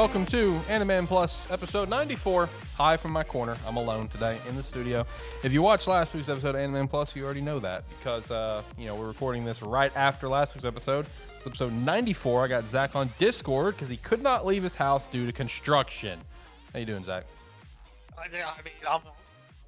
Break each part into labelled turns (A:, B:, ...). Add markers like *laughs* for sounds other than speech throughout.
A: Welcome to Anime Plus episode 94. Hi from my corner. I'm alone today in the studio. If you watched last week's episode of Anime Plus, you already know that because, uh, you know, we're recording this right after last week's episode. It's episode 94. I got Zach on Discord because he could not leave his house due to construction. How you doing, Zach?
B: I, I mean, I'm,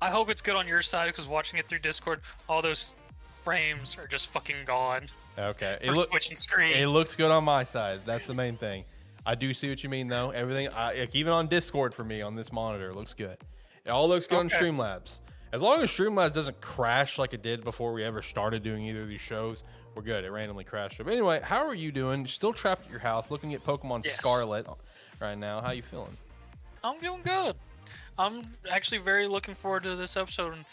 B: I hope it's good on your side because watching it through Discord, all those frames are just fucking gone.
A: Okay. It, look, it looks good on my side. That's the main thing. I do see what you mean, though. Everything, I, like, even on Discord for me on this monitor, looks good. It all looks good
B: Okay.
A: on Streamlabs. As long as Streamlabs doesn't crash like it did before we ever started doing either of these shows, we're good. It randomly crashed. But anyway, how are you doing? Still trapped at your house, looking at Pokemon
B: Yes.
A: Scarlet right now. How you feeling?
B: I'm doing good. I'm actually very looking forward to this episode and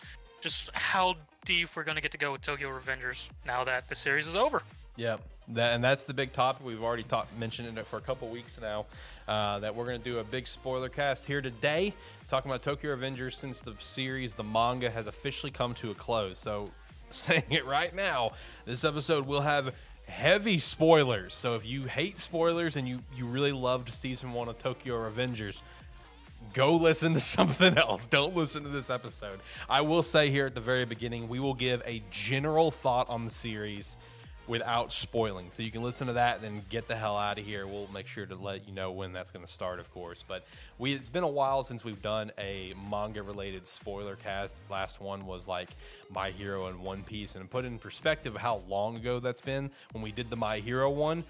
B: just how deep we're gonna get to go with Tokyo Revengers now that the series is over.
A: Yep, that, and that's the big topic. We've already talked, mentioned it for a couple weeks now. Uh, that we're going to do a big spoiler cast here today, talking about Tokyo Revengers since the series, the manga, has officially come to a close. So, *laughs* saying it right now, this episode will have heavy spoilers. So, if you hate spoilers and you you really loved season one of Tokyo Revengers, go listen to *laughs* something else. Don't listen to this episode. I will say here at the very beginning, we will give a general thought on the series without spoiling. So you can listen to that, and then get the hell out of here. We'll make sure to let you know when that's going to start, of course. But we it's been a while since we've done a manga related spoiler cast. Last one was like My Hero and One Piece, and put in perspective how long ago that's been when we did the My Hero one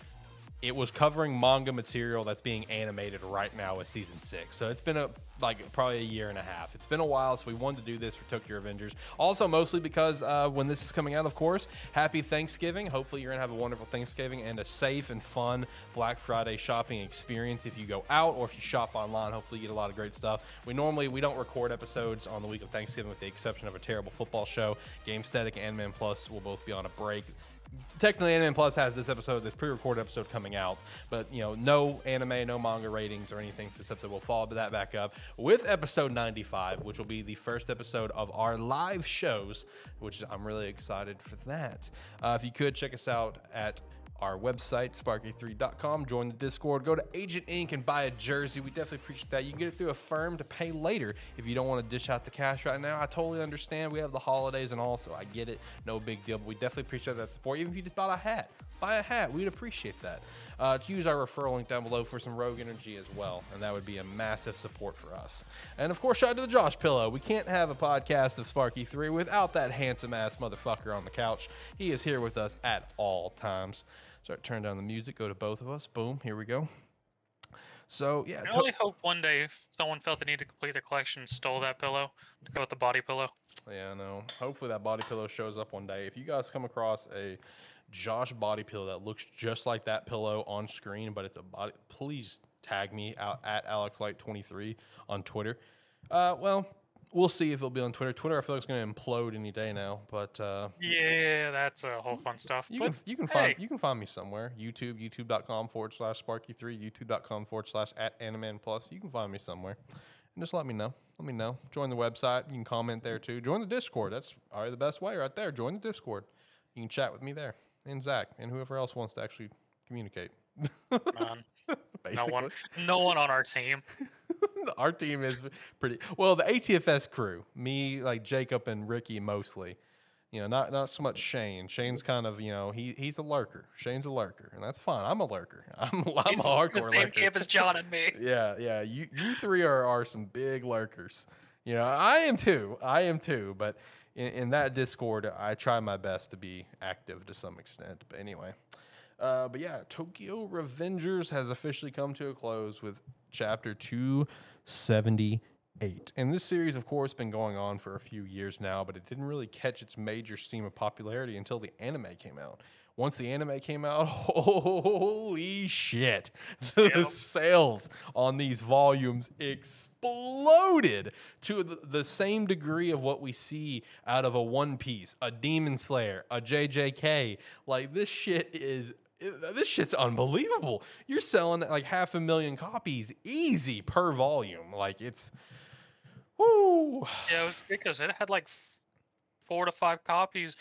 A: it was covering manga material that's being animated right now with season six. So it's been a like probably a year and a half. It's been a while, so we wanted to do this for Tokyo Revengers. Also, mostly because uh, when this is coming out, of course, happy Thanksgiving. Hopefully, you're gonna have a wonderful Thanksgiving and a safe and fun Black Friday shopping experience. If you go out or if you shop online, hopefully you get a lot of great stuff. We normally we don't record episodes on the week of Thanksgiving, with the exception of a terrible football show. Game Static and Man Plus will both be on a break technically anime plus has this episode this pre-recorded episode coming out but you know no anime no manga ratings or anything for this episode. We'll follow that back up with episode 95 which will be the first episode of our live shows which i'm really excited for that. Uh, if you could check us out at our website, sparky3.com. Join the Discord. Go to Agent Inc. and buy a jersey. We definitely appreciate that. You can get it through Affirm to pay later if you don't want to dish out the cash right now. I totally understand. We have the holidays and all, so I get it. No big deal. But we definitely appreciate that support. Even if you just bought a hat, buy a hat. We'd appreciate that. Uh, to use our referral link down below for some Rogue Energy as well, and that would be a massive support for us. And of course, shout out to the Josh Pillow. We can't have a podcast of Sparky 3 without that handsome ass motherfucker on the couch. He is here with us at all times. Start turn down the music. Go to both of us. Boom. Here we go. So yeah,
B: I
A: to-
B: really hope one day if someone felt the need to complete their collection and stole that pillow to go with the body pillow.
A: Yeah, I know. Hopefully that body pillow shows up one day. If you guys come across a Josh body pillow that looks just like that pillow on screen, but it's a body, please tag me out at AlexLight23 on Twitter. Uh, well, we'll see if it'll be on Twitter. Twitter, I feel like it's going to implode any day now, but uh,
B: Yeah, that's a whole fun stuff.
A: you
B: but
A: can you can find you can find me somewhere. YouTube, youtube.com forward slash Sparky3, youtube.com forward slash at Anime Plus. You can find me somewhere. And just let me know. Let me know. Join the website. You can comment there too. Join the Discord. That's probably the best way right there. Join the Discord. You can chat with me there. And Zach and whoever else wants to actually communicate.
B: Man, *laughs* no
A: Basically.
B: one, no one on our team. *laughs* *laughs*
A: Our team is pretty well. The ATFS crew, me, like Jacob and Ricky, mostly. You know, not not so much Shane. Shane's kind of you know he he's a lurker. Shane's a lurker, and that's fine. I'm a lurker. *laughs* I'm I'm
B: He's
A: a hardcore
B: the same
A: lurker.
B: camp as John and me. *laughs*
A: Yeah, yeah. You you three are are some big lurkers. You know, I am too. I am too. But in, in that Discord, I try my best to be active to some extent. But anyway, uh, but yeah, Tokyo Revengers has officially come to a close with chapter two seventy eight. And this series, of course, been going on for a few years now, but it didn't really catch its major steam of popularity until the anime came out. Once the anime came out, *laughs* holy shit. The
B: Yep.
A: sales on these volumes exploded to the, the same degree of what we see out of a One Piece, a Demon Slayer, a JJK. Like, this shit is. This shit's unbelievable. You're selling like half a million copies easy per volume. Like, it's. Woo!
B: Yeah, it was ridiculous. It had like four to five copies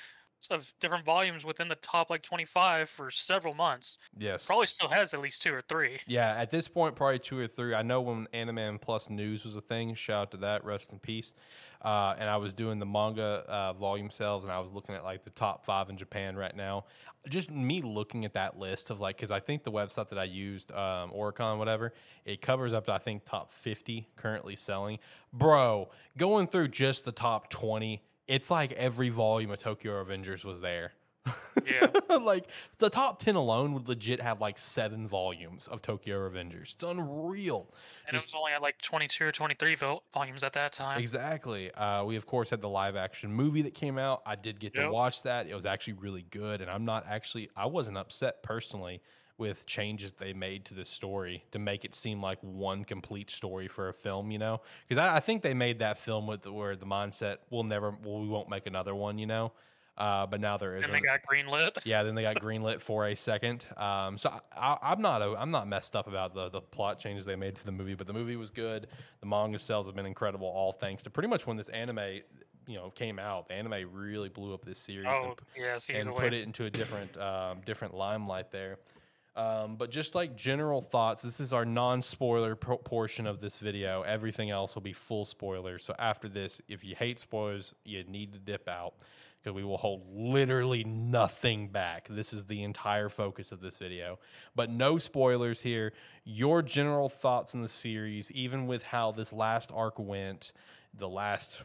B: of different volumes within the top like 25 for several months.
A: Yes.
B: Probably still has at least two or three.
A: Yeah, at this point, probably two or three. I know when Anime Plus News was a thing. Shout out to that. Rest in peace. Uh, and I was doing the manga uh, volume sales, and I was looking at like the top five in Japan right now. Just me looking at that list of like, because I think the website that I used, um, Oricon, whatever, it covers up to I think top fifty currently selling. Bro, going through just the top twenty, it's like every volume of Tokyo Revengers was there.
B: Yeah. *laughs*
A: like the top 10 alone would legit have like seven volumes of Tokyo Revengers. It's unreal.
B: And it was only at like 22 or 23 vol- volumes at that time.
A: Exactly. Uh, we, of course, had the live action movie that came out. I did get to watch that. It was actually really good. And I'm not actually, I wasn't upset personally with changes they made to the story to make it seem like one complete story for a film, you know? Because I, I think they made that film with the, where the mindset, we'll never, well, we won't make another one, you know? Uh, but now there is.
B: and they got greenlit. *laughs*
A: Yeah, then they got greenlit for a second. Um, so I, I'm not I'm not messed up about the the plot changes they made for the movie, but the movie was good. The manga sales have been incredible, all thanks to pretty much when this anime you know came out. The anime really blew up this series
B: Oh,
A: and,
B: yes,
A: and put it into a different um, different limelight there. Um, but just like general thoughts, this is our non-spoiler pro- portion of this video. Everything else will be full spoilers. So after this, if you hate spoilers, you need to dip out because we will hold literally nothing back. This is the entire focus of this video. But no spoilers here. Your general thoughts in the series, even with how this last arc went, the last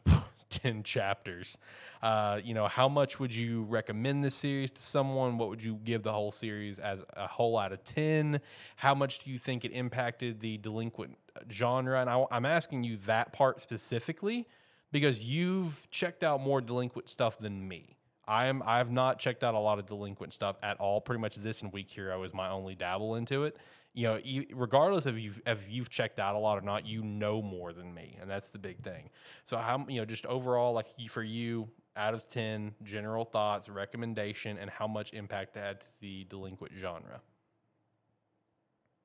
A: 10 chapters. Uh, you know, how much would you recommend this series to someone? What would you give the whole series as a whole out of 10? How much do you think it impacted the delinquent genre? And I, I'm asking you that part specifically because you've checked out more delinquent stuff than me. I am I've not checked out a lot of delinquent stuff at all. Pretty much this and Weak Hero is my only dabble into it. You know, e- regardless of you've if you've checked out a lot or not, you know more than me, and that's the big thing. So how you know just overall like you- for you out of ten, general thoughts, recommendation, and how much impact it had to the delinquent genre.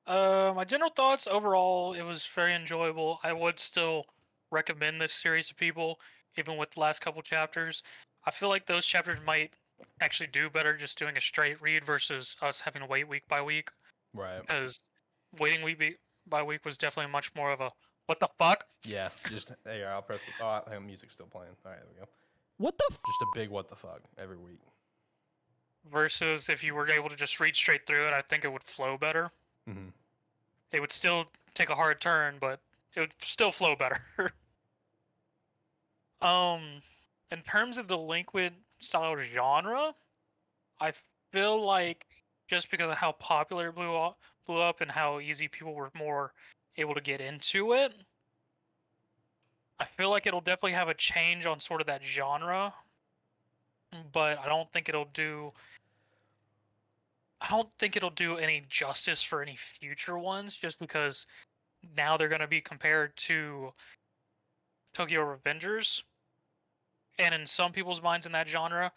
B: Uh, my general thoughts overall, it was very enjoyable. I would still recommend this series to people, even with the last couple chapters. I feel like those chapters might actually do better just doing a straight read versus us having to wait week by week.
A: Right.
B: Because waiting week by week was definitely much more of a what the fuck.
A: Yeah. Just hey, I'll press. Oh, hang on, music's still playing. All right, there we go.
C: What the f-
A: Just a big what the fuck every week.
B: Versus if you were able to just read straight through it, I think it would flow better.
A: Mm-hmm.
B: It would still take a hard turn, but it would still flow better. *laughs* um, in terms of delinquent style genre, I feel like just because of how popular it blew up, blew up and how easy people were more able to get into it, I feel like it'll definitely have a change on sort of that genre. But I don't think it'll do I don't think it'll do any justice for any future ones just because now they're going to be compared to Tokyo Revengers. And in some people's minds in that genre,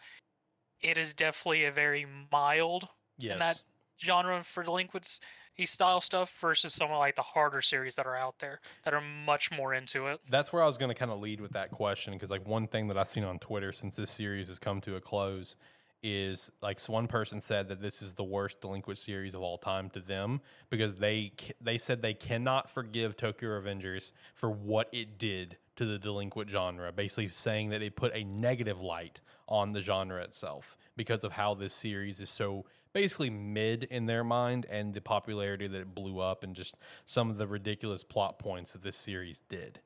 B: it is definitely a very mild
A: Yes.
B: that- genre for delinquents style stuff versus some of like the harder series that are out there that are much more into it.
A: that's where I was going to kind of lead with that question because like one thing that I've seen on Twitter since this series has come to a close is like so one person said that this is the worst delinquent series of all time to them because they they said they cannot forgive Tokyo Revengers for what it did to the delinquent genre basically saying that it put a negative light on the genre itself because of how this series is so basically mid in their mind and the popularity that it blew up and just some of the ridiculous plot points that this series did.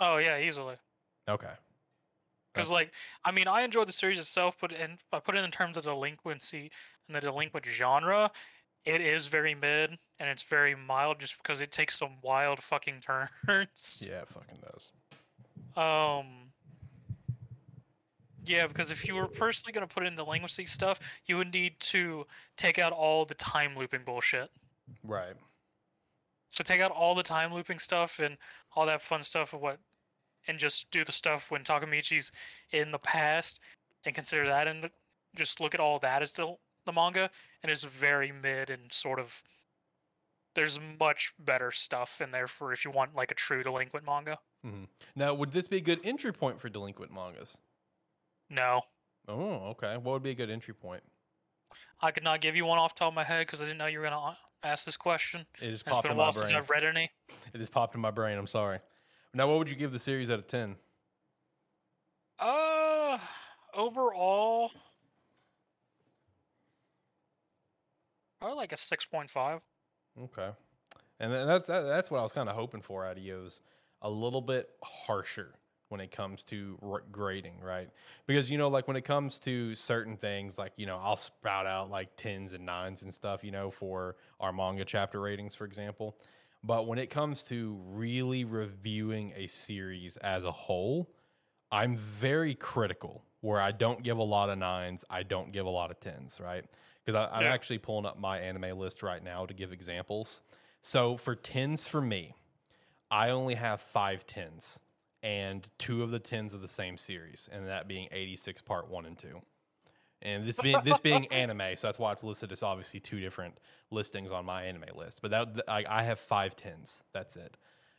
B: Oh yeah, easily.
A: Okay.
B: Because like, I mean, I enjoyed the series itself, but in I put it in terms of delinquency and the delinquent genre, it is very mid and it's very mild, just because it takes some wild fucking *laughs* turns.
A: Yeah, it fucking does.
B: Um. Yeah, because if you were personally gonna put in delinquency stuff, you would need to take out all the time looping bullshit.
A: Right.
B: So take out all the time looping stuff and all that fun stuff of what, and just do the stuff when Takemichi's in the past, and consider that in the. Just look at all that as the the manga, and it's very mid and sort of. There's much better stuff in there for if you want like a true delinquent manga. Mm-hmm.
A: Now, would this be a good entry point for delinquent mangas?
B: No,
A: Oh, okay. What would be a good entry point?
B: I could not give you one off the top of my head because I didn't know you were gonna ask this question.
A: It just
B: And It's
A: popped
B: been a
A: in my
B: while since
A: brain.
B: I've read any.
A: It just popped in my brain. I'm sorry. Now, what would you give the series out of ten?
B: Uh, overall, probably like a six point five.
A: Okay, and that's that's what I was kind of hoping for out of you is a little bit harsher when it comes to r- grading, right? Because you know, like when it comes to certain things, like you know, I'll spout out like tens and nines and stuff, you know, for our manga chapter ratings, for example. But when it comes to really reviewing a series as a whole, I'm very critical where I don't give a lot of nines, I don't give a lot of tens, right? Because I'm
B: Yeah.
A: actually pulling up my anime list right now to give examples. So for tens for me, I only have five tens, and two of the tens of the same series, and that being 86 part one and two. And this being this being *laughs* anime, so that's why it's listed as obviously two different listings on my anime list. But that I, I have five tens. That's it.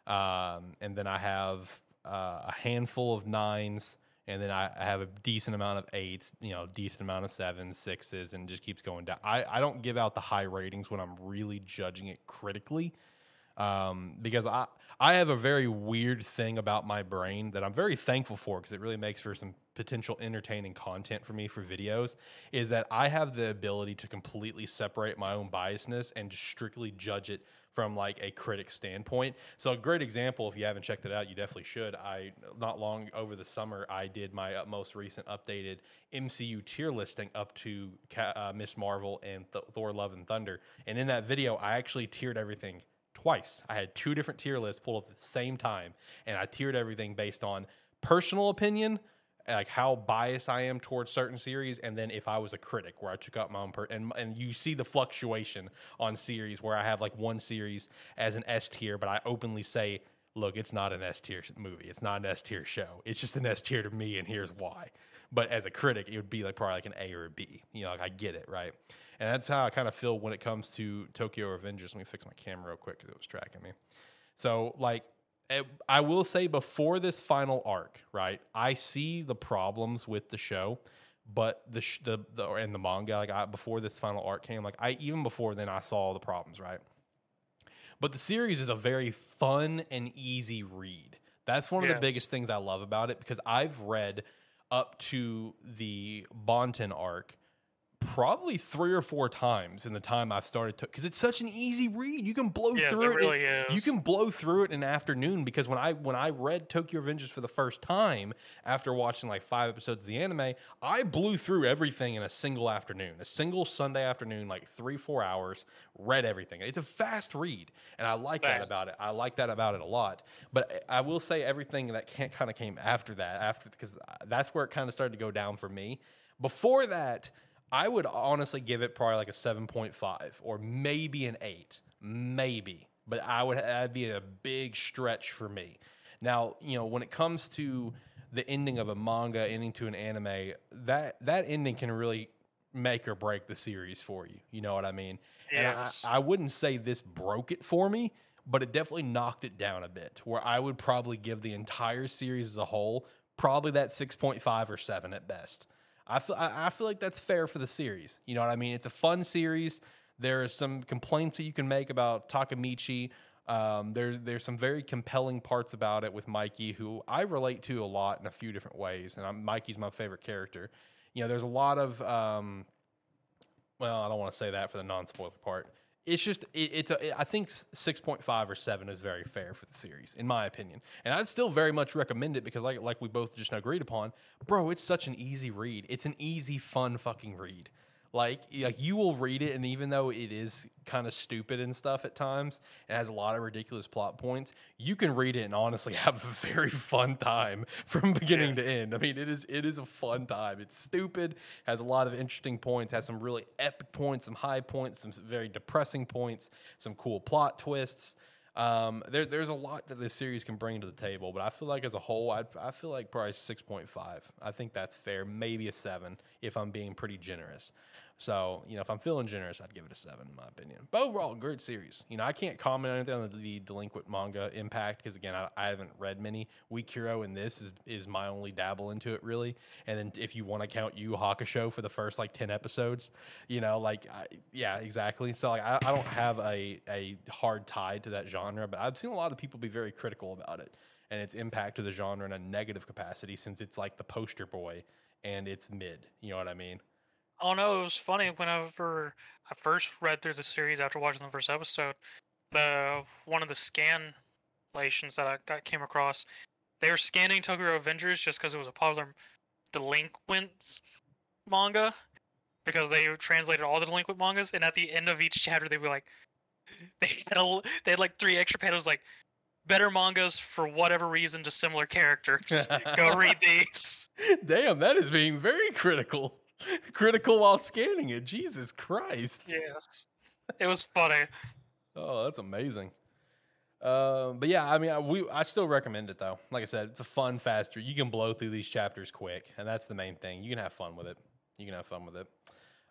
A: Um, and then I have uh, a handful of nines, and then I, I have a decent amount of eights. You know, decent amount of sevens, sixes, and just keeps going down. I, I don't give out the high ratings when I'm really judging it critically um, because I I have a very weird thing about my brain that I'm very thankful for because it really makes for some potential entertaining content for me for videos. Is that I have the ability to completely separate my own biasness and strictly judge it from like a critic standpoint. So a great example, if you haven't checked it out, you definitely should. I not long over the summer, I did my most recent updated MCU tier listing up to uh, Miss Marvel and Th- Thor: Love and Thunder, and in that video, I actually tiered everything twice. I had two different tier lists pulled at the same time, and I tiered everything based on personal opinion, like how biased I am towards certain series, and then if I was a critic, where I took out my own per and and you see the fluctuation on series where I have like one series as an S tier, but I openly say. Look, it's not an S tier movie. It's not an S tier show. It's just an S tier to me, and here's why. But as a critic, it would be like probably like an A or a B. You know, like I get it, right? And that's how I kind of feel when it comes to Tokyo Revengers. Let me fix my camera real quick because it was tracking me. So, like, eh, I will say before this final arc, right? I see the problems with the show, but the sh- the, the and the manga, like, I, before this final arc came, like, I even before then I saw the problems, right? But the series is a very fun and easy read. That's one of the biggest things I love about it because I've read up to the Bonten arc probably three or four times in the time I've started to because it's such an easy read. You can blow
B: Yeah,
A: through it.
B: really
A: You can blow through it in an afternoon because when I when I read Tokyo Revengers for the first time after watching like five episodes of the anime, I blew through everything in a single afternoon, a single Sunday afternoon, like three four hours, read everything. It's a fast read, and I like that about it. I like that about it a lot. But I will say everything that kind of came after that, after because uh, that's where it kind of started to go down for me. Before that, I would honestly give it probably like a 7.5 or maybe an 8. Maybe. But I would that'd be a big stretch for me. Now, you know, when it comes to the ending of a manga ending to an anime, that that ending can really make or break the series for you. You know what I mean? And I-
B: Yes.
A: I, wouldn't say this broke it for me, but it definitely knocked it down a bit. Where I would probably give the entire series as a whole probably that 6.5 or 7 at best. I feel I I feel like that's fair for the series. You know what I mean? It's a fun series. There are some complaints that you can make about Takemichi. Um, there's there's some very compelling parts about it with Mikey, who I relate to a lot in a few different ways, and I'm, Mikey's my favorite character. You know, there's a lot of um, well, I don't want to say that for the non-spoiler part. It's just it, it's a I think six point five or seven is very fair for the series, in my opinion, and I'd still very much recommend it because like like we both just agreed upon, bro. It's such an easy read. It's an easy, fun fucking read. Like like you will read it, and even though it is kind of stupid and stuff at times, and has a lot of ridiculous plot points, you can read it and honestly *laughs* have a very fun time from beginning to end. I mean, it is it is a fun time. It's stupid, has a lot of interesting points, has some really epic points, some high points, some very depressing points, some cool plot twists. Um, there, there's a lot that this series can bring to the table, but I feel like as a whole, I, I feel like probably 6.5. I think that's fair, maybe a seven if I'm being pretty generous. So, you know, if I'm feeling generous, I'd give it a seven, in my opinion. But overall, great series. You know, I can't comment on anything on the, the delinquent manga impact because, again, I, I, haven't read many. Weak Hero and this is, is my only dabble into it, really. And then if you want to count Yu Hakusho for the first like 10 episodes, you know, like, I, yeah, exactly. So, like, I, I don't have a, a hard tie to that genre, but I've seen a lot of people be very critical about it and its impact to the genre in a negative capacity since it's like the poster boy and it's mid. You know what I mean?
B: Oh no, it was funny whenever I first read through the series after watching the first episode. Mm-hmm. The one of the scanlations that I got, came across, they were scanning Tokyo Revengers just because it was a popular delinquents manga because mm-hmm. they translated all the delinquent mangas, and at the end of each chapter, they were like, *laughs* they had a, they had like three extra panels like better mangas for whatever reason to similar characters. Go *laughs* read these.
A: Damn, that is being very critical. *laughs* critical while scanning it. Jesus Christ.
B: Yes. It was funny.
A: oh, that's amazing. Uh, but yeah, I mean, I, we I still recommend it though. Like I said, it's a fun, faster. You can blow through these chapters quick, and that's the main thing. You can have fun with it. You can have fun with it.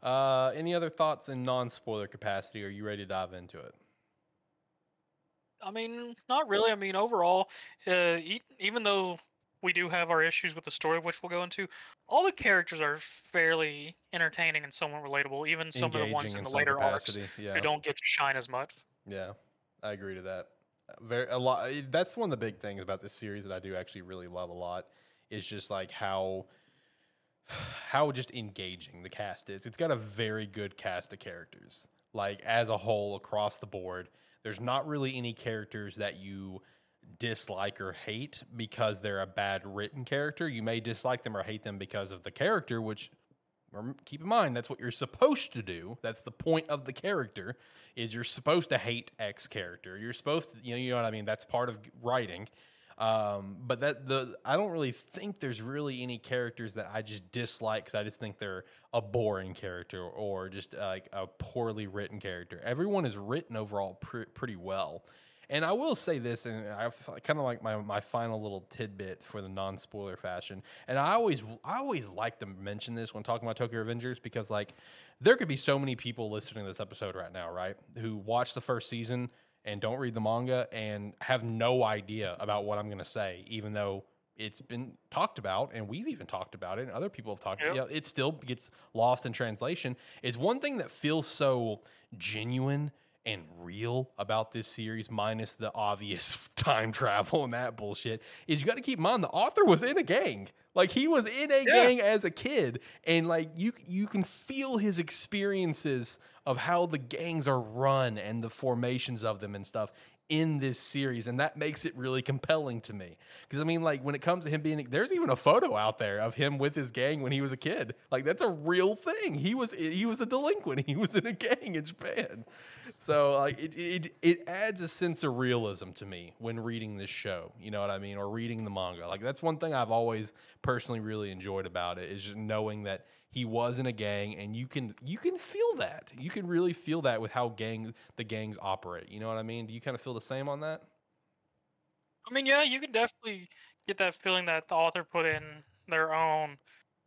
A: Uh, any other thoughts in non-spoiler capacity? Are you ready to dive into it?
B: I mean, not really. I mean, overall, uh, even though we do have our issues with the story, which we'll go into. All the characters are fairly entertaining and somewhat relatable. Even some Engaging of the ones in, in the later capacity. arcs yeah. who don't get to shine as much.
A: Yeah, I agree to that. Very a lot. Eh, that's one of the big things about this series that I do actually really love a lot. Is just like how *sighs* how just engaging the cast is. It's got a very good cast of characters. Like as a whole across the board, there's not really any characters that you dislike or hate because they're a bad written character. You may dislike them or hate them because of the character, which keep in mind that's what you're supposed to do. That's the point of the character is you're supposed to hate X character. You're supposed to, you know, you know what I mean. That's part of writing. Um, but that the I don't really think there's really any characters that I just dislike because I just think they're a boring character or just like a poorly written character. Everyone is written overall pr- pretty well. And I will say this, and I kind of like my, my final little tidbit for the non spoiler fashion. And I always I always like to mention this when talking about Tokyo Revengers because like there could be so many people listening to this episode right now, right, who watch the first season and don't read the manga and have no idea about what I'm going to say, even though it's been talked about and we've even talked about it and other people have talked yep. about it. It still gets lost in translation. Is one thing that feels so genuine and real about this series, minus the obvious *laughs* time travel and that bullshit, is you got to keep in mind the author was in a gang. Like he was in a yeah. gang as a kid, and like you you can feel his experiences of how the gangs are run and the formations of them and stuff in this series and that makes it really compelling to me. Because i mean like when it comes to him being there's even a photo out there of him with his gang when he was a kid. Like that's a real thing. He was he was a delinquent. *laughs* He was in a gang in japan so like it, it it adds a sense of realism to me when reading this show you know what i mean or reading the manga. Like that's one thing i've always personally really enjoyed about it is just knowing that he was in a gang and you can you can feel that. You can really feel that with how gang the gangs operate you know what i mean? Do you kind of feel the same on that?
B: I mean yeah you can definitely get that feeling that the author put in their own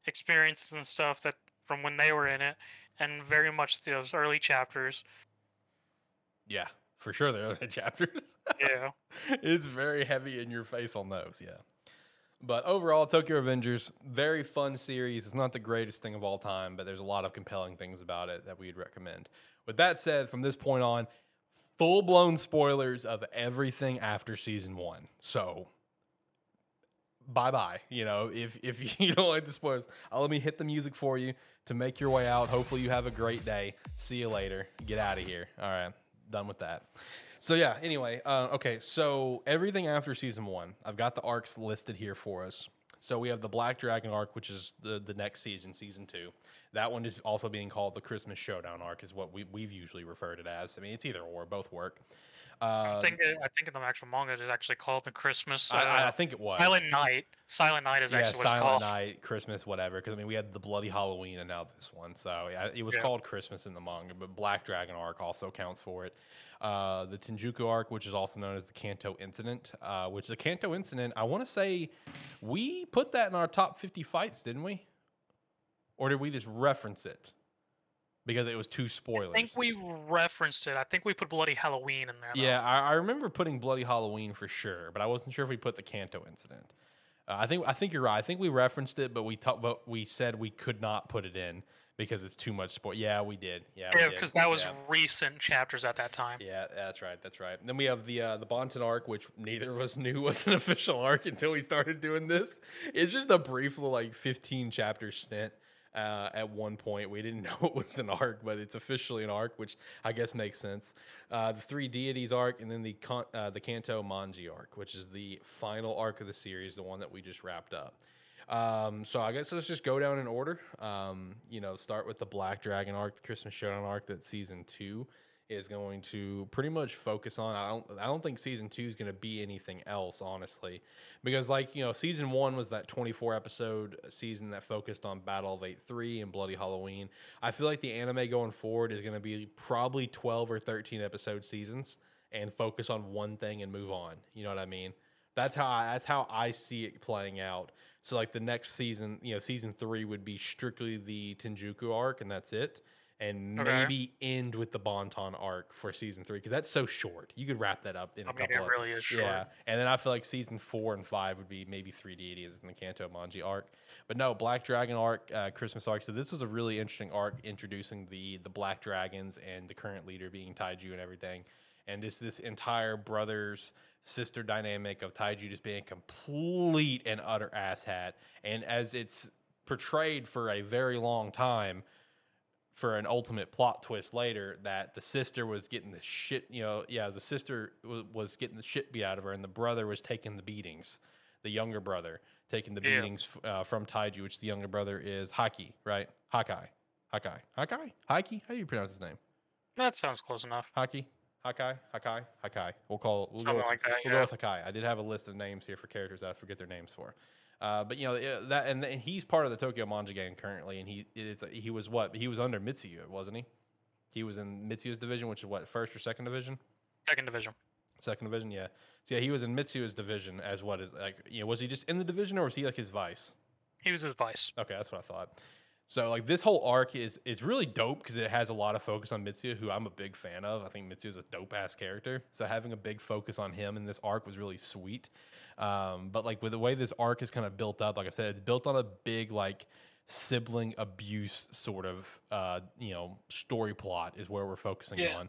B: experiences and stuff that from when they were in it and very much those early chapters
A: yeah for sure the early *laughs* chapters
B: yeah *laughs*
A: it's very heavy in your face on those yeah but overall, Tokyo Revengers, very fun series. It's not the greatest thing of all time, but there's a lot of compelling things about it that we'd recommend. With that said, from this point on, full blown spoilers of everything after season one. So bye bye. You know, if if *laughs* you don't like the spoilers, I'll let me hit the music for you to make your way out. Hopefully you have a great day. See you later. Get out of here. All right. Done with that. So yeah. Anyway, uh, okay. So everything after season one, I've got the arcs listed here for us. So we have the Black Dragon arc, which is the the next season, season two. That one is also being called the Christmas Showdown arc, is what we we've usually referred it as. I mean, it's either or, both work.
B: Uh, I think it, I think in the actual manga it's actually called the Christmas. Uh,
A: I, I, think it was
B: Silent Night. Silent Night is
A: yeah,
B: actually
A: what
B: Silent called.
A: Silent night, Christmas, whatever. Because I mean, we had the Bloody Halloween and now this one, so yeah, it was yeah. called Christmas in the manga. But Black Dragon arc also counts for it. Uh, the Tenjiku arc, which is also known as the Kanto Incident, uh, which the Kanto Incident, I want to say we put that in our top 50 fights, didn't we? Or did we just reference it? Because it was too spoilers.
B: I think we referenced it. I think we put Bloody Halloween in there. though.
A: Yeah, I, I remember putting Bloody Halloween for sure, but I wasn't sure if we put the Kanto incident. Uh, I think I think you're right. I think we referenced it, but we talked, but we said we could not put it in because it's too much spoil. Yeah, we did. Yeah,
B: Yeah, because that was
A: Yeah.
B: recent chapters at that time.
A: Yeah, that's right. That's right. And then we have the uh, the Bonten arc, which neither of us *laughs* knew was an official arc until we started doing this. It's just a brief little like 15 chapter stint. Uh, at one point, we didn't *laughs* know it was an arc, but it's officially an arc, which I guess makes sense. Uh, the three deities arc, and then the uh, the Kanto Manji arc, which is the final arc of the series, the one that we just wrapped up. Um, so I guess let's just go down in order. Um, you know, start with the Black Dragon arc, the Christmas Showdown arc that season two is going to pretty much focus on. I don't I don't think season two is going to be anything else, honestly, because like you know, season one was that twenty four episode season that focused on Battle of Eight Three and Bloody Halloween. I feel like the anime going forward is going to be probably twelve or thirteen episode seasons and focus on one thing and move on. You know what I mean? That's how I, that's how I see it playing out. So like the next season, you know, season three would be strictly the Tenjiku arc, and that's it. And
B: Okay.
A: maybe end with the Bonten arc for season three because that's so short. You could wrap that up in a
B: I mean,
A: couple.
B: it
A: of,
B: really is short.
A: yeah, and then I feel like season four and five would be maybe three deities in the Kanto Manji arc. But no, Black Dragon arc, uh, Christmas arc. So this was a really interesting arc introducing the the Black Dragons and the current leader being Taiju and everything. And it's this entire brothers sister dynamic of Taiju just being a complete and utter asshat. And as it's portrayed for a very long time, for an ultimate plot twist later that the sister was getting the shit, you know, yeah, the sister was, was getting the shit beat out of her, and the brother was taking the beatings, the younger brother taking the
B: Yeah.
A: beatings uh, from Taiju, which the younger brother is Haki, right? Hakai, Hakai, Hakai, Haki. How do you pronounce his name?
B: That sounds close enough.
A: Haki, Hakai, Hakai, Hakai. We'll call. We'll go
B: Something
A: with,
B: like that.
A: We'll
B: Yeah.
A: go with Hakai. I did have a list of names here for characters that I forget their names for. Uh, but you know that, and, and he's part of the Tokyo Manji gang currently, and he is he was what he was under Mitsuya, wasn't he? He was in Mitsuya's division, which is what first or second division?
B: Second division.
A: Second division, yeah. So yeah, he was in Mitsuya's division as what is like you know was he just in the division or was he like his vice?
B: He was his vice.
A: Okay, that's what I thought. So like this whole arc is is really dope because it has a lot of focus on Mitsuya, who I'm a big fan of. I think Mitsuya is a dope ass character. So having a big focus on him in this arc was really sweet. Um, but like with the way this arc is kind of built up, like I said, it's built on a big like sibling abuse sort of uh, you know story plot is where we're focusing on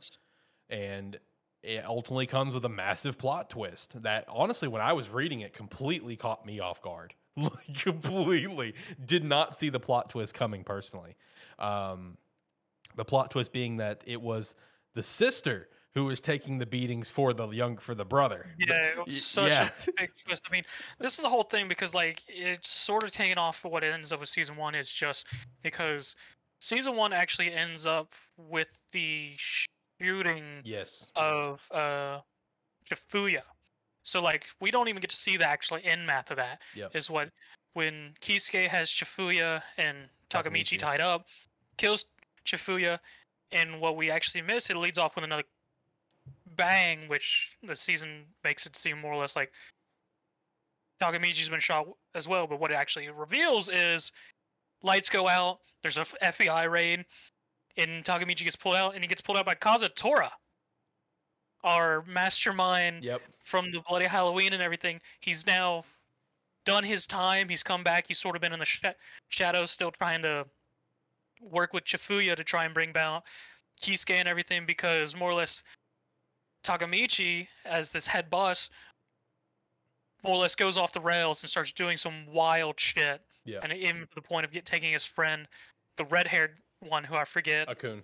A: and it ultimately comes with a massive plot twist that honestly when i was reading it completely caught me off guard *laughs* like completely did not see the plot twist coming personally um, the plot twist being that it was the sister who was taking the beatings for the young for the brother
B: Yeah, it was such
A: yeah.
B: a big *laughs* twist. I mean, this is the whole thing because like it's sort of taken off for what it ends up with season one. It's just because season one actually ends up with the shooting
A: yes
B: of uh Chifuya. So like we don't even get to see the actual end math of that.
A: Yep.
B: Is what when Kisuke has Chifuya and
A: Takemichi.
B: Takemichi tied up, kills Chifuya, and what we actually miss, it leads off with another bang, which the season makes it seem more or less like Takemichi's been shot as well. But what it actually reveals is lights go out. There's a FBI raid, and Takemichi gets pulled out, and he gets pulled out by Kazutora, our mastermind
A: yep
B: from the bloody Halloween and everything. He's now done his time. He's come back. He's sort of been in the sh- shadows, still trying to work with Chifuya to try and bring down Kisuke and everything because more or less Takemichi, as this head boss, more or less goes off the rails and starts doing some wild shit.
A: yeah
B: And even to the point of get, taking his friend, the red haired one who I forget,
A: akun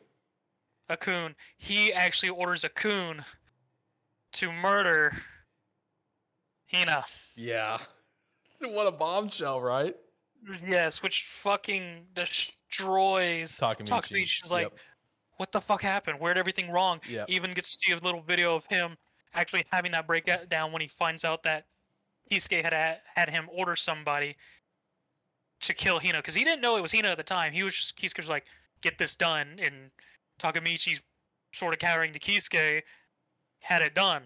B: Akun, he actually orders a Akun to murder Hina.
A: yeah *laughs* what a bombshell right
B: Yes, which fucking destroys
A: Takemichi.
B: Takemichi's like,
A: Yep.
B: what the fuck happened? Where'd everything wrong?
A: Yep.
B: Even gets to see a little video of him actually having that breakdown when he finds out that Kisuke had had him order somebody to kill Hina because he didn't know it was Hina at the time. He was just Kisuke was like, get this done, and Takemichi's sort of cowering to Kisuke had it done.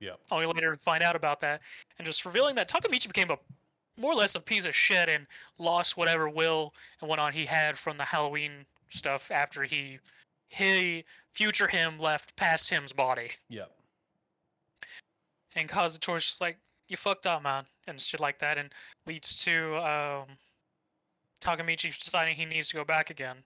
A: Yep.
B: Only later to find out about that, and just revealing that Takemichi became a more or less a piece of shit and lost whatever will and whatnot he had from the Halloween stuff after he he future him left past him's body.
A: Yep.
B: And Kazuto's just like, you fucked up, man, and shit like that, and leads to um, Takemichi deciding he needs to go back again,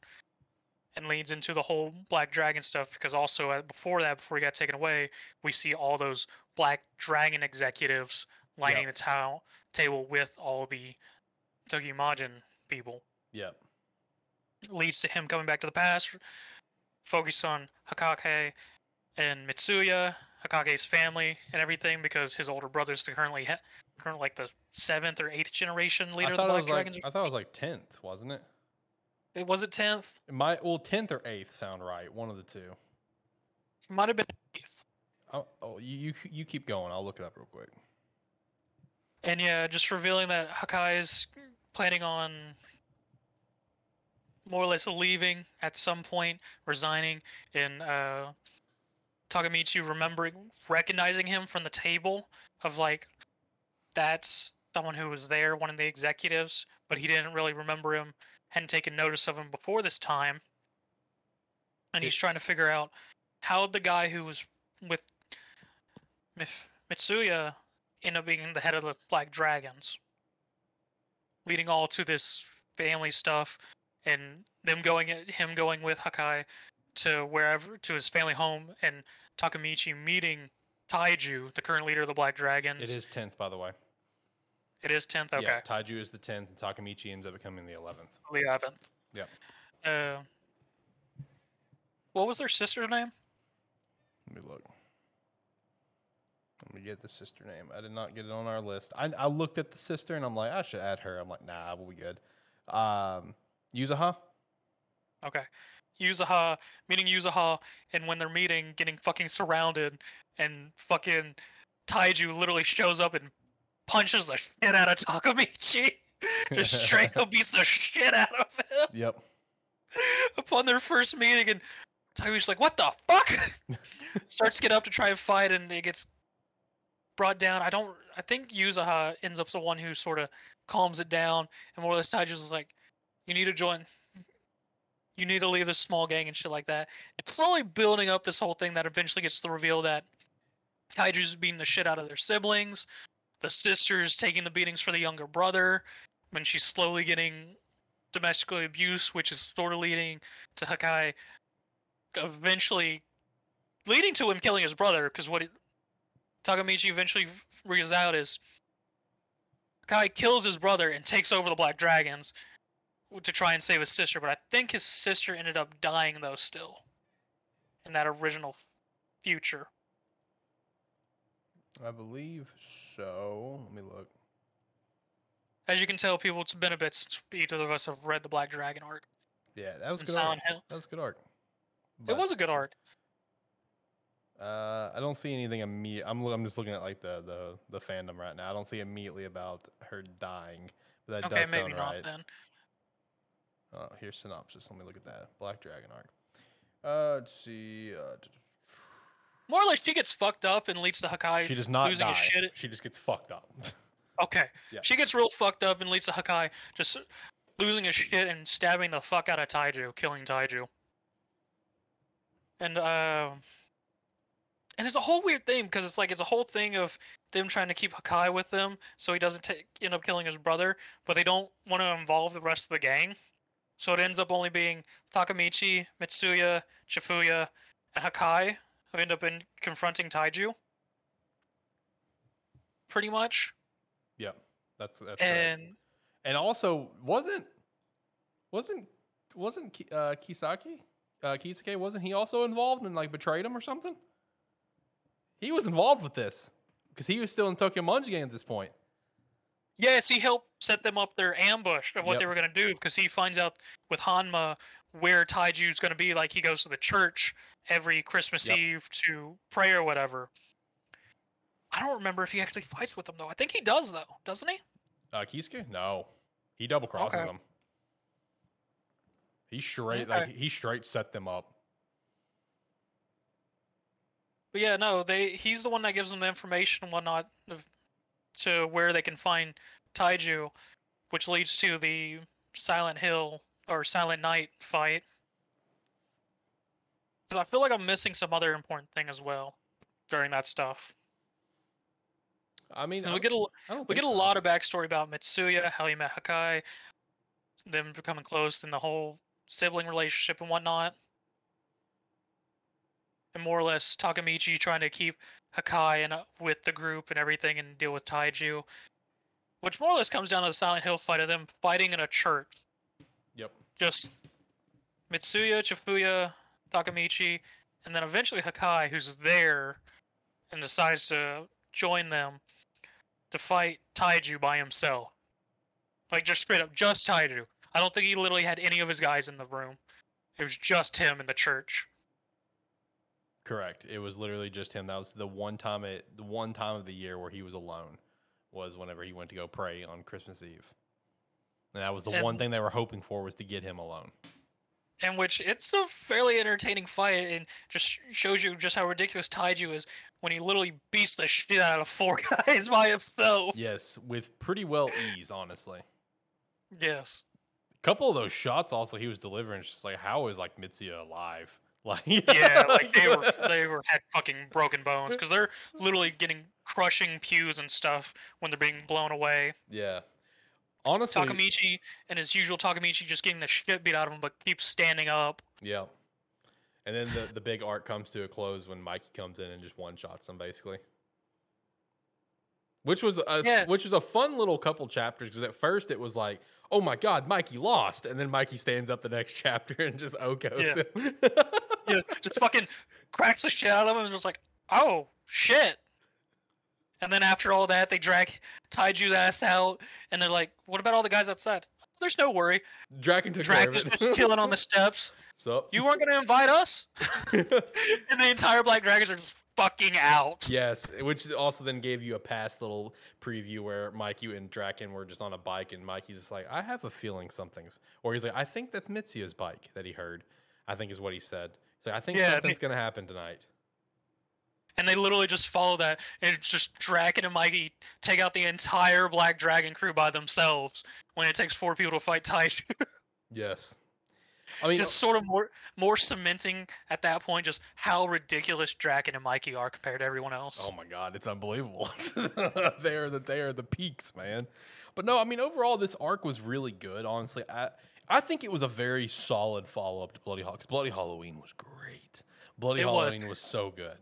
B: and leads into the whole Black Dragon stuff because also uh, before that, before he got taken away, we see all those Black Dragon executives lining
A: Yep.
B: the ta- table with all the Tokyo Manji people.
A: Yep.
B: Leads to him coming back to the past, focus on Hakake and Mitsuya, Hakage's family and everything because his older brother's the currently ha- currently like the seventh or eighth generation leader
A: I
B: of the
A: thought, it
B: Black
A: was like,
B: Dragons.
A: I thought it was like tenth, wasn't it?
B: It was it tenth.
A: It might well tenth or eighth sound right. One of the two.
B: It might have been eighth.
A: Oh, oh you, you you keep going. I'll look it up real quick.
B: And yeah, just revealing that Hakai is planning on more or less leaving at some point, resigning, and uh, Takemichi remembering, recognizing him from the table of like, that's someone who was there, one of the executives, but he didn't really remember him, hadn't taken notice of him before this time. And he's trying to figure out how the guy who was with Mif- Mitsuya end up being the head of the Black Dragons, leading all to this family stuff and them going him going with Hakai to wherever to his family home and Takemichi meeting Taiju, the current leader of the Black Dragons.
A: It is tenth, by the way.
B: It is tenth. Okay,
A: Yeah, Taiju is the tenth, and Takemichi ends up becoming the eleventh.
B: the eleventh.
A: Yeah.
B: Uh, what was their sister's name?
A: Let me look. Let me get the sister name. I did not get it on our list. I, I looked at the sister and I'm like, I should add her. I'm like, nah, we'll be good. Um, Yuzuha.
B: Okay. Yuzuha, meeting Yuzuha, and when they're meeting, getting fucking surrounded, and fucking Taiju literally shows up and punches the shit out of Takemichi. *laughs* Just straight up beats the shit out of him
A: Yep.
B: upon their first meeting, and Taiguchi's like, "What the fuck?" *laughs* Starts to get up to try and fight, and it gets brought down. I don't. I think Yuzuha ends up the one who sort of calms it down, and more or less Taiju's like, "You need to join. You need to leave this small gang and shit like that." It's slowly building up this whole thing that eventually gets to reveal that Taiju's beating the shit out of their siblings. The sister's taking the beatings for the younger brother when she's slowly getting domestically abused, which is sort of leading to Hakai eventually leading to him killing his brother. Because what it, Takemichi eventually figures out is Hakai kills his brother and takes over the Black Dragons to try and save his sister. But I think his sister ended up dying though, still in that original future.
A: I believe so. Let me look.
B: As you can tell, people, it's been a bit since either of us have read the Black Dragon arc
A: Yeah, that was good. Arc.
B: Hill.
A: That was good arc.
B: It was a good arc.
A: Uh, I don't see anything immediate. I'm I'm just looking at like the the the fandom right now. I don't see immediately about her dying, but that
B: Okay,
A: does
B: maybe
A: sound
B: not
A: right.
B: then.
A: Oh, here's synopsis. Let me look at that. Black Dragon arc. Uh, let's see. Uh,
B: More like she gets fucked up and leads to Hakai
A: she does not
B: losing
A: die.
B: his shit.
A: She just gets fucked up. *laughs*
B: Okay.
A: Yeah.
B: She gets real fucked up and leads to Hakai just losing his shit and stabbing the fuck out of Taiju, killing Taiju. And uh, and it's a whole weird thing because it's like it's a whole thing of them trying to keep Hakai with them so he doesn't take, end up killing his brother, but they don't want to involve the rest of the gang. So it ends up only being Takemichi, Mitsuya, Chifuya, and Hakai who end up in confronting Taiju. Pretty much.
A: Yeah, that's that's.
B: And
A: And also, wasn't wasn't wasn't uh, Kisaki uh, Kisuke wasn't he also involved and like betrayed him or something? He was involved with this because he was still in Tokyo Munch gang at this point.
B: Yes, he helped set them up their ambush of what
A: Yep.
B: they were going to do because he finds out with Hanma where Taiju's going to be. Like he goes to the church every Christmas
A: Yep.
B: Eve to pray or whatever. I don't remember if he actually fights with them though. I think he does though, doesn't he?
A: Uh, Kisuke? No, he double crosses
B: Okay.
A: them. He straight like he straight set them up.
B: But yeah, no, they he's the one that gives them the information and whatnot to where they can find Taiju, which leads to the Silent Hill or Silent Night fight So I feel like I'm missing some other important thing as well during that stuff.
A: I mean,
B: And we get a l-
A: I don't
B: we get a
A: so.
B: lot of backstory about Mitsuya, how he met Hakai, them becoming close, and the whole sibling relationship and whatnot. And more or less Takemichi trying to keep Hakai and with the group and everything and deal with Taiju. Which more or less comes down to the Silent Hill fight of them fighting in a church. Just Mitsuya, Chifuya, Takemichi, and then eventually Hakkai, who's there and decides to join them to fight Taiju by himself. Like just straight up, just Taiju. I don't think he literally had any of his guys in the room. It was just him in the church.
A: Correct. It was literally just him. That was the one time it the one time of the year where he was alone was whenever he went to go pray on Christmas Eve. And that was the one thing they were hoping for was to get him alone.
B: In which it's a fairly entertaining fight and just shows you just how ridiculous Taiju is when he literally beats the shit out of *laughs* four guys by himself.
A: Yes, with pretty well ease, honestly.
B: Yes.
A: A couple of those shots also he was delivering. Just like how is like Mitsuya alive? *laughs* Like
B: Yeah, like they *laughs* were they were had fucking broken bones because they're literally getting crushing pews and stuff when they're being blown away.
A: yeah. Honestly,
B: Takemichi and his usual Takemichi just getting the shit beat out of him, but keeps standing up.
A: yeah. And then the the big arc comes to a close when Mikey comes in and just one shots him basically. Which was a
B: Yeah.
A: which was a fun little couple chapters because at first it was like, oh my god, Mikey lost, and then Mikey stands up the next *laughs* chapter and just okos
B: Yes.
A: him. *laughs*
B: Yeah, just fucking cracks the shit out of him and just like, oh shit. And then after all that, they drag Taiju's ass out, and they're like, "What about all the guys outside?" There's no worry.
A: Draken took care
B: Drag
A: of it.
B: just chilling on the steps. *laughs*
A: so
B: You weren't gonna invite us, *laughs* and the entire Black Dragons are just fucking out.
A: Yes, which also then gave you a past little preview where Mike, you and Draken were just on a bike, and Mikey's just like, "I have a feeling something's," or he's like, "I think that's Mitsuya's bike that he heard." I think is what he said. He's like, "I think
B: Yeah, I
A: something's gonna happen tonight."
B: And they literally just follow that, and it's just Draken and Mikey take out the entire Black Dragon crew by themselves when it takes four people to fight Taiju. *laughs*
A: Yes, I mean,
B: it's sort of more more cementing at that point just how ridiculous Draken and Mikey are compared to everyone else.
A: oh my god, it's unbelievable. *laughs* they are the they are the peaks, man. But no, I mean, overall, this arc was really good. Honestly, I I think it was a very solid follow up to Bloody Hawks. Bloody Halloween was great. Bloody
B: It was.
A: Halloween was so good.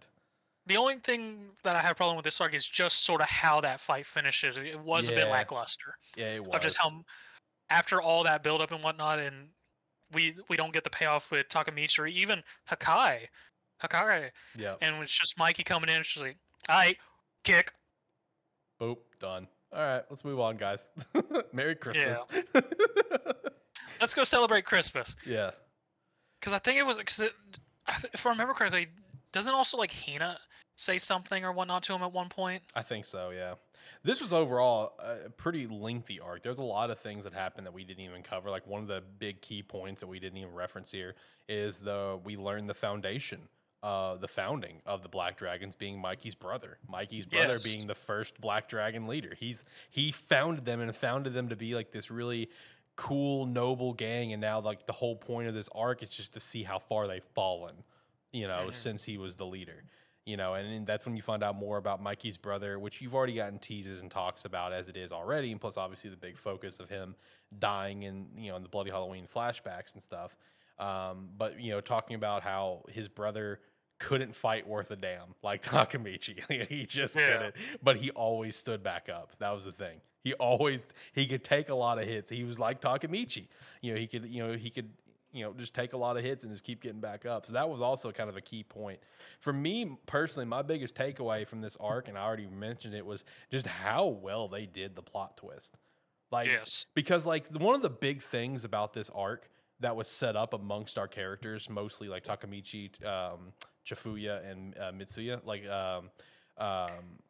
B: The only thing that I have a problem with this arc is just sort of how that fight finishes. It was a bit lackluster
A: Yeah, it was.
B: of just how after all that build up and whatnot, and we we don't get the payoff with Takemichi or even Hakkai, Hakkai,
A: yeah.
B: and it's just Mikey coming in. Just like, all right, kick.
A: Boop, done. All right, let's move on, guys. *laughs* Merry Christmas. *laughs*
B: Let's go celebrate Christmas.
A: Yeah.
B: Because I think it was, cause it, I th- if I remember correctly, doesn't also like Hina say something or whatnot to him at one point?
A: I think so, yeah. This was overall a pretty lengthy arc. There's a lot of things that happened that we didn't even cover. Like one of the big key points that we didn't even reference here is the we learned the foundation, uh, the founding of the Black Dragons being Mikey's brother. Mikey's brother
B: Yes.
A: being the first Black Dragon leader. He's he founded them and founded them to be like this really cool, noble gang. And now like the whole point of this arc is just to see how far they've fallen, you know,
B: Mhm.
A: since he was the leader you know, and, that's when you find out more about Mikey's brother, which you've already gotten teases and talks about as it is already, and plus obviously the big focus of him dying in you know in the Bloody Halloween flashbacks and stuff. Um, but you know, talking about how his brother couldn't fight worth a damn like *laughs* Takemichi, *laughs* he just
B: Yeah.
A: couldn't. But he always stood back up. That was the thing. He always he could take a lot of hits. He was like Takemichi. You know, he could you know he could you know just take a lot of hits and just keep getting back up. So that was also kind of a key point for me personally, my biggest takeaway from this arc, and I already mentioned it, was just how well they did the plot twist. Like,
B: Yes.
A: because like one of the big things about this arc that was set up amongst our characters, mostly like Takemichi, um, Chifuya, and uh, Mitsuya, like um, um,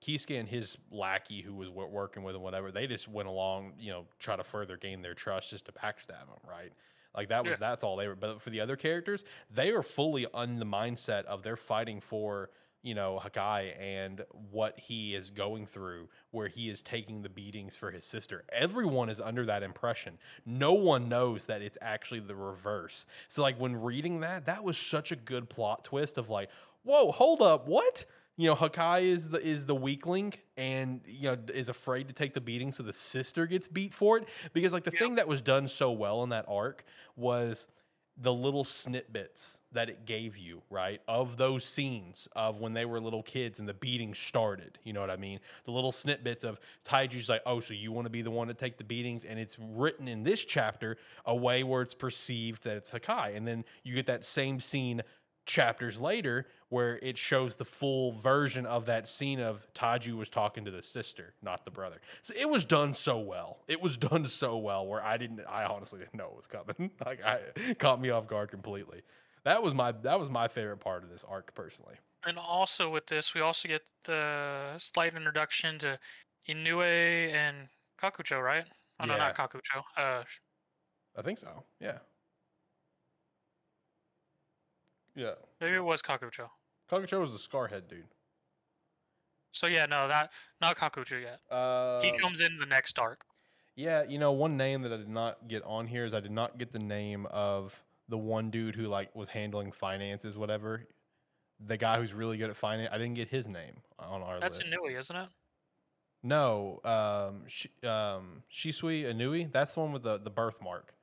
A: Kisaki and his lackey who was working with him, whatever, they just went along, you know, try to further gain their trust just to backstab him, right? Like that was
B: Yeah.
A: that's all they were. But for the other characters, they are fully on the mindset of they're fighting for, you you know, Hakkai and what he is going through, where he is taking the beatings for his sister. Everyone is under that impression. No one knows that it's actually the reverse. So, like, when reading that, that was such a good plot twist of like, whoa, hold up, what? You know, Hakkai is the is the weakling and you know is afraid to take the beating, so the sister gets beat for it. Because like the thing that was done so well in that arc was the little snippets that it gave you, right? Of those scenes of when they were little kids and the beating started. You know what I mean? The little snippets of Taiju's like, oh, so you want to be the one to take the beatings? And it's written in this chapter a way where it's perceived that it's Hakkai. And then you get that same scene chapters later where it shows the full version of that scene of Taiju was talking to the sister, not the brother. So it was done so well. It was *laughs* done so well where I didn't I honestly didn't know it was coming. *laughs* like I caught me off guard completely. That was my that was my favorite part of this arc personally.
B: And also with this, we also get the slight introduction to Inui and Kakucho, right? Oh no,
A: Yeah.
B: not Kakucho. Uh,
A: I think so. Yeah. Yeah.
B: maybe it was Kakucho.
A: Kakucho was the Scarhead dude.
B: So yeah, no, that not Kakucho yet.
A: Uh,
B: He comes in the next arc.
A: Yeah, you know, one name that I did not get on here is I did not get the name of the one dude who like was handling finances, whatever. The guy who's really good at finance. I didn't get his name on our list.
B: That's
A: list.
B: Inui, isn't it?
A: No, um, Shi um, Seishu Inui. That's the one with the the birthmark.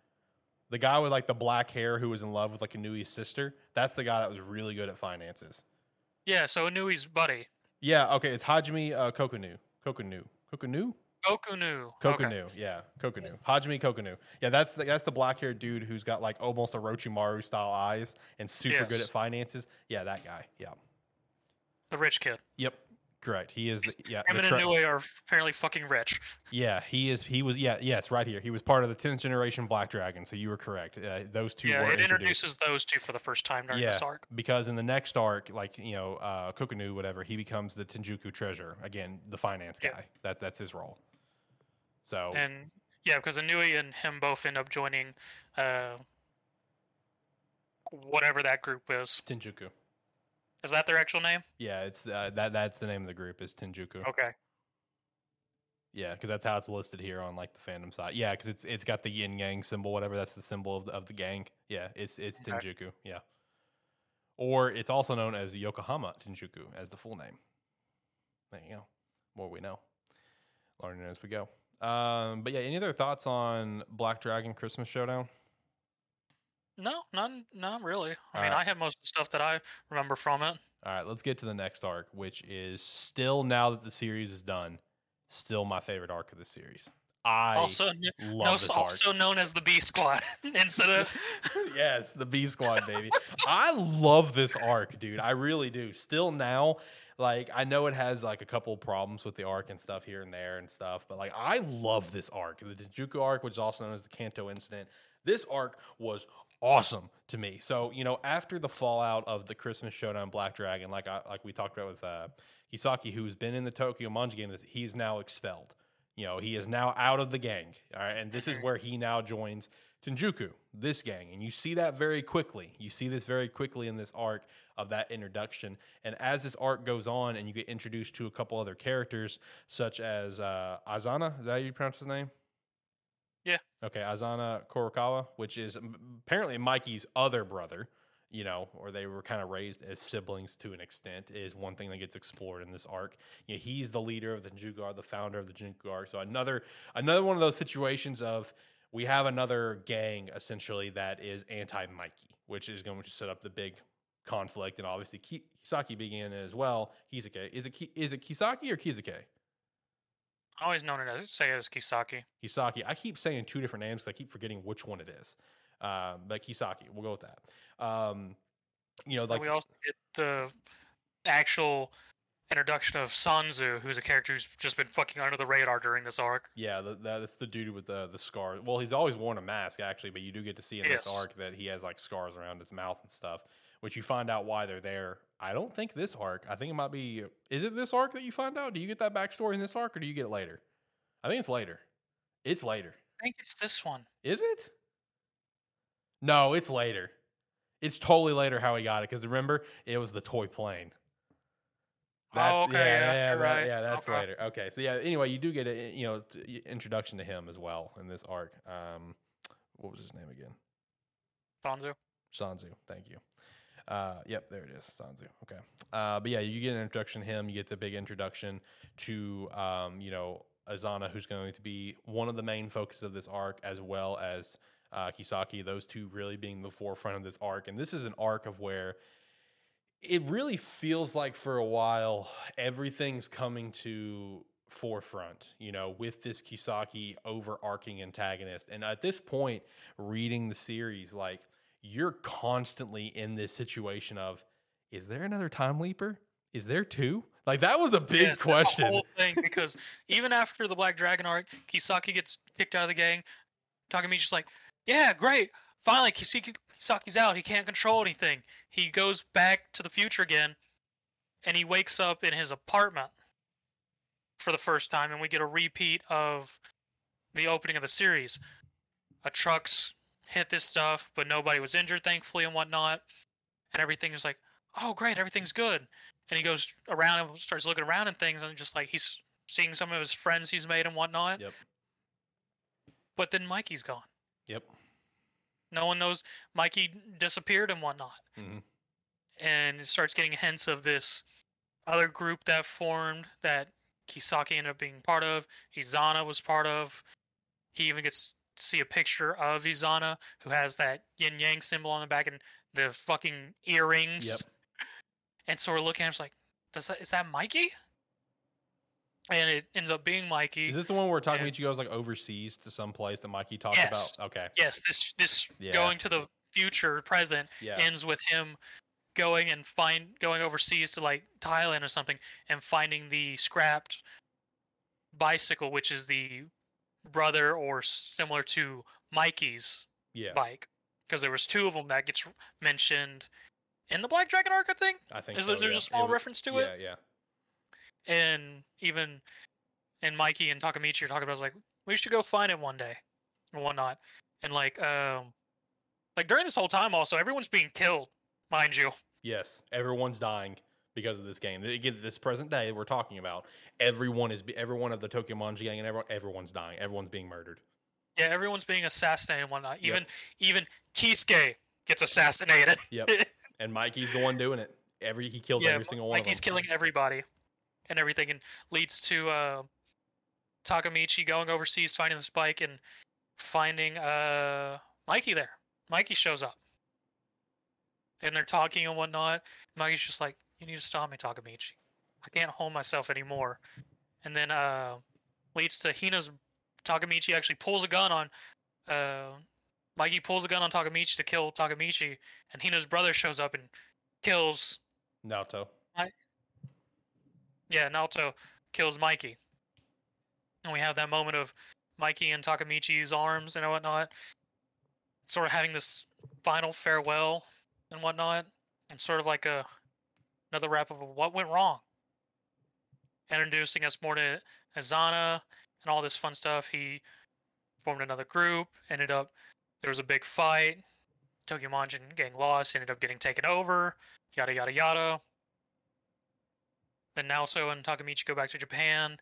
A: The guy with like the black hair who was in love with like Inui's sister. That's the guy that was really good at finances.
B: Yeah, so Inui's buddy.
A: Yeah. Okay. It's Hajime uh, Kokonoi. Kokonoi. Kokonoi.
B: Kokonoi.
A: Kokonoi,
B: Okay.
A: yeah, Kokonoi, Hajime Kokonoi, yeah. That's the, that's the black haired dude who's got like almost a Orochimaru style eyes and super good at finances. Yeah, that guy. Yeah,
B: The rich kid.
A: yep, correct. He is. The, yeah,
B: Him
A: the
B: and Inui are apparently fucking rich.
A: yeah. He is. He was. Yeah. Yes. Right here. He was part of the tenth generation Black Dragon. So you were correct. Uh, those two
B: Yeah,
A: were
B: it
A: introduced.
B: introduces those two for the first time during
A: Yeah.
B: this arc.
A: because in the next arc, like you know, uh, Kokonoi, whatever, he becomes the Tenjiku treasurer again, the finance guy.
B: Yeah.
A: That that's his role. So
B: And yeah, because Inui and him both end up joining uh whatever that group is.
A: Tenjiku.
B: Is that their actual name?
A: Yeah, it's uh, that. That's the name of the group is Tenjiku.
B: Okay.
A: Yeah, because that's how it's listed here on like the fandom side. Yeah, because it's it's got the yin yang symbol, whatever. That's the symbol of the, of the gang. Yeah, it's it's
B: Okay.
A: Tenjiku. Yeah, or it's also known as Yokohama Tenjiku as the full name. There you go. More we know, learning as we go. Um, but yeah, any other thoughts on Black Dragon Christmas Showdown?
B: No, none not really. I
A: All
B: mean
A: right.
B: I have most of the stuff that I remember from it.
A: All right, let's get to the next arc, which is still now that the series is done, still my favorite arc of the series. I
B: also no,
A: this arc.
B: also known as the B Squad *laughs* instead of *laughs*
A: yes, the B Squad, baby. I love this arc, dude. I really do. Still now, like I know it has like a couple problems with the arc and stuff here and there and stuff, but like I love this arc. The Tenjiku arc, which is also known as the Kanto incident. This arc was awesome to me. So, you know, after the fallout of the Christmas Showdown Black Dragon, like I like we talked about with uh Kisaki, who's been in the Tokyo Manji game, he is now expelled. You know, he is now out of the gang. All right. And this is
B: Mhm.
A: where he now joins Tenjiku, this gang. And you see that very quickly. You see this very quickly in this arc of that introduction. And as this arc goes on and you get introduced to a couple other characters, such as uh, Azana, is that how you pronounce his name?
B: Yeah.
A: Okay, Azana Kurokawa, which is apparently Mikey's other brother, you know, or they were kind of raised as siblings to an extent, is one thing that gets explored in this arc. You know, he's the leader of the Jingu the founder of the Jingu So another another one of those situations of we have another gang essentially that is anti Mikey, which is going to set up the big conflict. And obviously, Kisaki began it as well. Kizake is it is it Kisaki or Kizake?
B: I always known it as say as Kisaki.
A: Kisaki. I keep saying two different names because I keep forgetting which one it is. Um, but Kisaki, we'll go with that. Um, you know,
B: And
A: like
B: we also get the actual introduction of Sanzu, who's a character who's just been fucking under the radar during this arc.
A: yeah, the, the, that's the dude with the the scar. Well, he's always worn a mask actually, but you do get to see in this arc that he has like scars around his mouth and stuff, which you find out why they're there. I don't think this arc. I think it might be. Is it this arc that you find out? Do you get that backstory in this arc, or do you get it later? I think it's later. It's later.
B: I think it's this one.
A: Is it? No, it's later. It's totally later how he got it because remember it was the toy plane. That's,
B: Oh, okay,
A: Yeah,
B: yeah,
A: yeah, that-
B: right.
A: yeah, that's
B: Okay.
A: later. Okay, so yeah. Anyway, you do get a you know t- introduction to him as well in this arc. Um, what was his name again?
B: Sanzu.
A: Sanzu. Thank you. Uh, yep, there it is. Sanzu. Okay. Uh, but yeah, you get an introduction to him. You get the big introduction to, um, you know, Azana, who's going to be one of the main focuses of this arc, as well as uh, Kisaki. Those two really being the forefront of this arc. And this is an arc of where it really feels like for a while everything's coming to forefront you know with this kisaki overarching antagonist and at this point reading the series like you're constantly in this situation of is there another time leaper is there two like that was a big
B: Yeah,
A: question
B: whole thing because even after the Black Dragon arc, Kisaki gets kicked out of the gang. Takemichi's like, "Yeah, great. Finally, Kisaki, Kisaki's out. He can't control anything." He goes back to the future again, and he wakes up in his apartment for the first time, and we get a repeat of the opening of the series. A truck's hit this stuff, but nobody was injured, thankfully, and whatnot. And everything is like, "Oh, great, everything's good." and he goes around and starts looking around and things and just like he's seeing some of his friends he's made and whatnot.
A: Yep.
B: But then Mikey's gone.
A: yep
B: No one knows Mikey disappeared and whatnot.
A: Mhm.
B: And it starts getting hints of this other group that formed that Kisaki ended up being part of. Izana was part of. He even gets see a picture of Izana who has that yin yang symbol on the back and the fucking earrings.
A: Yep.
B: And so we're looking at it, it's like, does that is that Mikey? And it ends up being Mikey.
A: is this the one where
B: about
A: Takemichi goes like overseas to some place that Mikey talked
B: Yes.
A: about okay
B: yes, this this
A: Yeah.
B: going to the future present
A: yeah
B: ends with him going and find going overseas to like Thailand or something and finding the scrapped bicycle, which is the brother or similar to Mikey's
A: yeah
B: bike, because there was two of them that gets mentioned in the Black Dragon arc. I think
A: i think
B: is
A: so,
B: there, there's
A: yeah.
B: a small
A: was-
B: reference to
A: yeah
B: it,
A: yeah yeah.
B: and even and Mikey and Takemichi are talking about like we should go find it one day and whatnot, and like um like during this whole time also everyone's being killed, mind you.
A: Yes, everyone's dying because of this game. Again, this present day we're talking about, everyone is every one of the Tokyo Manji gang and everyone everyone's dying. Everyone's being murdered.
B: Yeah, everyone's being assassinated and whatnot. Even even Kisaki gets assassinated.
A: Yep. *laughs* and Mikey's the one doing it. Every he kills
B: yeah,
A: every single one
B: like he's
A: of them.
B: killing everybody and everything, and leads to uh, Takemichi going overseas, finding this bike, and finding uh, Mikey there. Mikey shows up, and they're talking and whatnot. Mikey's just like, "You need to stop me, Takemichi. I can't hold myself anymore." And then uh, leads to Hina's Takemichi actually pulls a gun on. Uh, Mikey pulls a gun on Takemichi to kill Takemichi, and Hina's brother shows up and kills
A: Naoto.
B: Yeah, Naoto kills Mikey. And we have that moment of Mikey and Takemichi's arms and whatnot, sort of having this final farewell and whatnot, and sort of like a another wrap of what went wrong. Introducing us more to Azana and all this fun stuff. He formed another group, ended up there was a big fight. Tokyo Manjin getting lost, ended up getting taken over, yada yada yada. Then Naoto and Takemichi go back to Japan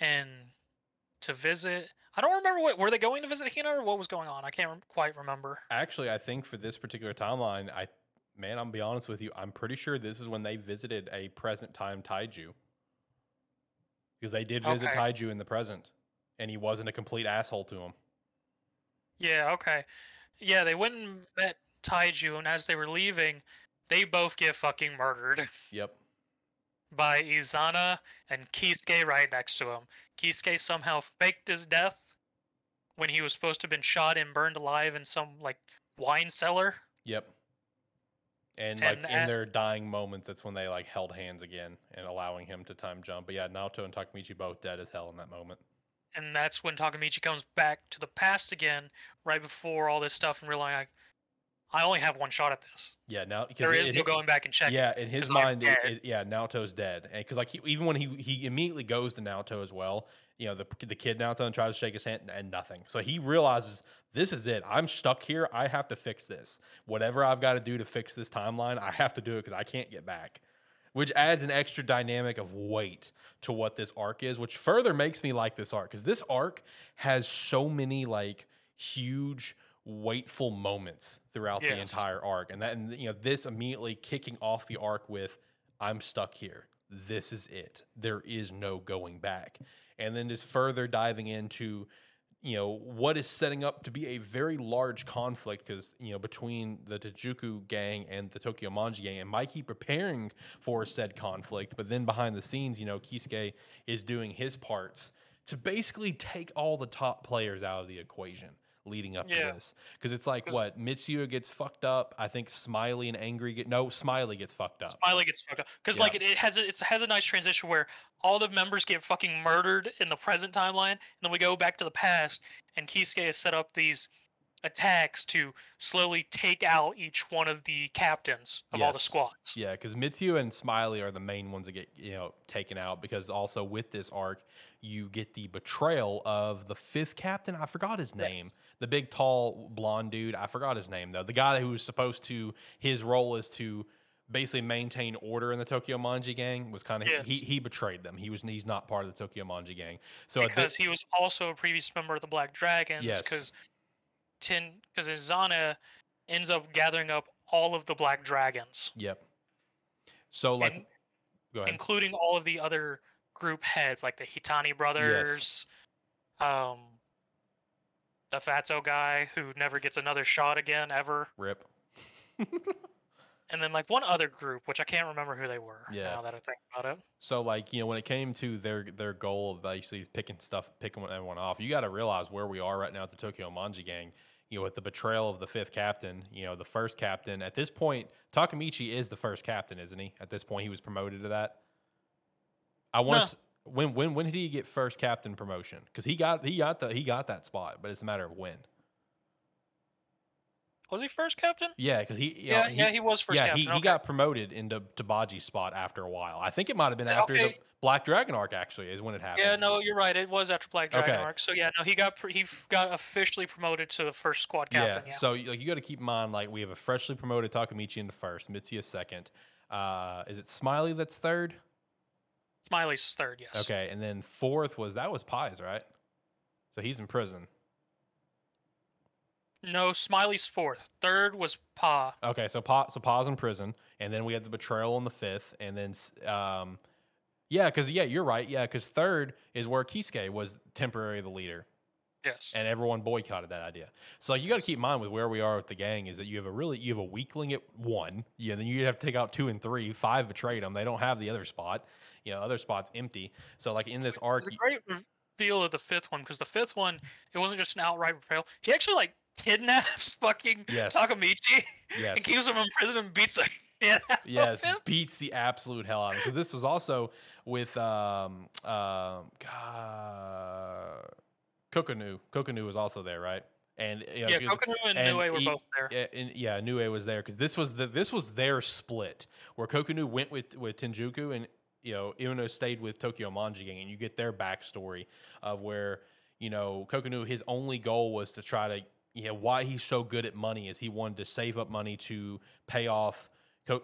B: and to visit. I don't remember what were they going to visit Hina or what was going on. I can't rem- quite remember.
A: Actually, I think for this particular timeline, I man, I'm be honest with you, I'm pretty sure this is when they visited a present time Taiju. Because they did visit
B: Okay.
A: Taiju in the present, and he wasn't a complete asshole to him.
B: Yeah, okay. Yeah, they went and met Taiju, and as they were leaving, they both get fucking murdered
A: Yep.
B: by Izana and Kisaki right next to him. Kisaki somehow faked his death when he was supposed to have been shot and burned alive in some like wine cellar.
A: Yep. And like
B: And
A: in their dying moments, that's when they like held hands again and allowing him to time jump. But yeah, Naoto and Takemichi both dead as hell in that moment.
B: and that's when Takemichi comes back to the past again, right before all this stuff, and realizing like, I only have one shot at this.
A: Yeah, now
B: there is
A: it-
B: no going back and checking.
A: Yeah, in his mind, it, it- yeah, Naoto's dead, and because like he, even when he he immediately goes to Naoto as well, you know, the the kid Naoto and tries to shake his hand and, and nothing. So he realizes this is it. I'm stuck here. I have to fix this. Whatever I've got to do to fix this timeline, I have to do it because I can't get back. which adds an extra dynamic of weight to what this arc is, which further makes me like this arc because this arc has so many like huge weightful moments throughout the entire arc and that and you know this immediately kicking off the arc with i'm stuck here this is it. There is no going back. And then just further diving into you know what is setting up to be a very large conflict because you know between the Tenjiku gang and the Tokyo Manji gang and Mikey preparing for said conflict but then behind the scenes you know Kisaki is doing his parts to basically take all the top players out of the equation leading up
B: Yeah.
A: to this because it's like what Mitsuya gets fucked up I think Smiley and Angry get no Smiley gets fucked up
B: Smiley gets fucked up because
A: Yeah.
B: like it, it has a, it has a nice transition where all the members get fucking murdered in the present timeline, and then we go back to the past, and Kisaki has set up these attacks to slowly take out each one of the captains of all the squads.
A: Yeah, because Mitsuya and Smiley are the main ones that get you know taken out. Because also with this arc, you get the betrayal of the fifth captain. I forgot his
B: Yes.
A: The big, tall, blonde dude. I forgot his name though. The guy who was supposed to his role is to basically maintain order in the Tokyo Manji gang was kind of he
B: Yes.
A: he betrayed them. He was he's not part of the Tokyo Manji gang. So
B: because he was also a previous member of the Black Dragons.
A: Yes.
B: Because Tin because Izana ends up gathering up all of the Black Dragons,
A: yep. So like,
B: And- including all of the other group heads, like the Haitani brothers, um, the Fatso guy who never gets another shot again ever,
A: Rip. *laughs*
B: and then like one other group which I can't remember who they were.
A: Yeah.
B: Now that I think about it.
A: So like you know when it came to their their goal of basically picking stuff, picking everyone off, you got to realize where we are right now at the Tokyo Manji gang. You know with the betrayal of the fifth captain. You know the first captain at this point, Takemichi is the first captain, isn't he? At this point, he was promoted to that. I want to. When when when did he get first captain promotion? Because he got he got the he got that spot, but it's a matter of when.
B: Was he first captain?
A: Yeah, because he
B: yeah,
A: know,
B: yeah, he was first
A: yeah,
B: captain.
A: he, he
B: okay.
A: got promoted into to Baji's spot after a while. I think it might have been after the Black Dragon arc. Actually, is when it happened.
B: Yeah, no, you're right. It was after Black Dragon
A: Okay.
B: arc. So yeah, no, he got he got officially promoted to the first squad captain. Yeah.
A: So like you got to keep in mind like we have a freshly promoted Takemichi into first, Mitsuya second. Uh, is it Smiley that's third?
B: Smiley's third. Yes.
A: Okay, and then fourth was that was Pies, right? So he's in prison.
B: No, Smiley's fourth. Third was Pa.
A: Okay, so Pa, so Pa's in prison, and then we had the betrayal on the fifth, and then um, yeah, because yeah, you're right, yeah, because third is where Kisaki was temporarily the leader.
B: Yes.
A: and everyone boycotted that idea. So like, you got to keep in mind with where we are with the gang is that you have a really you have a weakling at one, yeah, then you have to take out two and three. Five betrayed them; they don't have the other spot. You know, other spots empty. So like in this arc,
B: It's a great reveal of the fifth one because the fifth one it wasn't just an outright betrayal. He actually like kidnaps *laughs* fucking
A: Yes.
B: Takemichi *laughs*
A: yes,
B: and keeps him in prison and beats the *laughs*
A: yes, beats the absolute hell out of him. because this was also with um um God, Kokonoi. Kokonoi was also there, right? And you know,
B: Yeah, Kokonoi and,
A: and
B: Nue were both there.
A: Yeah, and yeah, Nue was there because this was the this was their split where Kokonoi went with with Tenjiku and you know Uno stayed with Tokyo Manji gang, and you get their backstory of where you know Kokonoi his only goal was to try to you know why he's so good at money is he wanted to save up money to pay off.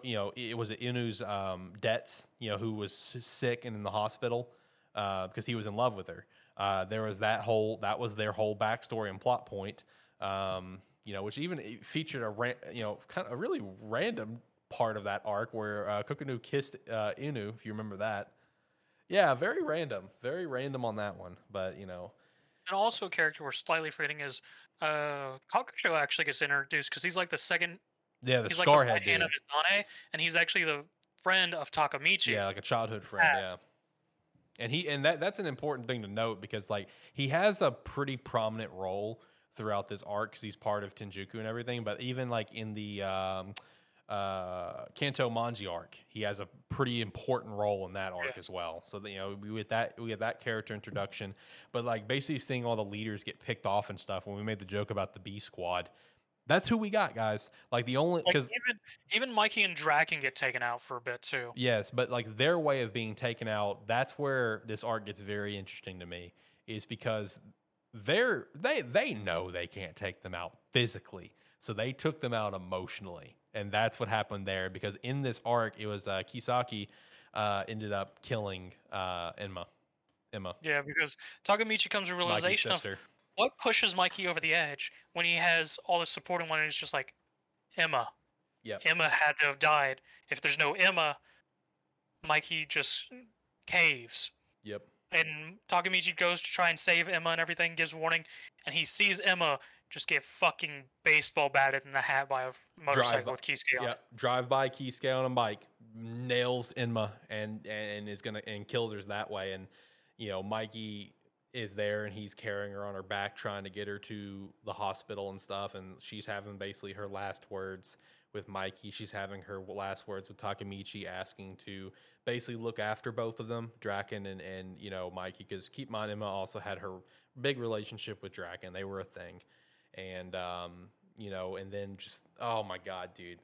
A: You know, it was Inui's um, debts. You know, who was sick and in the hospital uh, because he was in love with her. Uh, there was that whole that was their whole backstory and plot point. Um, you know, which even featured a you know kind of a really random part of that arc where uh, Kokonoi kissed uh, Inui, if you remember that. Yeah, very random, very random on that one. But you know,
B: And also a character we're slightly forgetting is uh Kakucho actually gets introduced because he's like the second
A: yeah, the
B: he's like the
A: Scarhead
B: right hand of Izana, and he's actually the friend of Takemichi.
A: Yeah, like a childhood friend.
B: Yes.
A: Yeah. And he and that that's an important thing to note because like he has a pretty prominent role throughout this arc because he's part of Tenjiku and everything. But even like in the um, uh, Kanto Manji arc, he has a pretty important role in that arc
B: Yes.
A: as well. So you know we get that we get that character introduction. But like basically seeing all the leaders get picked off and stuff. When we made the joke about the B Squad, that's who we got, guys. Like the only
B: Like
A: because
B: even even Mikey and Draken get taken out for a bit too.
A: Yes, but like their way of being taken out, that's where this arc gets very interesting to me, is because they're they they know they can't take them out physically. So they took them out emotionally. And that's what happened there. Because in this arc, it was uh, Kisaki uh, ended up killing uh, Emma. Emma,
B: Yeah, because Takemichi comes to a realization of what pushes Mikey over the edge when he has all this supporting one and it's just like Emma.
A: Yeah.
B: Emma had to have died. If there's no Emma, Mikey just caves.
A: Yep.
B: And Takemichi goes to try and save Emma and everything, gives warning, and he sees Emma just get fucking baseball batted in the hat by a motorcycle
A: by-
B: with on
A: Yeah, drive by Kisaki on a bike, nails Emma and and is gonna and kills her that way. And you know, Mikey is there and he's carrying her on her back, trying to get her to the hospital and stuff. And she's having basically her last words with Mikey. She's having her last words with Takemichi, asking to basically look after both of them, Draken and and you know Mikey. Because keep in mind, Emma also had her big relationship with Draken. They were a thing, and um, you know, and then just oh my god, dude,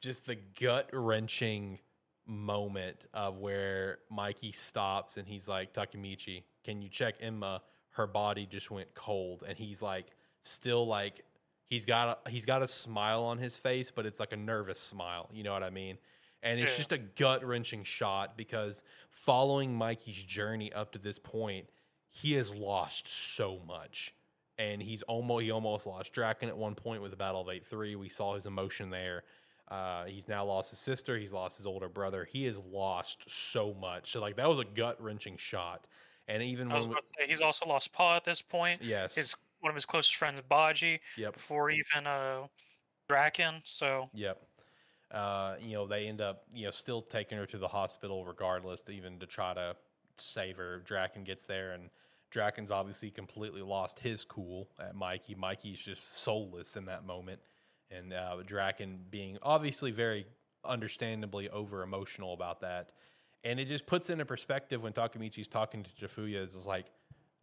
A: just the gut wrenching moment of where Mikey stops and he's like, Takemichi, can you check Emma? Her body just went cold, and he's like, still like, he's got a, he's got a smile on his face, but it's like a nervous smile. You know what I mean? And it's
B: Yeah.
A: just a gut wrenching shot because following Mikey's journey up to this point, he has lost so much. And he's almost he almost lost Draken at one point with the Battle of Eight Three. We saw his emotion there. Uh, he's now lost his sister. He's lost his older brother. He has lost so much. So like that was a gut wrenching shot. And even when we,
B: say, he's also lost Pa at this point.
A: yes,
B: His one of his closest friends, Baji,
A: yep,
B: before even uh Draken. So
A: Yep. Uh, you know, they end up, you know, still taking her to the hospital regardless, even to try to save her. Draken gets there, and Draken's obviously completely lost his cool at Mikey. Mikey's just soulless in that moment. And uh, Draken being obviously very understandably over emotional about that. And it just puts into perspective when Takemichi's talking to Chifuya, is like,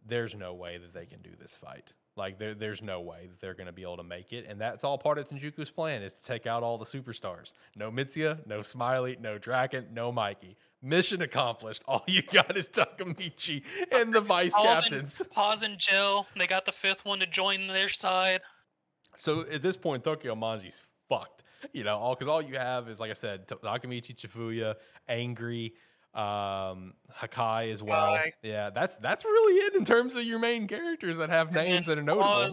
A: there's no way that they can do this fight. Like there, there's no way that they're going to be able to make it, and that's all part of Tenjiku's plan is to take out all the superstars. No Mitsuya, no Smiley, no Draken, no Mikey. Mission accomplished. All you got is Takemichi and the vice
B: and,
A: captains.
B: Pa's and Jill, they got the fifth one to join their side.
A: So at this point, Tokyo Manji's fucked. You know, all because all you have is like I said, Takemichi, Chifuya, Angry, um, Hakkai as well. Yeah, that's that's really it in terms of your main characters that have
B: And
A: names that are notable.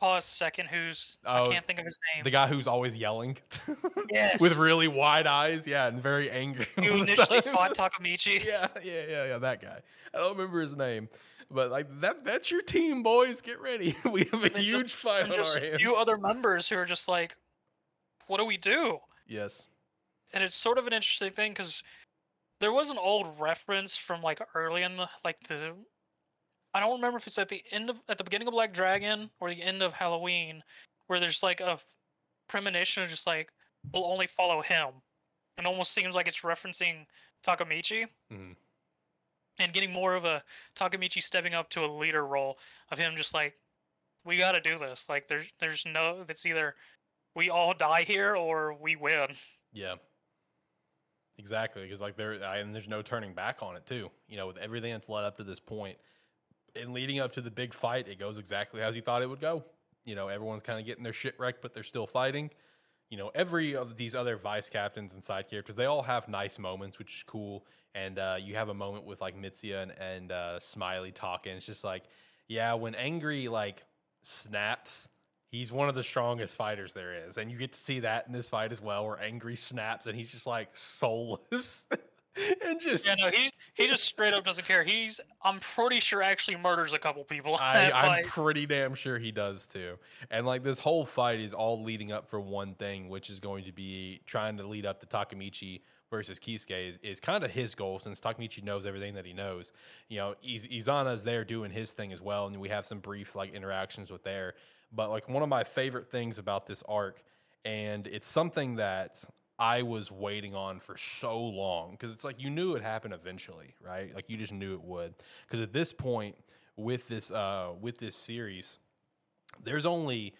B: Pa's second, who's I
A: Oh,
B: can't think of his name.
A: The guy who's always yelling *laughs*
B: yes.
A: with really wide eyes, yeah, and very angry. *laughs*
B: who initially fought Takemichi. *laughs*
A: yeah, yeah, yeah, yeah, that guy. I don't remember his name, but like that that's your team, boys. Get ready. We have a
B: And
A: huge
B: just-
A: fight on
B: just
A: our
B: a few other members who are just like, what do we do?
A: yes.
B: And it's sort of an interesting thing because there was an old reference from like early in the like the I don't remember if it's at the end of at the beginning of Black Dragon or the end of Halloween where there's like a premonition of just like we'll only follow him. And almost seems like it's referencing Takemichi
A: Mhm.
B: and getting more of a Takemichi stepping up to a leader role of him just like we got to do this. Like there's there's no it's either we all die here or we win.
A: Yeah. Exactly, because like there I- and there's no turning back on it too. You know, with everything that's led up to this point, and leading up to the big fight, it goes exactly as you thought it would go. You know, everyone's kind of getting their shit wrecked, but they're still fighting. You know, every of these other vice captains and side characters, they all have nice moments, which is cool. And uh, you have a moment with like Mitsuya and, and uh, Smiley talking. It's just like, yeah, when angry like snaps, he's one of the strongest fighters there is, and you get to see that in this fight as well, where angry snaps and he's just like soulless *laughs* *laughs* and just
B: Yeah, no, he he just straight up doesn't care. He's I'm pretty sure actually murders a couple people.
A: I, I'm pretty damn sure he does too. And like this whole fight is all leading up for one thing, which is going to be trying to lead up to Takemichi versus Kisaki is, is kind of his goal since Takemichi knows everything that he knows. You know, Iz- Izana's there doing his thing as well, and we have some brief like interactions with there. But like one of my favorite things about this arc, and it's something that I was waiting on for so long because it's like you knew it happened eventually, right? Like you just knew it would. Because at this point, with this uh, with this series, there's only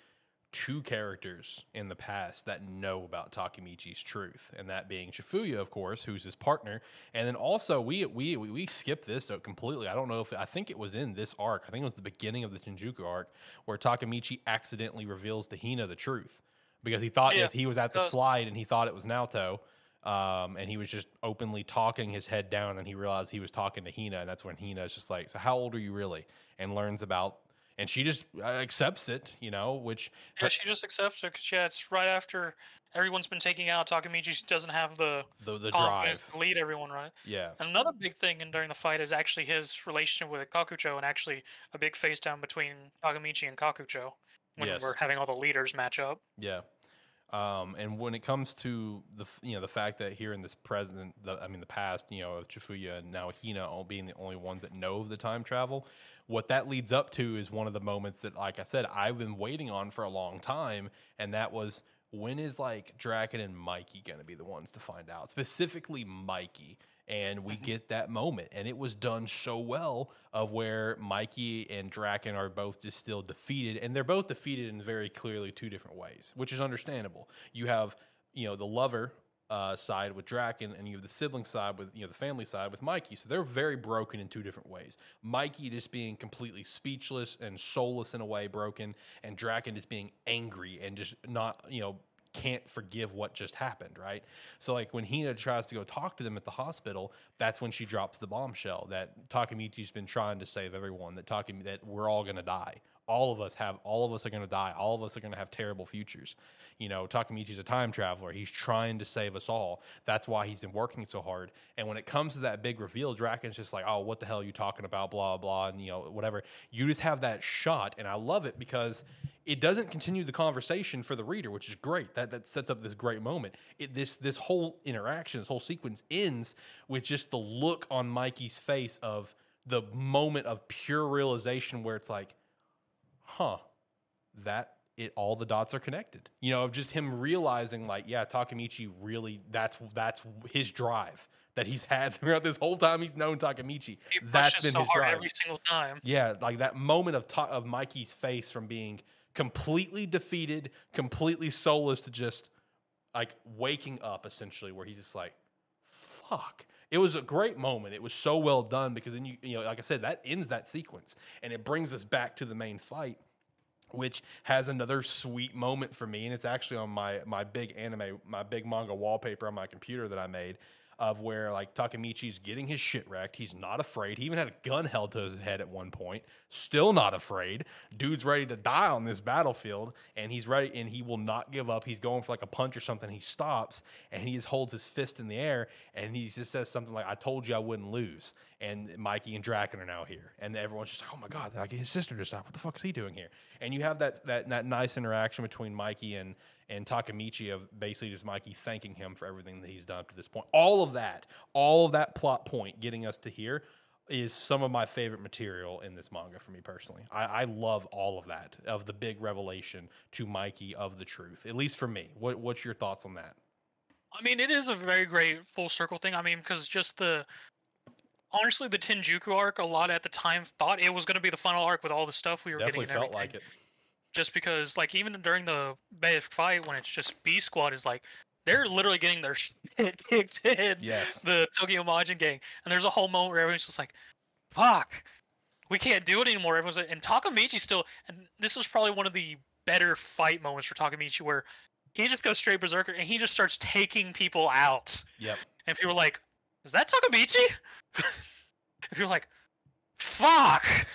A: two characters in the past that know about Takemichi's truth, and that being Chifuya, of course, who's his partner, and then also we we we, we skipped this completely. I don't know if I think it was in this arc. I think it was the beginning of the Shinjuku arc where Takemichi accidentally reveals to Hina the truth because he thought
B: Yeah,
A: yes, he was at the slide and he thought it was Naoto. Um, and he was just openly talking his head down, and he realized he was talking to Hina, and that's when Hina is just like, "So how old are you really?" and learns about, and she just uh, accepts it, you know, which
B: Yeah, she just accepts it because yeah, it's right after everyone's been taking out Takemichi. She doesn't have the
A: the the
B: confidence
A: drive,
B: to lead everyone right.
A: yeah,
B: And another big thing in during the fight is actually his relationship with Kakucho, and actually a big face down between Takemichi and Kakucho when
A: Yes.
B: we're having all the leaders match up.
A: Yeah. Um, and when it comes to the you know the fact that here in this present, the, I mean the past, you know, of Chifuya and now Hina all being the only ones that know of the time travel, what that leads up to is one of the moments that, like I said, I've been waiting on for a long time, and that was when is like Draken and Mikey going to be the ones to find out, specifically Mikey. And we
B: Mhm.
A: get that moment, and it was done so well of where Mikey and Draken are both just still defeated, and they're both defeated in very clearly two different ways, which is understandable. You have, you know, the lover uh, side with Draken, and you have the sibling side with, you know, the family side with Mikey. So they're very broken in two different ways. Mikey just being completely speechless and soulless in a way, broken, and Draken just being angry and just not, you know, can't forgive what just happened, right? So like when Hina tries to go talk to them at the hospital, that's when she drops the bombshell that Takemichi's been trying to save everyone, that Takami that we're all gonna die. All of us have all of us are gonna die. All of us are gonna have terrible futures. You know, Takemichi's a time traveler. He's trying to save us all. That's why he's been working so hard. And when it comes to that big reveal, Draken's just like, oh, what the hell are you talking about? Blah blah, and you know, whatever. You just have that shot, and I love it because it doesn't continue the conversation for the reader, which is great. That that sets up this great moment. It, this this whole interaction, this whole sequence ends with just the look on Mikey's face of the moment of pure realization where it's like, huh, that it all the dots are connected. You know, of just him realizing like, yeah, Takemichi really that's that's his drive that he's had *laughs* throughout this whole time he's known Takemichi.
B: He
A: That's been
B: so
A: his
B: hard
A: drive.
B: every single time.
A: Yeah, like that moment of ta- of Mikey's face from being completely defeated, completely soulless to just like waking up essentially, where he's just like, "Fuck." It was a great moment. It was so well done because then you you know, like I said, that ends that sequence and it brings us back to the main fight, which has another sweet moment for me, and it's actually on my my big anime, my big manga wallpaper on my computer that I made of where like Takemichi's getting his shit wrecked. He's not afraid. He even had a gun held to his head at one point. Still not afraid. Dude's ready to die on this battlefield, and he's ready, and he will not give up. He's going for like a punch or something. He stops and he just holds his fist in the air, and he just says something like, "I told you I wouldn't lose." And Mikey and Draken are now here, and everyone's just like, "Oh my god!" Like his sister just died. What the fuck is he doing here? And you have that that that nice interaction between Mikey and and Takemichi of basically just Mikey thanking him for everything that he's done up to this point. All of that, all of that plot point getting us to here is some of my favorite material in this manga for me personally. I, I love all of that, of the big revelation to Mikey of the truth, at least for me. What, what's your thoughts on that?
B: I mean, it is a very great full circle thing. I mean, because just the honestly, the Tenjiku arc, a lot at the time thought it was going to be the final arc with all the stuff we were
A: Definitely
B: getting. and
A: felt
B: everything.
A: like it.
B: Just because, like, even during the Bay fight, when it's just B Squad is like, they're literally getting their *laughs* shit kicked in.
A: Yes.
B: The Tokyo Manji gang, and there's a whole moment where everyone's just like, "Fuck, we can't do it anymore." Everyone's like, and Takemichi still, and this was probably one of the better fight moments for Takemichi, where he just goes straight berserker and he just starts taking people out.
A: Yep.
B: And people are like, is that Takamichi? *laughs* if you're like, fuck, *laughs*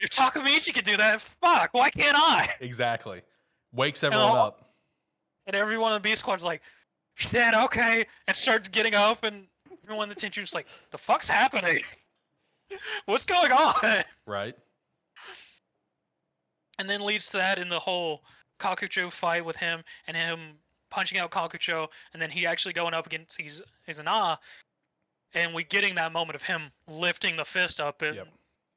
B: if Takemichi can do that, fuck, why can't I?
A: exactly. Wakes everyone
B: all-
A: up.
B: And everyone in the B squad's like, shit, okay, and starts getting up, and everyone in the Tenjiku's like, the fuck's happening? *laughs* What's going on?
A: Right.
B: and then leads to that in the whole Kakucho fight with him and him punching out Kakucho, and then he actually going up against his Izana, and we getting that moment of him lifting the fist up and
A: Yep.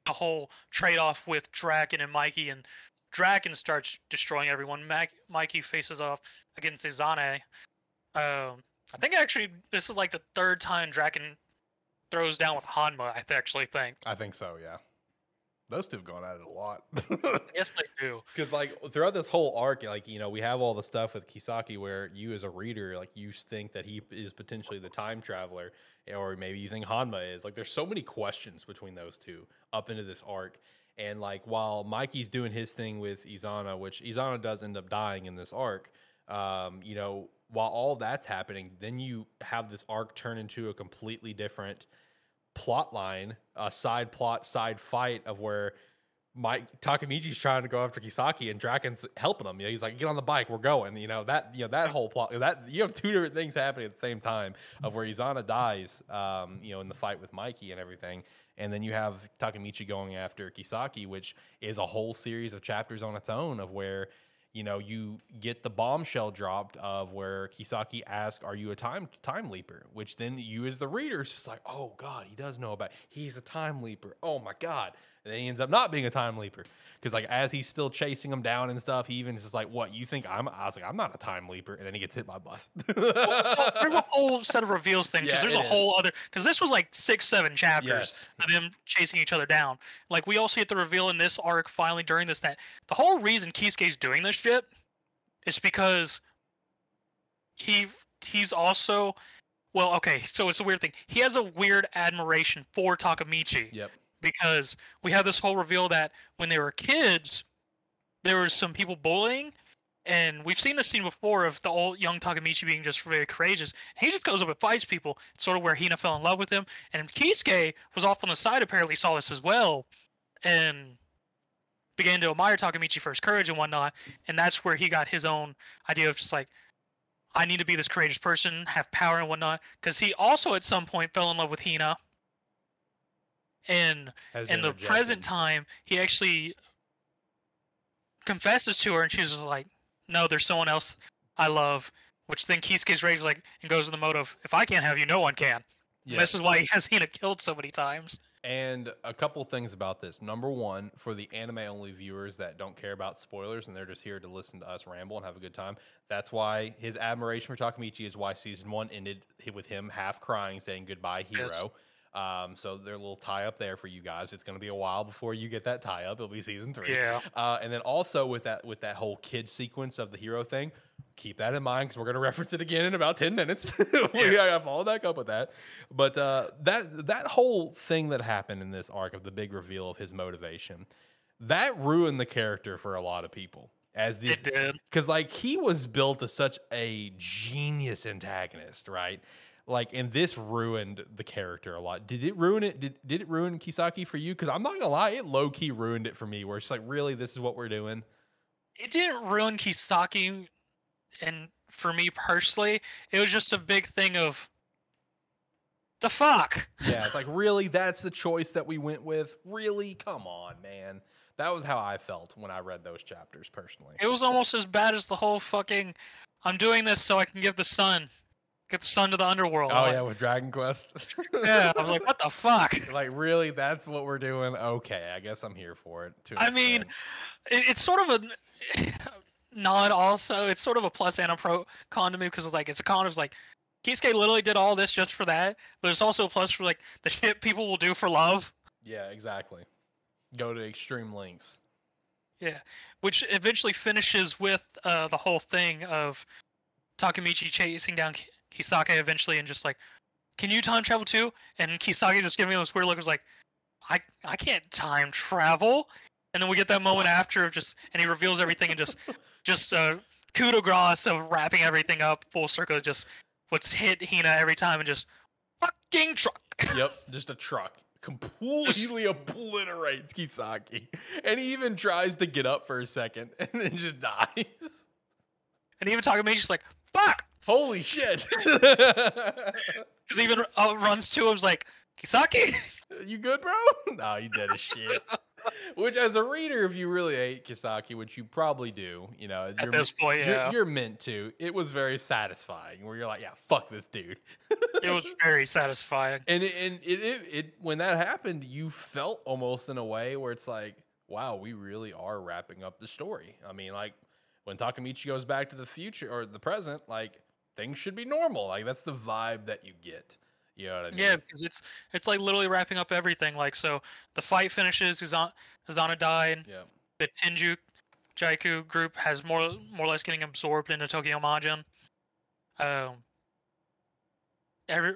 B: the whole trade off with Draken and Mikey, and Draken starts destroying everyone. Mac- Mikey faces off against Izana. Um, I think actually this is like the third time Draken throws down with Hanma. I th- actually think.
A: I think so, yeah. Those two have gone at it a lot. *laughs*
B: Yes, they do.
A: Because like throughout this whole arc, like you know, we have all the stuff with Kisaki where you as a reader, like you think that he is potentially the time traveler, or maybe you think Hanma is. Like, there's so many questions between those two up into this arc, And like while Mikey's doing his thing with Izana, which Izana does end up dying in this arc, um, you know, while all that's happening, then you have this arc turn into a completely different plot line, a side plot, side fight of where Mike Takemichi's trying to go after Kisaki and Draken's helping him. You know, he's like, "Get on the bike, we're going." You know that you know that whole plot. That you have two different things happening at the same time of where Izana dies, um, you know, in the fight with Mikey and everything, and then you have Takemichi going after Kisaki, which is a whole series of chapters on its own of where you know you get the bombshell dropped of where Kisaki asks, "Are you a time time leaper?" Which then you as the reader is like, "Oh God, he does know about. He's a time leaper. Oh my God." And then he ends up not being a time leaper because like as he's still chasing him down and stuff, he even is just like, "What you think I'm?" I was like, "I'm not a time leaper," and then he gets hit by a bus. *laughs*
B: Well, there's a whole set of reveals thing because
A: Yeah,
B: there's a
A: is.
B: whole other because this was like six seven chapters
A: Yes.
B: of them chasing each other down. Like we also get the reveal in this arc finally during this that the whole reason Kisaki's doing this shit is because he he's also well okay so it's a weird thing he has a weird admiration for Takemichi
A: yep.
B: Because we have this whole reveal that when they were kids, there was some people bullying, and we've seen this scene before of the old young Takemichi being just very courageous. He just goes up and fights people. Sort of where Hina fell in love with him, and Kisaki was off on the side. Apparently, saw this as well, and began to admire Takemichi for his courage and whatnot. And that's where he got his own idea of just like. I need to be this courageous person, have power and whatnot. Because he also at some point fell in love with Hina. And in the present time, he actually confesses to her, and she's just like, "No, there's someone else I love." Which then Kisaki's rage like and goes in the mode of, "If I can't have you, no one can."
A: Yeah.
B: This is why he has Hina killed so many times.
A: And a couple things about this. Number one, for the anime only viewers that don't care about spoilers and they're just here to listen to us ramble and have a good time, that's why his admiration for Takemichi is why season one ended with him half crying, saying goodbye, hero.
B: Yes.
A: Um, so a little tie up there for you guys. It's going to be a while before you get that tie up. It'll be season three.
B: Yeah.
A: Uh, and then also with that with that whole kid sequence of the hero thing, keep that in mind because we're going to reference it again in about ten minutes. *laughs* we
B: Yes.
A: gotta follow back up with that. But uh, that that whole thing that happened in this arc of the big reveal of his motivation, that ruined the character for a lot of people. As this, because like he was built as such a genius antagonist, right? Like, and this ruined the character a lot. Did it ruin it? Did, did it ruin Kisaki for you? Because I'm not gonna lie, it low key ruined it for me. Where it's like, really, this is what we're doing.
B: It didn't ruin Kisaki, and for me personally, it was just a big thing of the fuck. *laughs*
A: Yeah, it's like, really, that's the choice that we went with. Really, come on, man. That was how I felt when I read those chapters personally.
B: It was almost as bad as the whole fucking. I'm doing this so I can give the sun, get the son to the underworld.
A: Oh
B: I'm like,
A: yeah, with Dragon Quest. *laughs*
B: yeah. I'm like, what the fuck? *laughs*
A: like really, that's what we're doing. Okay, I guess I'm here for it. Too.
B: I mean, it, it's sort of a *laughs* non. Also, it's sort of a plus and a pro con to me because like it's a con of like Kisaki literally did all this just for that, but it's also a plus for like the shit people will do for love,
A: yeah, exactly. Go to extreme lengths.
B: Yeah, which eventually finishes with uh, the whole thing of Takemichi chasing down Kisaki eventually and just like, can you time travel too? And Kisaki just giving me this weird look, was like, I I can't time travel. And then we get that moment after of just, and he reveals everything and just, *laughs* just uh, coup de grace of wrapping everything up full circle. Just what's hit Hina every time and just fucking truck. *laughs*
A: Yep, just a truck completely obliterates Kisaki, and he even tries to get up for a second *laughs* and then just dies.
B: And even Takemichi's like, fuck.
A: Holy shit! *laughs*
B: Because even uh, runs to him's like, Kisaki.
A: you good, bro? *laughs* No, you dead as shit. Which, as a reader, if you really hate Kisaki, which you probably do, you know,
B: At
A: you're,
B: this point,
A: you're,
B: yeah.
A: you're meant to. It was very satisfying. Where you're like, yeah, fuck this dude.
B: it was *laughs* very satisfying.
A: and it, and it, it, it when that happened, you felt almost in a way where it's like, wow, we really are wrapping up the story. I mean, like when Takemichi goes back to the future or the present, like things should be normal. Like that's the vibe that you get. You know what I mean?
B: Yeah, because it's it's like literally wrapping up everything. Like so, the fight finishes. Uzan- Izana died.
A: Yeah.
B: The Tenju Jaiku group has more more or less getting absorbed into Tokyo Manji. Um. Every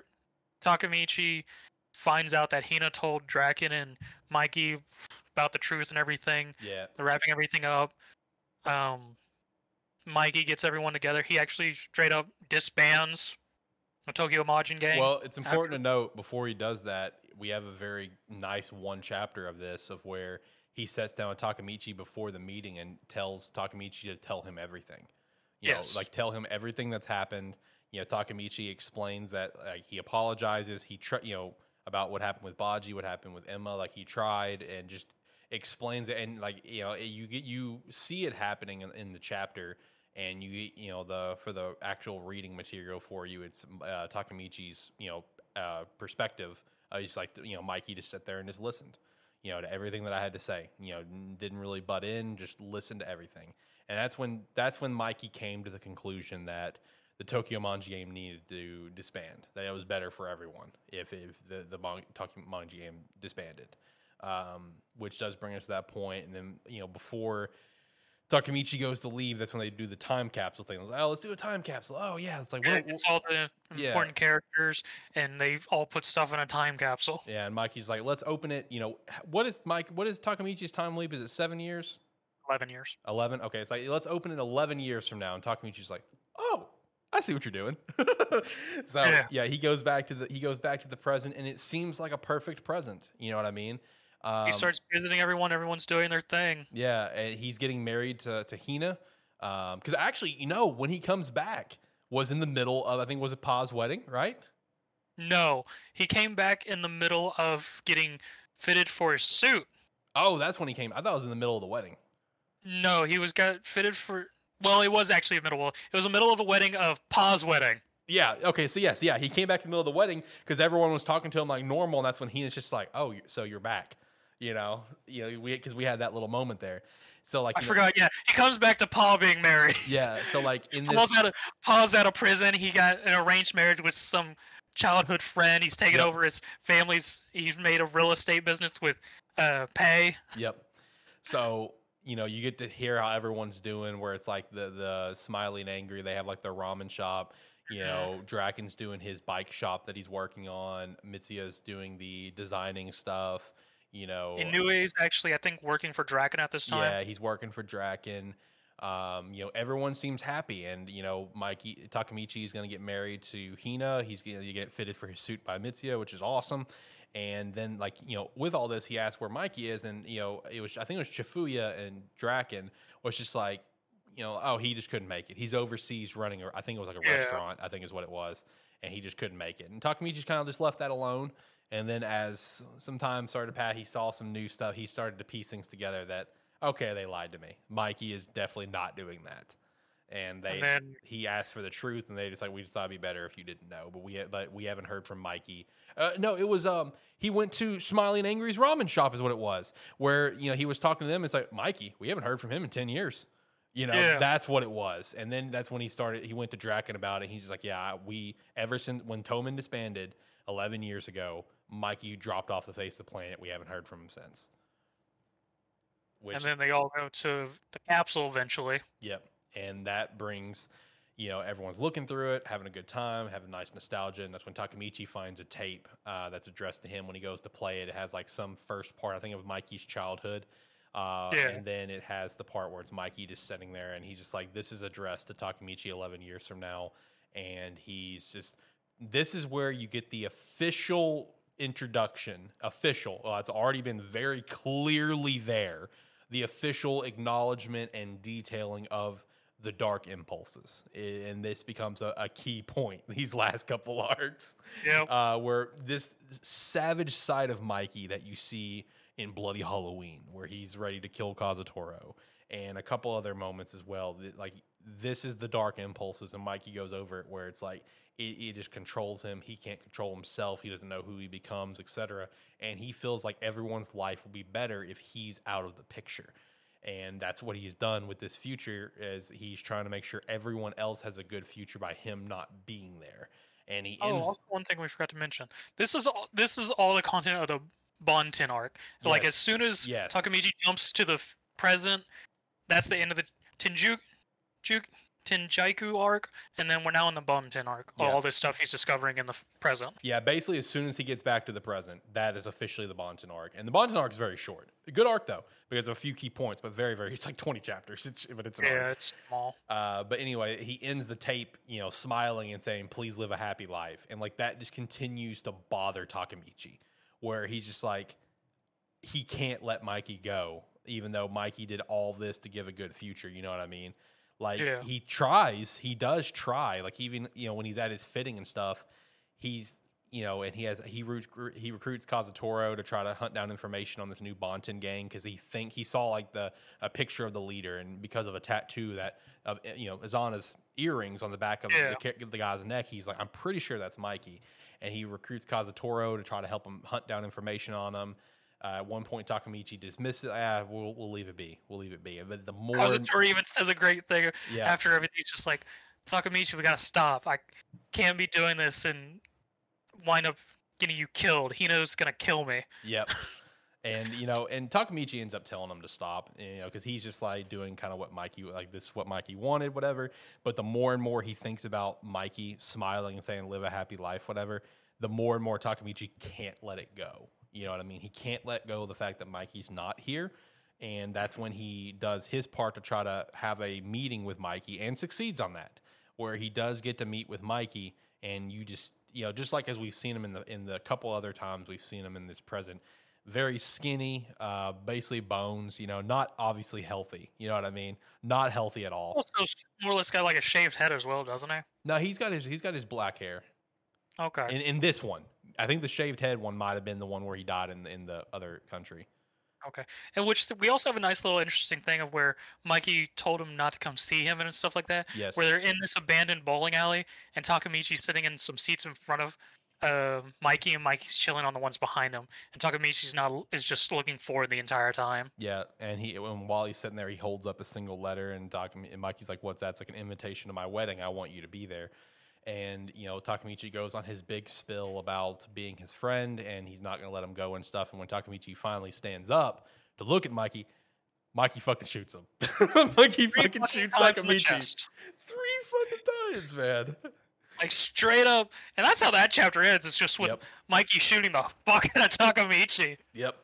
B: Takemichi finds out that Hina told Draken and Mikey about the truth and everything.
A: Yeah.
B: They're wrapping everything up. Um, Mikey gets everyone together. He actually straight up disbands the Tokyo Manji gang.
A: Well, it's important to note before he does that, we have a very nice one chapter of this of where he sets down with Takemichi before the meeting and tells Takemichi to tell him everything. You
B: Yes.
A: know, like tell him everything that's happened. You know, Takemichi explains that like he apologizes. He tr- you know about what happened with Baji, what happened with Emma. Like he tried and just explains it, and like you know you get you see it happening in, in the chapter, and you you know the for the actual reading material for you, it's uh, Takemichi's you know uh, perspective. Uh, he's like you know Mikey just sat there and just listened, you know, to everything that I had to say. You know, didn't really butt in, just listened to everything. And that's when that's when Mikey came to the conclusion that the Tokyo Manji game needed to disband. That it was better for everyone if, if the the Tokyo Manji game disbanded. Um, which does bring us to that point. And then you know before Takemichi goes to leave, that's when they do the time capsule thing. Like, oh, let's do a time capsule. Oh yeah, it's like
B: Yeah,
A: what-
B: it's all the
A: Yeah.
B: important characters, and they've all put stuff in a time capsule.
A: yeah. And Mikey's like, let's open it. You know, what is Mike? What is Takemichi's time leap? Is it seven years?
B: Eleven years.
A: 11 okay it's like let's open it 11 years from now and takemichi's like oh i see what you're doing *laughs* so yeah.
B: Yeah.
A: he goes back to the he goes back to the present and it seems like a perfect present you know what i mean um,
B: he starts visiting everyone. Everyone's doing their thing.
A: yeah and he's getting married to, to hina because actually you know when he comes back was in the middle of i think was it pa's wedding right
B: No, he came back in the middle of getting fitted for his suit.
A: oh that's when he came i thought it was in the middle of the wedding
B: No, he was got fitted for. Well, it was actually the middle. It was the middle of a wedding of Pa's wedding.
A: Yeah. Okay. So yes, yeah, he came back in the middle of the wedding because everyone was talking to him like normal, and that's when he was just like, "Oh, so you're back," you know, you know, we because we had that little moment there. So like,
B: I
A: you know-
B: forgot. Yeah, he comes back to Paul being married.
A: yeah. So like in
B: Paul's
A: this,
B: out of Paul's out of prison. He got an arranged marriage with some childhood friend. He's taken
A: Yep.
B: over his family's. He's made a real estate business with uh, Pay.
A: yep. So you know, you get to hear how everyone's doing, where it's like the the smiling angry. They have like their ramen shop. You know, Draken's doing his bike shop that he's working on. Mitsuya's doing the designing stuff. You know,
B: Inui is actually, I think, working for Draken at this time.
A: Yeah, he's working for Draken. Um, you know, everyone seems happy, and you know, Mikey Takemichi is going to get married to Hina. He's going to get fitted for his suit by Mitsuya, which is awesome. And then, like you know, with all this, he asked where Mikey is, and you know, it was I think it was Chifuya and Draken was just like, you know, oh, he just couldn't make it. He's overseas running, I think it was like a
B: Yeah.
A: restaurant, I think is what it was, and he just couldn't make it. And Takemichi just kind of just left that alone. And then as some time started to pass, he saw some new stuff. He started to piece things together that okay, they lied to me. Mikey is definitely not doing that. And they
B: And then
A: he asked for the truth, and they just like we just thought it'd be better if you didn't know. But we but we haven't heard from Mikey. Uh, no, it was um he went to Smiling Angry's ramen shop is what it was, where you know he was talking to them. It's like Mikey, we haven't heard from him in ten years. You know,
B: Yeah.
A: that's what it was. And then that's when he started. He went to Draken about it. He's just like, yeah, we ever since when Toman disbanded eleven years ago, Mikey dropped off the face of the planet. We haven't heard from him since. Which
B: and then they all go to the capsule eventually.
A: Yep. And that brings, you know, everyone's looking through it, having a good time, having nice nostalgia. And that's when Takemichi finds a tape uh, that's addressed to him when he goes to play it. It has like some first part, I think, of Mikey's childhood. Uh,
B: Yeah.
A: And then it has the part where it's Mikey just sitting there and he's just like, this is addressed to Takemichi 11 years from now. And he's just, this is where you get the official introduction, official. Well, it's already been very clearly there. The official acknowledgement and detailing of the dark impulses, and this becomes a, a key point. *laughs* These last couple arcs,
B: Yep.
A: uh, where this savage side of Mikey that you see in Bloody Halloween, where he's ready to kill Kazutora, and a couple other moments as well. Like this is the dark impulses, and Mikey goes over it, where it's like it, it just controls him. He can't control himself. He doesn't know who he becomes, etc. And he feels like everyone's life will be better if he's out of the picture. And that's what he's done with this future is he's trying to make sure everyone else has a good future by him not being there. And he
B: Oh,
A: ends
B: one thing we forgot to mention. This is all, this is all the content of the Bonten arc. Like as soon as
A: Yes.
B: Takemichi jumps to the f- present, that's the end of the Tenju, Ju, Tenjiku arc, and then we're now in the Bonten arc.
A: Yeah.
B: All this stuff he's discovering in the present.
A: Yeah, basically, as soon as he gets back to the present, that is officially the Bonten arc. And the Bonten arc is very short. A good arc, though, because of a few key points, but very, very, *laughs* it's like 20 chapters, it's, but it's
B: Yeah,
A: arc.
B: it's small.
A: Uh, but anyway, he ends the tape, you know, smiling and saying, please live a happy life. And like that just continues to bother Takemichi, where he's just like, he can't let Mikey go, even though Mikey did all this to give a good future. You know what I mean? Like
B: Yeah.
A: he tries, he does try. Like even you know when he's at his fitting and stuff, he's you know, and he has he he recruits Kazutora to try to hunt down information on this new Bonten gang because he think he saw like the a picture of the leader and because of a tattoo that of eh, you know is on his earrings on the back of
B: Yeah.
A: the, the guy's neck. He's like, I'm pretty sure that's Mikey, and he recruits Kazutora to try to help him hunt down information on him. Uh, at one point, Takemichi dismisses. Ah, we'll we'll leave it be. We'll leave it be. But the more,
B: Kazutora even says a great thing
A: yeah,
B: after everything. He's just like, Takemichi, we gotta stop. I can't be doing this and wind up getting you killed. Hina's gonna kill me.
A: Yep. *laughs* And you know, and Takemichi ends up telling him to stop, you know, because he's just like doing kind of what Mikey like this is what Mikey wanted, whatever. But the more and more he thinks about Mikey smiling and saying "live a happy life," whatever, the more and more Takemichi can't let it go. You know what I mean? He can't let go of the fact that Mikey's not here, and that's when he does his part to try to have a meeting with Mikey and succeeds on that, where he does get to meet with Mikey, and you just you know just like as we've seen him in the in the couple other times we've seen him in this present very skinny, uh, basically bones. You know, not obviously healthy. You know what I mean? Not healthy at all.
B: Also, more or less got like a shaved head as well, doesn't he?
A: No, he's got his he's got his black hair.
B: Okay.
A: In in this one, I think the shaved head one might have been the one where he died in in the other country.
B: Okay. And which we also have a nice little interesting thing of where Mikey told him not to come see him and stuff like that.
A: Yes.
B: Where they're in this abandoned bowling alley and Takemichi's sitting in some seats in front of uh, Mikey and Mikey's chilling on the ones behind him. And Takemichi's not is just looking forward the entire time.
A: Yeah, and he and while he's sitting there, he holds up a single letter, and Takami, and Mikey's like, "What's that?" It's like an invitation to my wedding. I want you to be there. And you know, Takemichi goes on his big spill about being his friend, and he's not going to let him go and stuff. And when Takemichi finally stands up to look at Mikey, Mikey fucking shoots him. *laughs* Mikey
B: Three
A: fucking shoots
B: Takemichi
A: three fucking times, man. *laughs*
B: Like straight up. And that's how that chapter ends. It's just with
A: Yep.
B: Mikey shooting the fuck out of Takemichi.
A: Yep.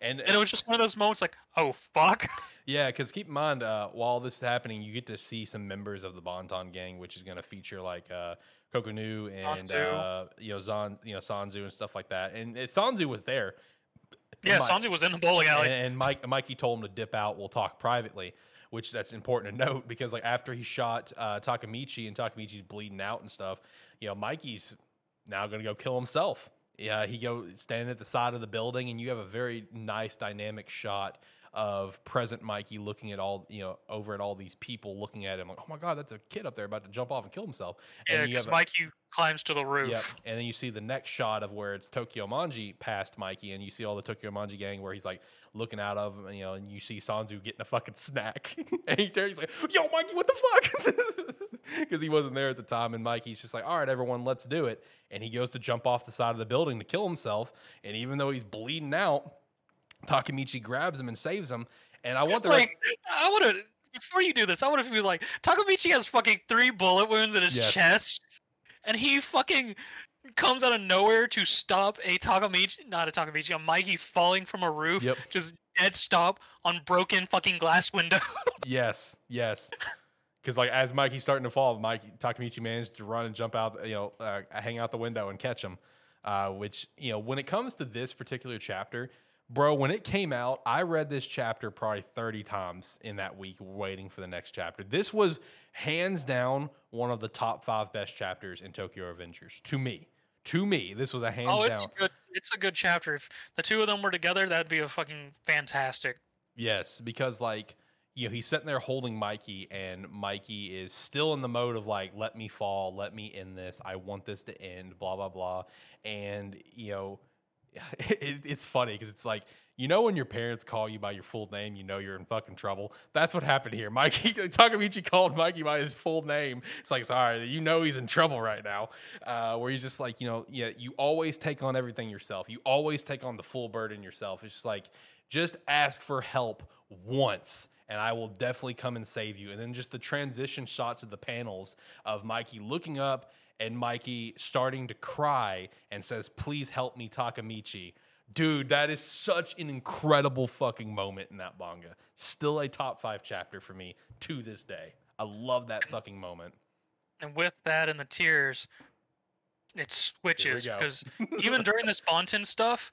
A: And,
B: And it was just one of those moments like, oh fuck. *laughs*
A: Yeah, because keep in mind, uh, while this is happening, you get to see some members of the Bonten gang, which is going to feature like uh, Kokonoi and
B: Sanzu.
A: uh, you know Zan, you know Sanzu and stuff like that. And Sanzu was there.
B: Yeah,
A: Mi-
B: Sanzu was in the bowling alley.
A: and, and Mike Mikey told him to dip out. We'll talk privately, which that's important to note because like after he shot uh, Takemichi and Takemichi's bleeding out and stuff, you know Mikey's now going to go kill himself. Yeah, he go standing at the side of the building, and you have a very nice dynamic shot of present Mikey looking at all you know over at all these people looking at him like, oh my god, that's a kid up there about to jump off and kill himself.
B: yeah,
A: and
B: because Mikey climbs to the roof.
A: Yep. And then you see the next shot of where it's Tokyo Manji past Mikey, and you see all the Tokyo Manji gang where he's like looking out of him, you know, and you see Sanzu getting a fucking snack. *laughs* and he turns he's like, Yo, Mikey, what the fuck? *laughs* Because he wasn't there at the time. And Mikey's just like, All right, everyone, let's do it. And he goes to jump off the side of the building to kill himself. And even though he's bleeding out, Takemichi grabs him and saves him. And I want the
B: like I want to before you do this, I want to be like Takemichi has fucking three bullet wounds in his
A: Yes.
B: chest, and he fucking comes out of nowhere to stop a Takemichi, not a Takemichi, a Mikey falling from a roof,
A: Yep.
B: just dead stop on broken fucking glass window. *laughs*
A: Yes, yes. Because like as Mikey's starting to fall, Mike Takemichi managed to run and jump out, you know, uh, hang out the window and catch him. Uh, which you know, when it comes to this particular chapter, bro, when it came out, I read this chapter probably thirty times in that week, waiting for the next chapter. This was hands down one of the top five best chapters in Tokyo Revengers to me. To me, this was a hands down.
B: oh, it's
A: down.
B: a good, it's a good chapter. If the two of them were together, that'd be a fucking fantastic.
A: Yes, because like you know he's sitting there holding Mikey, and Mikey is still in the mode of like, "Let me fall, let me end this. I want this to end." Blah blah blah, and you know, *laughs* it, it's funny because it's like you know when your parents call you by your full name, you know you're in fucking trouble. That's what happened here. Mikey *laughs* Takemichi called Mikey by his full name. It's like, sorry, you know he's in trouble right now. Uh, where he's just like, you know, yeah, you always take on everything yourself. You always take on the full burden yourself. It's just like just ask for help once and I will definitely come and save you. And then just the transition shots of the panels of Mikey looking up and Mikey starting to cry and says, Please help me, Takemichi. Dude, that is such an incredible fucking moment in that manga. Still a top five chapter for me to this day. I love that *clears throat* fucking moment.
B: And with that and the tears, it switches because *laughs* even during this Bonten stuff,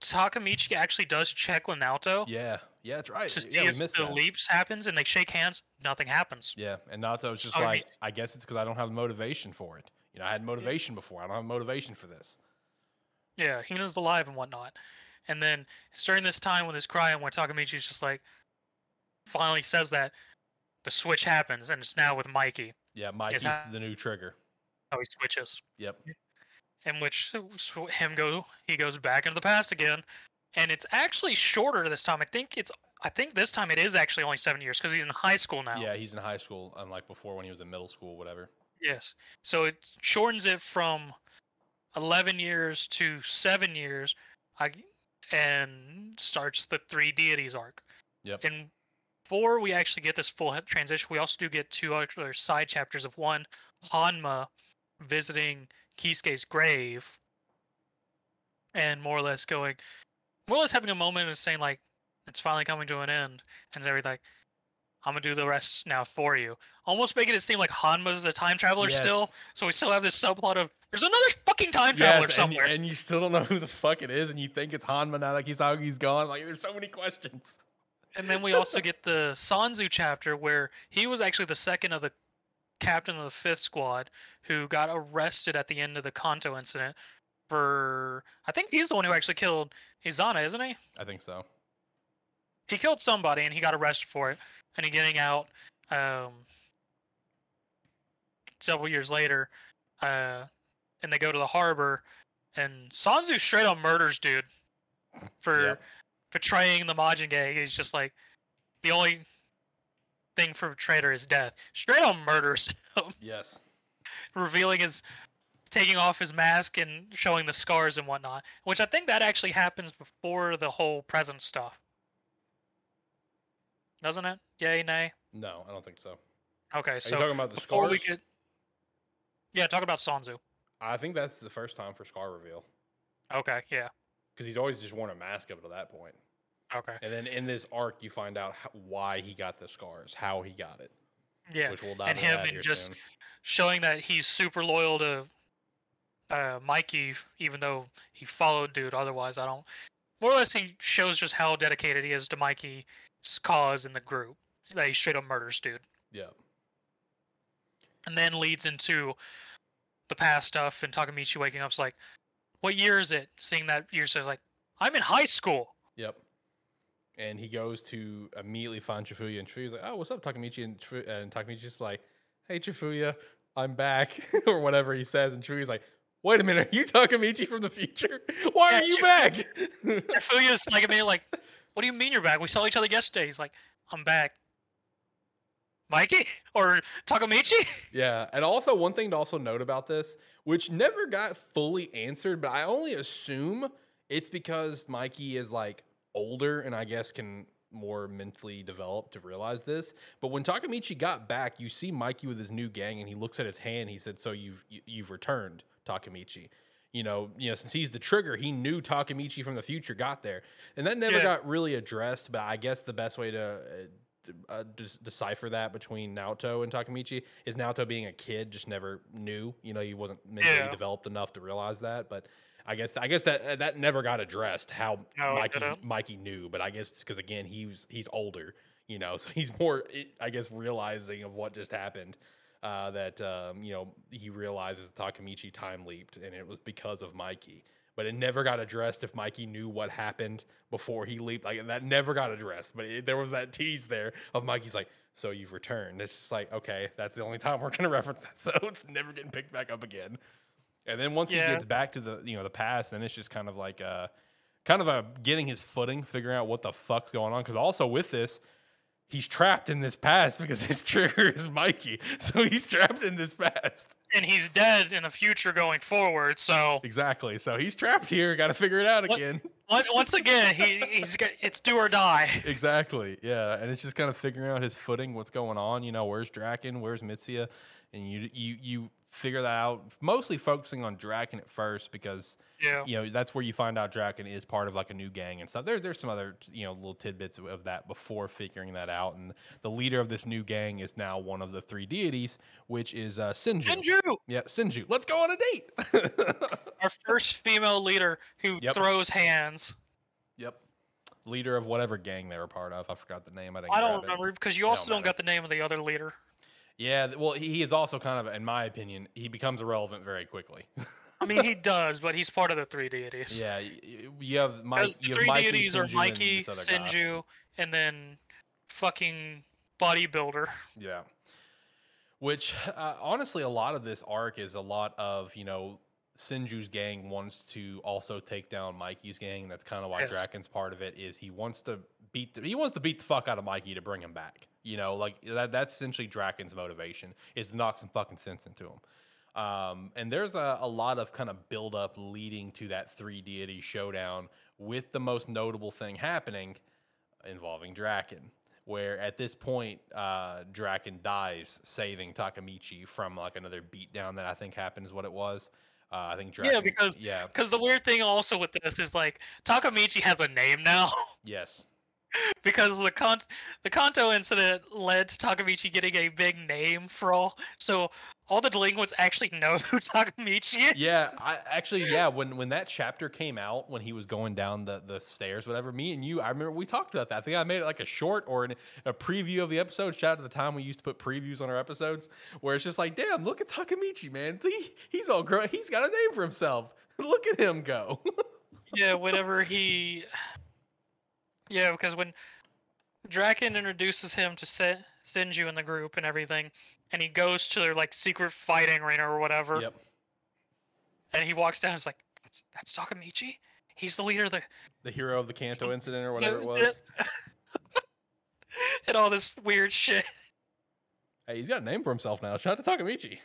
B: Takemichi actually does check with Naoto
A: Yeah, yeah, that's right.
B: to see
A: yeah,
B: if the
A: that.
B: leaps happens and they shake hands. Nothing happens.
A: Yeah, and Naoto's just
B: Takemichi-
A: like, I guess it's because I don't have motivation for it. You know, I had motivation before. I don't have motivation for this.
B: Yeah, Hina's alive and whatnot. And then it's during this time when he's crying, when Takemichi's just like finally says that, the switch happens and it's now with Mikey.
A: Yeah, Mikey's the new trigger.
B: How he switches.
A: Yep.
B: in which him go he goes back into the past again and it's actually shorter this time i think it's i think this time it is actually only seven years because he's in high school now
A: Yeah, he's in high school, unlike before when he was in middle school, whatever.
B: yes so it shortens it from 11 years to seven years I, and starts the three deities arc
A: Yep.
B: and before we actually get this full transition we also do get two other side chapters of one hanma visiting kisaki's grave and more or less going less having a moment and saying like it's finally coming to an end and everything like i'm gonna do the rest now for you almost making it seem like hanma's a time traveler still so we still have this subplot of there's another fucking time traveler
A: Yes, and,
B: somewhere
A: and you still don't know who the fuck it is, and you think it's Hanma now that he's gone. Like, there's so many questions.
B: And then we also get the Sanzu chapter where he was actually the second of the captain of the fifth squad who got arrested at the end of the Kanto incident for I think he's the one who actually killed Izana, isn't he?
A: I think so.
B: He killed somebody and he got arrested for it. And he getting out um several years later, uh and they go to the harbor and Sanzu straight up murders dude for
A: Yep.
B: betraying the Manji gang. He's just like the only thing for a traitor is death. Straight up murders *laughs* him,
A: Yes.
B: revealing his taking off his mask and showing the scars and whatnot. Which I think that actually happens before the whole present stuff. Doesn't it? Yay, nay.
A: No, I don't think so.
B: Okay,
A: Are
B: so
A: you talking about the
B: before
A: scars?
B: we get Yeah, talk about Sanzu.
A: I think that's the first time for Scar reveal
B: Okay, yeah.
A: because he's always just worn a mask up to that point.
B: Okay.
A: And then in this arc, you find out how, why he got the scars, how he got it,
B: Yeah.
A: which we'll dive
B: and
A: into
B: him
A: that
B: and
A: here
B: just-
A: soon.
B: showing that he's super loyal to uh, Mikey, even though he followed dude. Otherwise, I don't. More or less, he shows just how dedicated he is to Mikey's cause in the group. That he straight up murders dude,
A: Yeah.
B: and then leads into the past stuff and Takemichi waking up's like, "What year is it?" Seeing that year says like, "I'm in high school."
A: Yep. And he goes to immediately find Chifuya, and Chifuyu's like, "Oh, what's up, Takemichi?" And, Chifu- and Takemichi's just like, "Hey, Chifuya, I'm back," *laughs* or whatever he says. And Chifuyu's like, "Wait a minute, are you Takemichi from the future? Why
B: Yeah,
A: are you
B: Chifu-
A: back?" *laughs*
B: Fuya's like, I mean, like, "What do you mean you're back? We saw each other yesterday." He's like, "I'm back." Mikey or Takemichi? *laughs*
A: Yeah, and also one thing to also note about this, which never got fully answered, but I only assume it's because Mikey is like older and I guess can more mentally develop to realize this. But when Takemichi got back, you see Mikey with his new gang, and he looks at his hand. He said, "So you've you've returned, Takemichi." You know, you know, since he's the trigger, he knew Takemichi from the future got there, and that never
B: Yeah.
A: got really addressed. But I guess the best way to uh, uh, decipher that between Naoto and Takemichi is Naoto being a kid just never knew. You know, he wasn't mentally
B: Yeah.
A: developed enough to realize that. But I guess I guess that uh, that never got addressed how
B: No,
A: Mikey. Mikey knew. But I guess it's because again he was he's older. You know, so he's more I guess realizing of what just happened. Uh, that um, you know he realizes Takemichi time leaped and it was because of Mikey. But it never got addressed if Mikey knew what happened before he leaped. Like that never got addressed. But it, there was that tease there of Mikey's like, "So you've returned." It's just like, okay, that's the only time we're gonna *laughs* reference that. So it's never getting picked back up again. And then once
B: Yeah.
A: he gets back to the you know the past, then it's just kind of like uh kind of a getting his footing, figuring out what the fuck's going on. Because also with this, he's trapped in this past because his *laughs* trigger is Mikey, so he's trapped in this past.
B: And he's dead in the future going forward, so
A: Exactly. So he's trapped here. Got to figure it out again.
B: Once once again, he he's got it's do or die. *laughs*
A: exactly. Yeah, and it's just kind of figuring out his footing, what's going on. You know, where's Draken, where's Mitsuya, and you you you figure that out. Mostly focusing on Draken at first because
B: Yeah.
A: you know that's where you find out Draken is part of like a new gang and stuff. There, there's some other you know little tidbits of, that before figuring that out. And the leader of this new gang is now one of the three deities, which is uh, Senju.
B: Senju,
A: Yeah, Senju. Let's go on a date. *laughs*
B: our first female leader who
A: Yep.
B: throws hands.
A: yep. Leader of whatever gang they were part of. I forgot the name. I didn't.
B: I don't
A: it.
B: remember because you also
A: don't
B: don't got the name of the other leader.
A: Yeah, well, he is also kind of, in my opinion, he becomes irrelevant very quickly.
B: I mean, he does, but he's part of the three deities.
A: yeah, you have Mike.
B: The
A: You
B: three
A: Mikey,
B: deities are
A: Senju, and
B: Mikey,
A: guy.
B: Senju, and then fucking bodybuilder.
A: Yeah. Which, uh, honestly, a lot of this arc is a lot of you know Senju's gang wants to also take down Mikey's gang. That's kind of why
B: Yes.
A: Draken's part of it is he wants to beat the, he wants to beat the fuck out of Mikey to bring him back. You know, like that that's essentially Draken's motivation is to knock some fucking sense into him. Um, and there's a, a lot of kind of build up leading to that three deity showdown with the most notable thing happening involving Draken. Where at this point, uh, Draken dies, saving Takemichi from like another beatdown that I think happens. what it was. Uh, I think Draken.
B: because-
A: yeah,
B: Because the weird thing also with this is like Takemichi has a name now *laughs*
A: yes, *laughs*
B: because the con the Kanto incident led to Takemichi getting a big name for all. So all the delinquents actually know *laughs* who Takemichi is.
A: yeah. I actually, yeah. When when that chapter came out, when he was going down the the stairs, whatever. Me and you, I remember we talked about that. I think I made it like a short or an, a preview of the episode. Shout out to the time we used to put previews on our episodes, where it's just like, damn, look at Takemichi, man. He, he's all grown. He's got a name for himself. *laughs* Look at him go.
B: Yeah, whenever he. Yeah, because when Draken introduces him to Se- Senju in the group and everything, and he goes to their like secret fighting arena or whatever,
A: yep.
B: and he walks down, And he's like, "That's that's Takemichi. He's the leader of the
A: The hero of the Kanto *laughs* incident or whatever it was. *laughs*
B: and all this weird shit."
A: Hey, he's got a name for himself now. Shout out to Takemichi.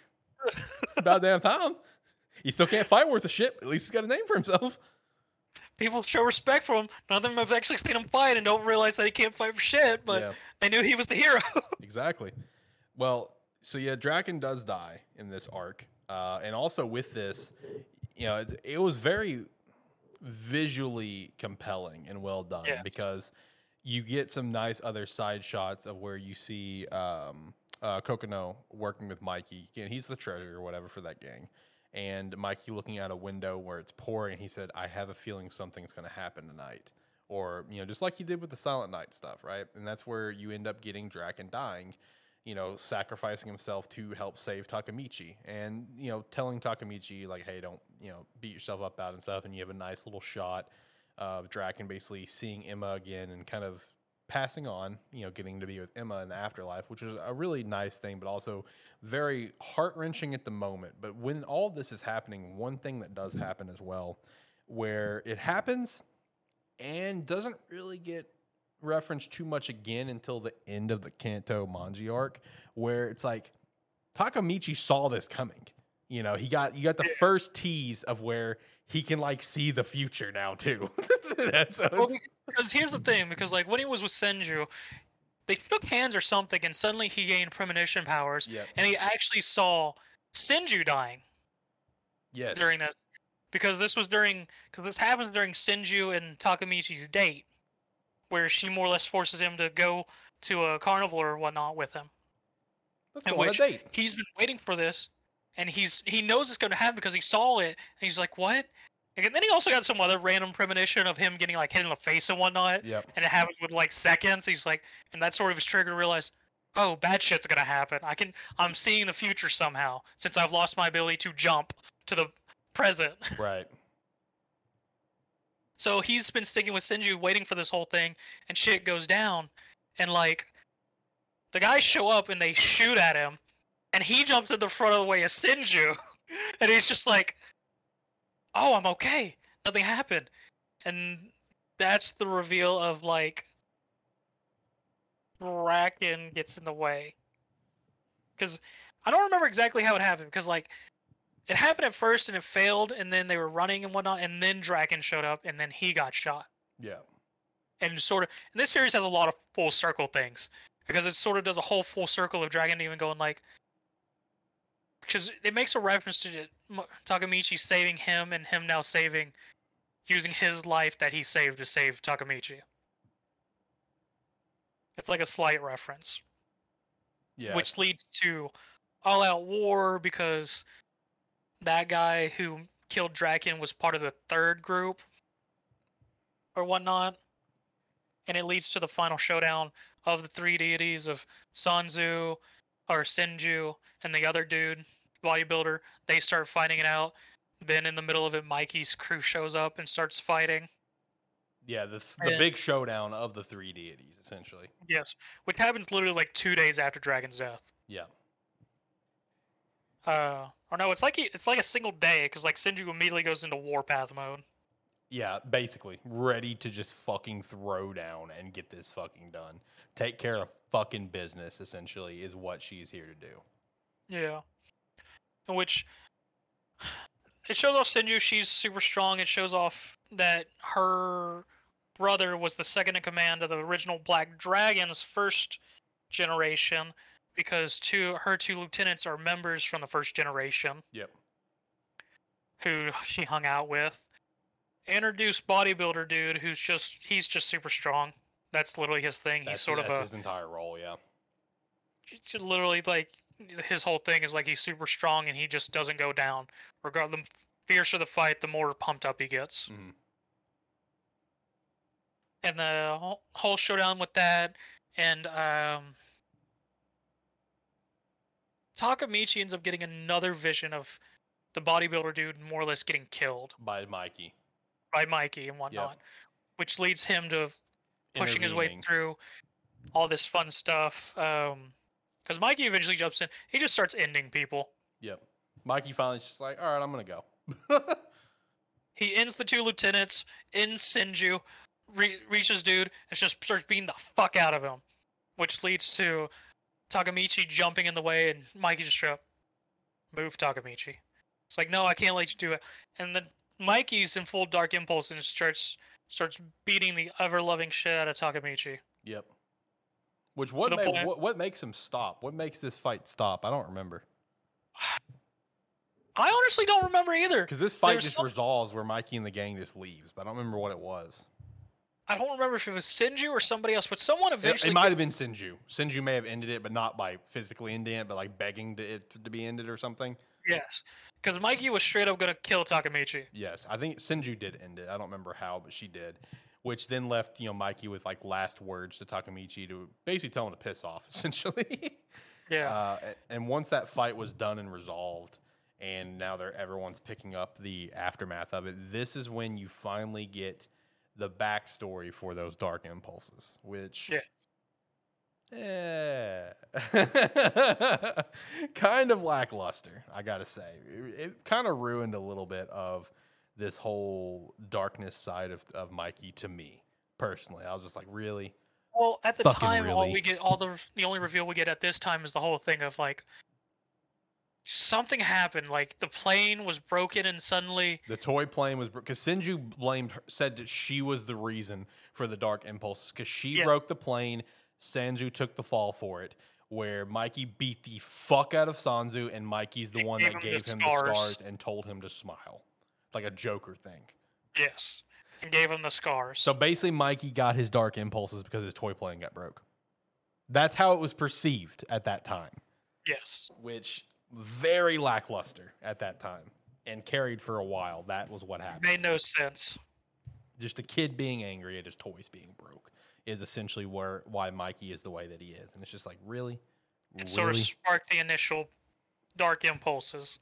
A: *laughs* About damn time. He still can't fight worth a shit. At least he's got a name for himself.
B: People show respect for him. None of them have actually seen him fight and don't realize that he can't fight for shit, but
A: yeah,
B: they knew he was the hero. *laughs*
A: exactly. Well, so yeah, Draken does die in this arc, uh, and also with this, you know, it's, it was very visually compelling and well done
B: Yes.
A: because you get some nice other side shots of where you see um, uh, Kokonoi working with Mikey. Again, he's the treasurer or whatever for that gang. And Mikey looking out a window where it's pouring, he said, I have a feeling something's going to happen tonight. Or, you know, just like you did with the Silent Night stuff, right? And that's where you end up getting Draken dying, you know, sacrificing himself to help save Takemichi. And, you know, telling Takemichi, like, hey, don't, you know, beat yourself up out and stuff. And you have a nice little shot of Draken basically seeing Emma again and kind of passing on, you know, getting to be with Emma in the afterlife, which is a really nice thing, but also very heart wrenching at the moment. But when all this is happening, one thing that does happen as well, where it happens and doesn't really get referenced too much again until the end of the Kanto Manji arc, where it's like Takemichi saw this coming. You know, he got you got the first tease of where he can like see the future now too. *laughs* That's so
B: Well, because here's the thing, because like when he was with Senju, they shook hands or something, and suddenly he gained premonition powers,
A: Yep.
B: and he actually saw Senju dying
A: Yes.
B: during this, because this was during, because this happens during Senju and Takemichi's date, where she more or less forces him to go to a carnival or whatnot with him.
A: Let's
B: in
A: go on a
B: which-
A: date.
B: He's been waiting for this, and he's he knows it's going to happen because he saw it, and he's like, "What?" And then he also got some other random premonition of him getting like hit in the face and whatnot
A: Yep.
B: and it happens with like seconds. He's like, and that sort of his trigger to realize, oh, bad shit's gonna happen. I can, I'm seeing the future somehow since I've lost my ability to jump to the present. *laughs*
A: Right.
B: So he's been sticking with Senju, waiting for this whole thing, and shit goes down, and like, the guys show up and they shoot at him, and he jumps in the front of the way of Senju, *laughs* and he's just like, oh, I'm okay, nothing happened, and that's the reveal of like, Draken gets in the way, because I don't remember exactly how it happened, because like, it happened at first and it failed, and then they were running and whatnot, and then Draken showed up, and then he got shot.
A: Yeah.
B: And sort of, and this series has a lot of full circle things because it sort of does a whole full circle of Draken even going like, because it makes a reference to Takemichi saving him and him now saving, using his life that he saved to save Takemichi. It's like a slight reference
A: Yeah.
B: which leads to all out war because that guy who killed Draken was part of the third group or whatnot. And it leads to the final showdown of the three deities of Sanzu or Senju and the other dude, bodybuilder. They start fighting it out. Then in the middle of it, Mikey's crew shows up and starts fighting.
A: yeah, the th- the
B: and-
A: big showdown of the three deities, essentially.
B: Yes, which happens literally like two days after Draken's death.
A: Yeah.
B: Uh, or no, it's like it's like a single day because like Senju immediately goes into warpath mode.
A: Yeah, basically ready to just fucking throw down and get this fucking done. Take care of fucking business. Essentially, is what she's here to do.
B: Yeah, in which it shows off Senju. She's super strong. It shows off that her brother was the second in command of the original Black Dragons first generation because two her two lieutenants are members from the first generation.
A: Yep.
B: who she hung out with. Introduced bodybuilder dude who's just he's just super strong. That's literally his thing.
A: That's,
B: he's sort of
A: that's
B: a
A: his entire role. Yeah.
B: literally like his whole thing is like he's super strong and he just doesn't go down. Regardless, the fiercer the fight, the more pumped up he gets.
A: Mhm.
B: And the whole- showdown with that, and um, Takemichi ends up getting another vision of the bodybuilder dude more or less getting killed
A: By Mikey.
B: by Mikey and whatnot, which leads him to pushing his way through all this fun stuff. Um, because Mikey eventually jumps in, he just starts ending people.
A: Yep. Mikey finally just like, all right, I'm gonna go. *laughs*
B: He ends the two lieutenants, ends Senju, re- reaches dude, and just starts beating the fuck out of him, which leads to Takemichi jumping in the way, and Mikey just up move Takemichi. It's like, no, I can't let you do it. And then Mikey's in full dark impulse and starts starts beating the ever loving shit out of Takemichi.
A: yep. Which what, what what makes him stop? What makes this fight stop? I don't remember
B: I honestly don't remember either.
A: because this fight
B: There's
A: just
B: some-
A: resolves where Mikey and the gang just leaves, but I don't remember what it was.
B: I don't remember if it was Senju or somebody else, but someone
A: It,
B: eventually.
A: it might have been Senju. Senju may have ended it, but not by physically ending it, but like begging to it to be ended or something.
B: Yes, because Mikey was straight up gonna kill Takemichi.
A: Yes, I think Senju did end it. I don't remember how, but she did. Which then left you know Mikey with like last words to Takemichi to basically tell him to piss off, *laughs* essentially.
B: Yeah.
A: Uh, and once that fight was done and resolved, and now they're everyone's picking up the aftermath of it. This is when you finally get the backstory for those dark impulses, which
B: Yeah.
A: yeah, *laughs* kind of lackluster. I gotta say, it, it kind of ruined a little bit of this whole darkness side of, of Mikey to me personally. I was just like, really?
B: Well, at the time, all we get, all the the only reveal we get at this time is the whole thing of like something happened, like the plane was broken and suddenly,
A: The toy plane was because Senju blamed her, said that she was the reason for the dark impulses because she
B: Yes.
A: broke the plane. Sanzu took the fall for it. Where Mikey beat the fuck out of Sanzu, and Mikey's the
B: And
A: one
B: gave
A: that
B: him
A: gave
B: the
A: him the
B: scars.
A: scars and told him to smile, like a Joker thing.
B: yes, and gave him the scars.
A: So basically, Mikey got his dark impulses because his toy plane got broke. That's how it was perceived at that time,
B: yes,
A: which very lackluster at that time and carried for a while. That was what happened.
B: made no sense.
A: just a kid being angry at his toys being broke is essentially where why Mikey is the way that he is, and it's just like really,
B: It sort of sparked the initial dark impulses.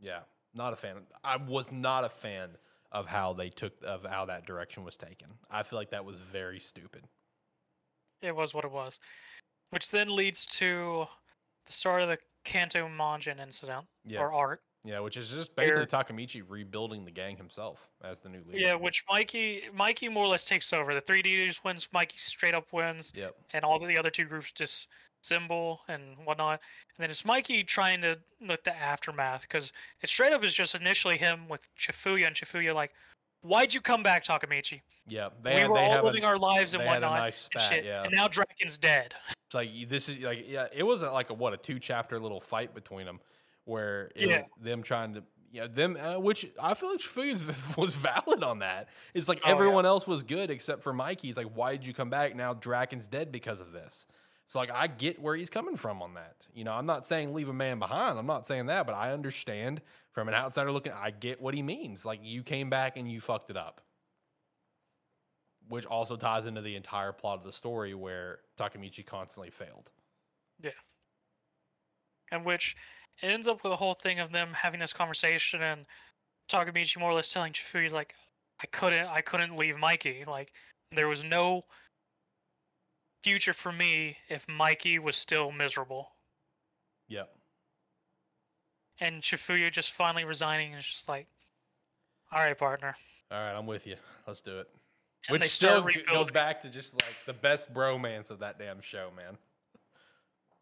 A: yeah, not a fan. I was not a fan of how they took of how that direction was taken. I feel like that was very stupid.
B: It was what it was, which then leads to the start of the Kanto Manji incident
A: Yeah,
B: or arc.
A: yeah, which is just basically Takemichi rebuilding the gang himself as the new leader.
B: Yeah, which Mikey Mikey more or less takes over. The 3D just wins. Mikey straight up wins.
A: Yep.
B: and all the other two groups just symbol and whatnot. And then it's Mikey trying to look the aftermath because it straight up is just initially him with Chifuya and Chifuya like, "Why'd you come back, Takemichi?
A: Yeah,
B: we
A: they,
B: were
A: they
B: all living
A: a,
B: our lives and
A: they had a
B: whatnot
A: nice
B: and
A: spat,
B: shit,
A: yeah.
B: and now Draken's dead."
A: It's like this is like yeah, it wasn't like a what a two chapter little fight between them where it
B: Yeah.
A: was them trying to yeah them uh, which I feel like Chifuya *laughs* was valid on that. It's like
B: Oh, yeah.
A: everyone else was good except for Mikey. He's like, why did you come back? Now Draken's dead because of this. So like I get where he's coming from on that. You know, I'm not saying leave a man behind. I'm not saying that, but I understand from an outsider looking. I get what he means. Like you came back and you fucked it up which also ties into the entire plot of the story where Takemichi constantly failed. Yeah.
B: And which ends up with the whole thing of them having this conversation and Takemichi more or less telling Chifuyu like I couldn't I couldn't leave Mikey like there was no future for me if Mikey was still miserable
A: Yep.
B: and Chifuya just finally resigning and just like all right partner
A: All right, I'm with you. Let's do it.
B: and
A: Which still goes back to just like the best bromance of that damn show, man.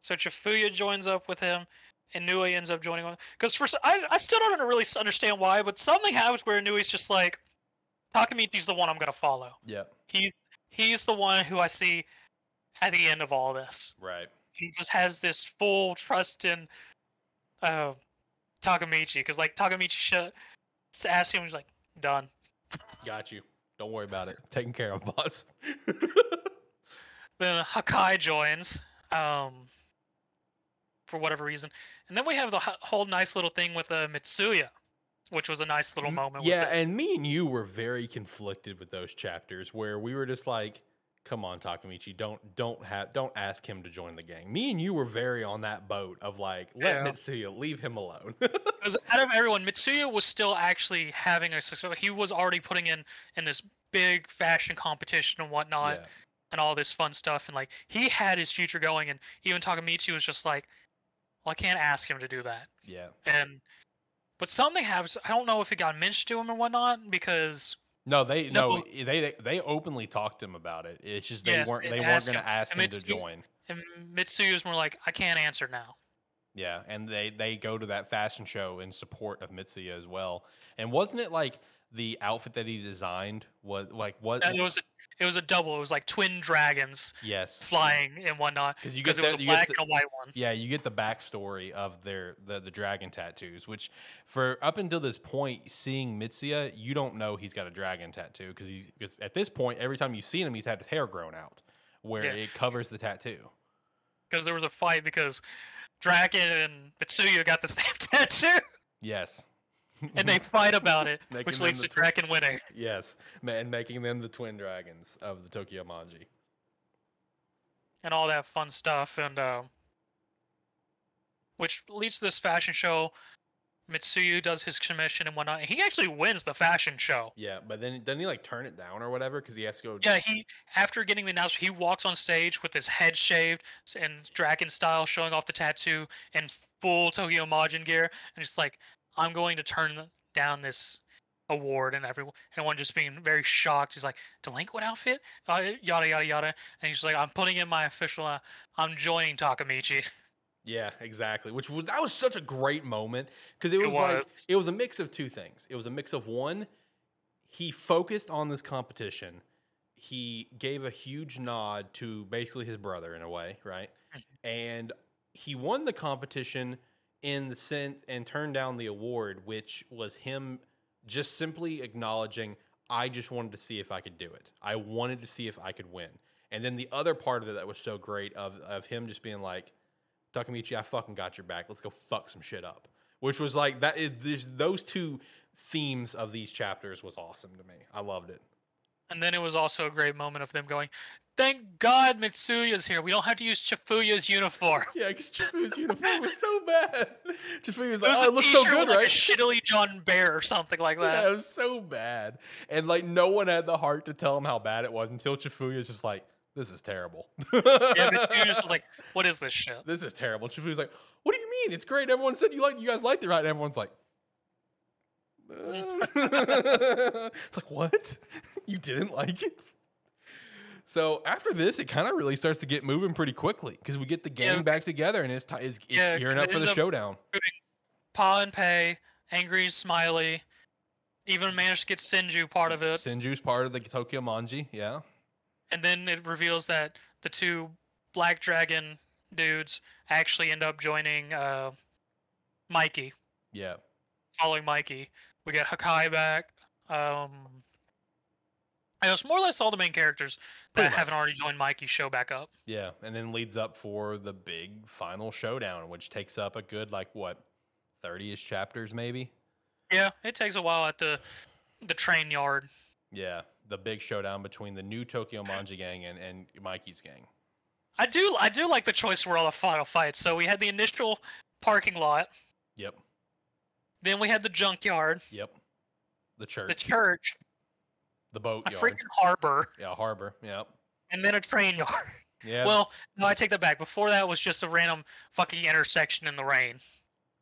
B: So Chifuya joins up with him, and Inui ends up joining him. Because for I still don't really understand why, but something happens where Inui's just like, Takemichi's the one I'm gonna follow.
A: Yeah.
B: He's he's the one who I see at the end of all this.
A: Right.
B: He just has this full trust in uh, Takemichi. Because like Takemichi sh- s- asks him, he's like, done.
A: Got you. Don't worry about it. Taken care of, boss.
B: Then Hakkai joins, um, for whatever reason, and then we have the whole nice little thing with uh, Mitsuya, which was a nice little moment.
A: Yeah, and me and you were very conflicted with those chapters where we were just like, "Come on, Takemichi, don't don't have don't ask him to join the gang." Me and you were very on that boat of like, "Let
B: Yeah.
A: Mitsuya leave him alone." *laughs*
B: Because out of everyone, Mitsuya was still actually having a success. He was already putting in in this big fashion competition and whatnot,
A: yeah.
B: and all this fun stuff, and like he had his future going. And even Takemichi was just like, "Well, I can't ask him to do that."
A: Yeah.
B: And but something happens. I don't know if it got mentioned to him or whatnot because
A: No, they no,
B: No.
A: Eh, they, they they openly talked to him about it. It's just they
B: Yes,
A: weren't
B: they
A: weren't going to ask him to join.
B: and Mitsuya's more like, "I can't answer now."
A: Yeah, and they they go to that fashion show in support of Mitsuya as well. And wasn't it like the outfit that he designed was like what?
B: And it was a, it was a double. It was like twin dragons
A: yes,
B: flying and whatnot.
A: because you get
B: it was a black
A: the,
B: and a white one.
A: yeah you get the backstory of their the the dragon tattoos. Which for up until this point, seeing Mitsuya, you don't know he's got a dragon tattoo because he's 'cause at this point every time you've seen him, he's had his hair grown out where
B: Yeah.
A: it covers the tattoo.
B: Because there was a fight because dragon and Mitsuya got the *laughs* same tattoo,
A: Yes, *laughs*
B: and they fight about it, which leads to Draken winning.
A: Yes, and making them the twin dragons of the Tokyo Manji.
B: and all that fun stuff and uh, which leads to this fashion show Mitsuya does his commission and whatnot and he actually wins the fashion show
A: Yeah, but then doesn't he like turn it down or whatever because he has to go?
B: yeah he after getting the announcement he walks on stage with his head shaved and dragon style showing off the tattoo and full Tokyo Manji gear and just like i'm going to turn down this award and everyone everyone just being very shocked he's like delinquent outfit uh, yada yada yada and he's like i'm putting in my official uh, i'm joining takemichi *laughs*
A: Yeah, exactly. Which was that was such a great moment because it
B: It
A: was like it was a mix of two things. It was a mix of one, he focused on this competition. He gave a huge nod to basically his brother in a way, right?
B: Mm-hmm.
A: And he won the competition in the sense and turned down the award, which was him just simply acknowledging, I just wanted to see if I could do it. I wanted to see if I could win. And then the other part of it that was so great of of him just being like, Takemichi, I fucking got your back. Let's go fuck some shit up. Which was like that is those two themes of these chapters was awesome to me. I loved it.
B: And then it was also a great moment of them going, "Thank God Mitsuya's here. We don't have to use Chifuya's uniform."
A: Yeah, because Chifuya's *laughs* uniform was so bad. *laughs* Chifu was
B: It
A: like,
B: was
A: oh, it looks so good,
B: like
A: right?
B: a *laughs* shittily John Bear or something like
A: Yeah,
B: that.
A: it was so bad. And like no one had the heart to tell him how bad it was until Chifuya's just like, this is terrible.
B: Yeah, Mitsuya's like, "What is this shit?"
A: this is terrible. Chifu's like, what do you mean? It's great. Everyone said you like you guys liked it, right? And everyone's like. *laughs* it's like what? *laughs* you didn't like it? So after this, it kind of really starts to get moving pretty quickly because we get the gang
B: Yeah,
A: back together and it's, ti it's, it's
B: Yeah,
A: gearing up for the
B: up-
A: showdown.
B: Pa and Pei, Angry, Smiley, even managed to get Senju part of it,
A: Senju's part of the Tokyo Manji. Yeah.
B: and then it reveals that the two Black Dragon dudes actually end up joining uh, Mikey,
A: Yeah.
B: following Mikey. We get Hakkai back. Um, and it's more or less all the main characters that
A: Pretty
B: haven't
A: much.
B: already joined Mikey show back up.
A: Yeah. And then leads up for the big final showdown, which takes up a good, like, what, 30 ish chapters maybe?
B: Yeah, it takes a while at the the train yard.
A: Yeah. The big showdown between the new Tokyo Manji gang and, and Mikey's gang.
B: I do I do like the choice for all the final fights. So we had the initial parking lot,
A: Yep.
B: Then we had the junkyard,
A: Yep. The church.
B: the church,
A: the boat
B: a
A: yard.
B: freaking harbor,
A: Yeah, harbor. Yep.
B: and then a train yard.
A: Yeah.
B: Well, no, I take that back. Before that was just a random fucking intersection in the rain,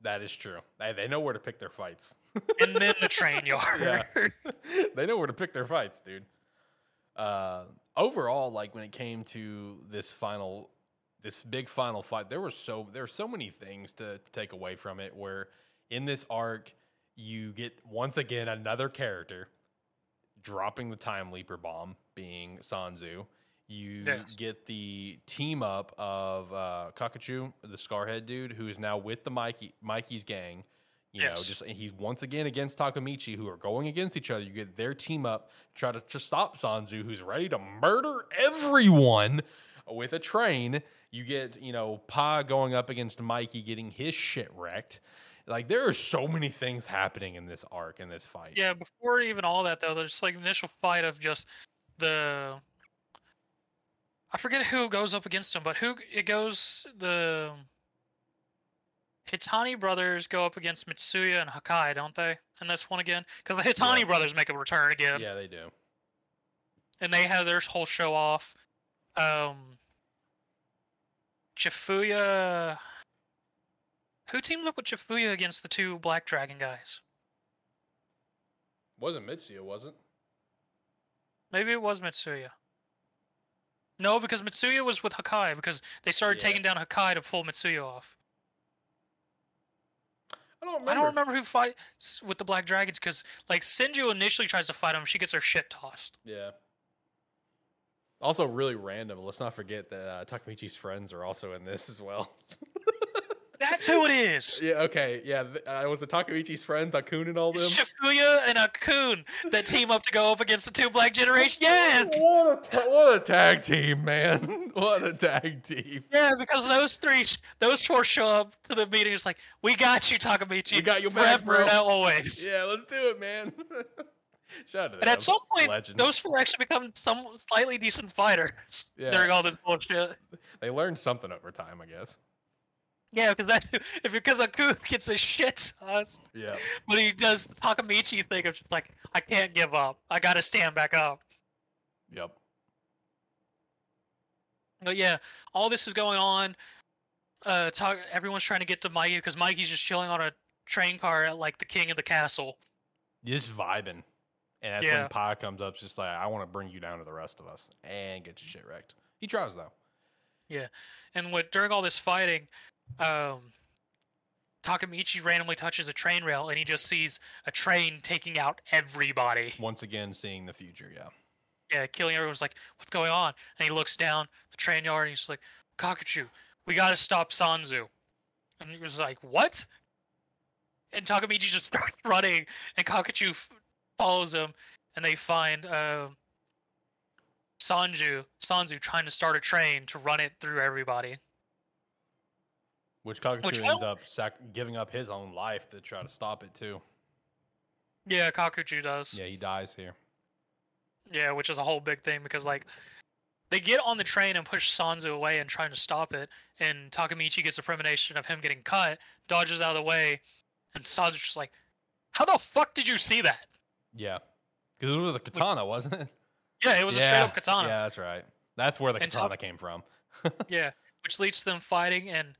A: that is true. They, they know where to pick their fights. *laughs*
B: and then the *laughs* train yard.
A: Yeah. *laughs* they know where to pick their fights, dude. Uh, overall, like when it came to this final, this big final fight, there were so there were so many things to, to take away from it. Where in this arc, you get once again another character dropping the time leaper bomb, being Sanzu. You
B: Yes.
A: get the team up of uh, Kakucho, the Scarhead dude, who is now with the Mikey Mikey's gang. You know,
B: Yes.
A: just he's once again against Takemichi, who are going against each other. You get their team up, try to, to stop Sanzu, who's ready to murder everyone with a train. You get, you know, Pa going up against Mikey, getting his shit wrecked. Like there are so many things happening in this arc in this fight.
B: Yeah, before even all that though, there's like initial fight of just the I forget who goes up against him, but who it goes the Haitani brothers go up against Mitsuya and Hakkai, don't they? And this one again, because the Haitani
A: Yeah.
B: brothers make a return again,
A: yeah, they do.
B: and they have their whole show off. Um, Chifuya, who teamed up with Chifuya against the two Black Dragon guys?
A: Wasn't Mitsuya, was it?
B: Maybe it was Mitsuya. No, because Mitsuya was with Hakkai because they started
A: Yeah.
B: taking down Hakkai to pull Mitsuya off.
A: I don't remember.
B: I don't remember who fights with the Black Dragons because like Senju initially tries to fight him, she gets her shit tossed.
A: Yeah. Also, really random. Let's not forget that uh, Takemichi's friends are also in this as well. *laughs*
B: That's who it is.
A: yeah. Okay. Yeah. th- Uh, was it Takemichi's friends, Akun and all them?
B: Chifuya and Akun that team up to go up against the two Black Generation. Yes. *laughs*
A: What a ta- what a tag team, man! *laughs* What a tag team.
B: Yeah, because those three, those four show up to the meeting. It's like, we got you, Takemichi.
A: We got your back,
B: forever
A: bro.
B: and always.
A: Yeah, let's do it, man. *laughs* Shout out to
B: And
A: them.
B: at some point,
A: legends.
B: those four actually become some slightly decent fighters
A: Yeah.
B: during all this bullshit.
A: they learned something over time, I guess.
B: Yeah, because that *laughs* if because Akun gets his shit tossed,
A: Yeah.
B: but he does the Takemichi thing of just like, I can't give up. I gotta stand back up.
A: Yep.
B: But yeah, all this is going on. Uh, talk, everyone's trying to get to Mikey because Mikey's just chilling on a train car at like the king of the castle.
A: Just vibing. And that's
B: Yeah.
A: when Pa comes up, just like, I want to bring you down to the rest of us and get your shit wrecked. He tries, though. Yeah.
B: And what during all this fighting, um, Takemichi randomly touches a train rail and he just sees a train taking out everybody.
A: Once again, seeing the future, yeah.
B: Yeah, killing everyone's like, what's going on? And he looks down the train yard and he's like, Kakucho, we gotta stop Sanzu. And he was like, what? And Takemichi just starts running and Kakucho f- follows him and they find um Sanju, Sanzu trying to start a train to run it through everybody.
A: Which Kakucho
B: Which
A: ends up sac- giving up his own life to try to stop it, too.
B: Yeah, Kakucho does.
A: Yeah, he dies here.
B: Yeah, which is a whole big thing because like they get on the train and push Sanzu away and trying to stop it, and Takemichi gets a premonition of him getting cut, dodges out of the way, and Sanzu's just like, "How the fuck did you see that?"
A: Yeah. Because it was a katana, wasn't it?
B: Yeah, it was a straight up katana.
A: Yeah, that's right. That's where the
B: And
A: katana
B: Taka-
A: came from. *laughs*
B: Yeah, which leads to them fighting, and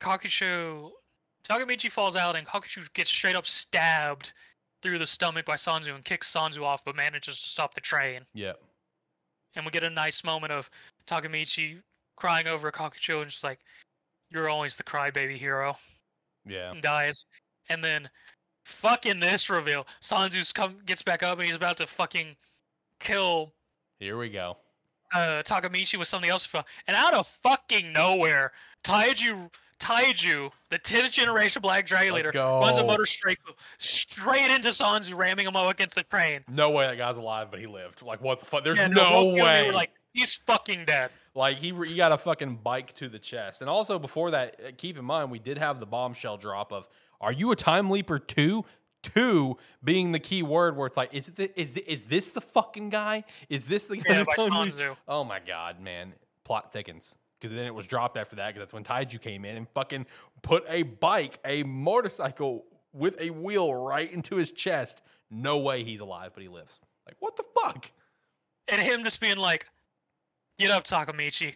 B: Kakucho, Takemichi falls out, and Kakucho gets straight up stabbed through the stomach by Sanzu and kicks Sanzu off, but manages to stop the train.
A: Yeah.
B: and we get a nice moment of Takemichi crying over Kakucho and just like, "You're always the crybaby hero,"
A: Yeah.
B: and dies. And then, fucking this reveal, Sanzu's come gets back up and he's about to fucking kill
A: Here we go.
B: uh, Takemichi with something else. And out of fucking nowhere, Taiju, Taiju, the 10th generation Black Dragon
A: Let's
B: Leader, runs a motor straight straight into Sanzu, ramming him up against the crane.
A: No way that guy's alive, but he lived. Like what the fuck? There's
B: Yeah,
A: no,
B: both of them, they
A: way.
B: were like, he's fucking dead.
A: Like he, he got a fucking bike to the chest. And also before that, uh, keep in mind we did have the bombshell drop of, "Are you a time leaper too?" Two being the key word where it's like, is it the, is is this the fucking guy? Is this the guy?
B: Yeah, by Sanzu.
A: Oh my god, man! Plot thickens because then it was dropped after that because that's when Taiju came in and fucking put a bike, a motorcycle with a wheel right into his chest. No way he's alive, but he lives. Like what the fuck?
B: And him just being like, get up, Takemichi.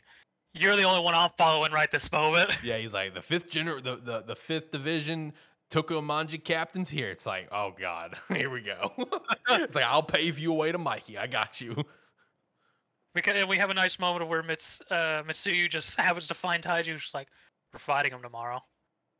B: You're the only one I'm following right this moment. *laughs*
A: Yeah, he's like the fifth gener- the, the the fifth division Tokyo Manji captain's here. It's like, oh god, *laughs* here we go. *laughs* it's like I'll pave you away to Mikey. I got you.
B: Because and we have a nice moment where Mits, uh, Mitsuya just *laughs* happens to find Taiju, just like, we're fighting him tomorrow.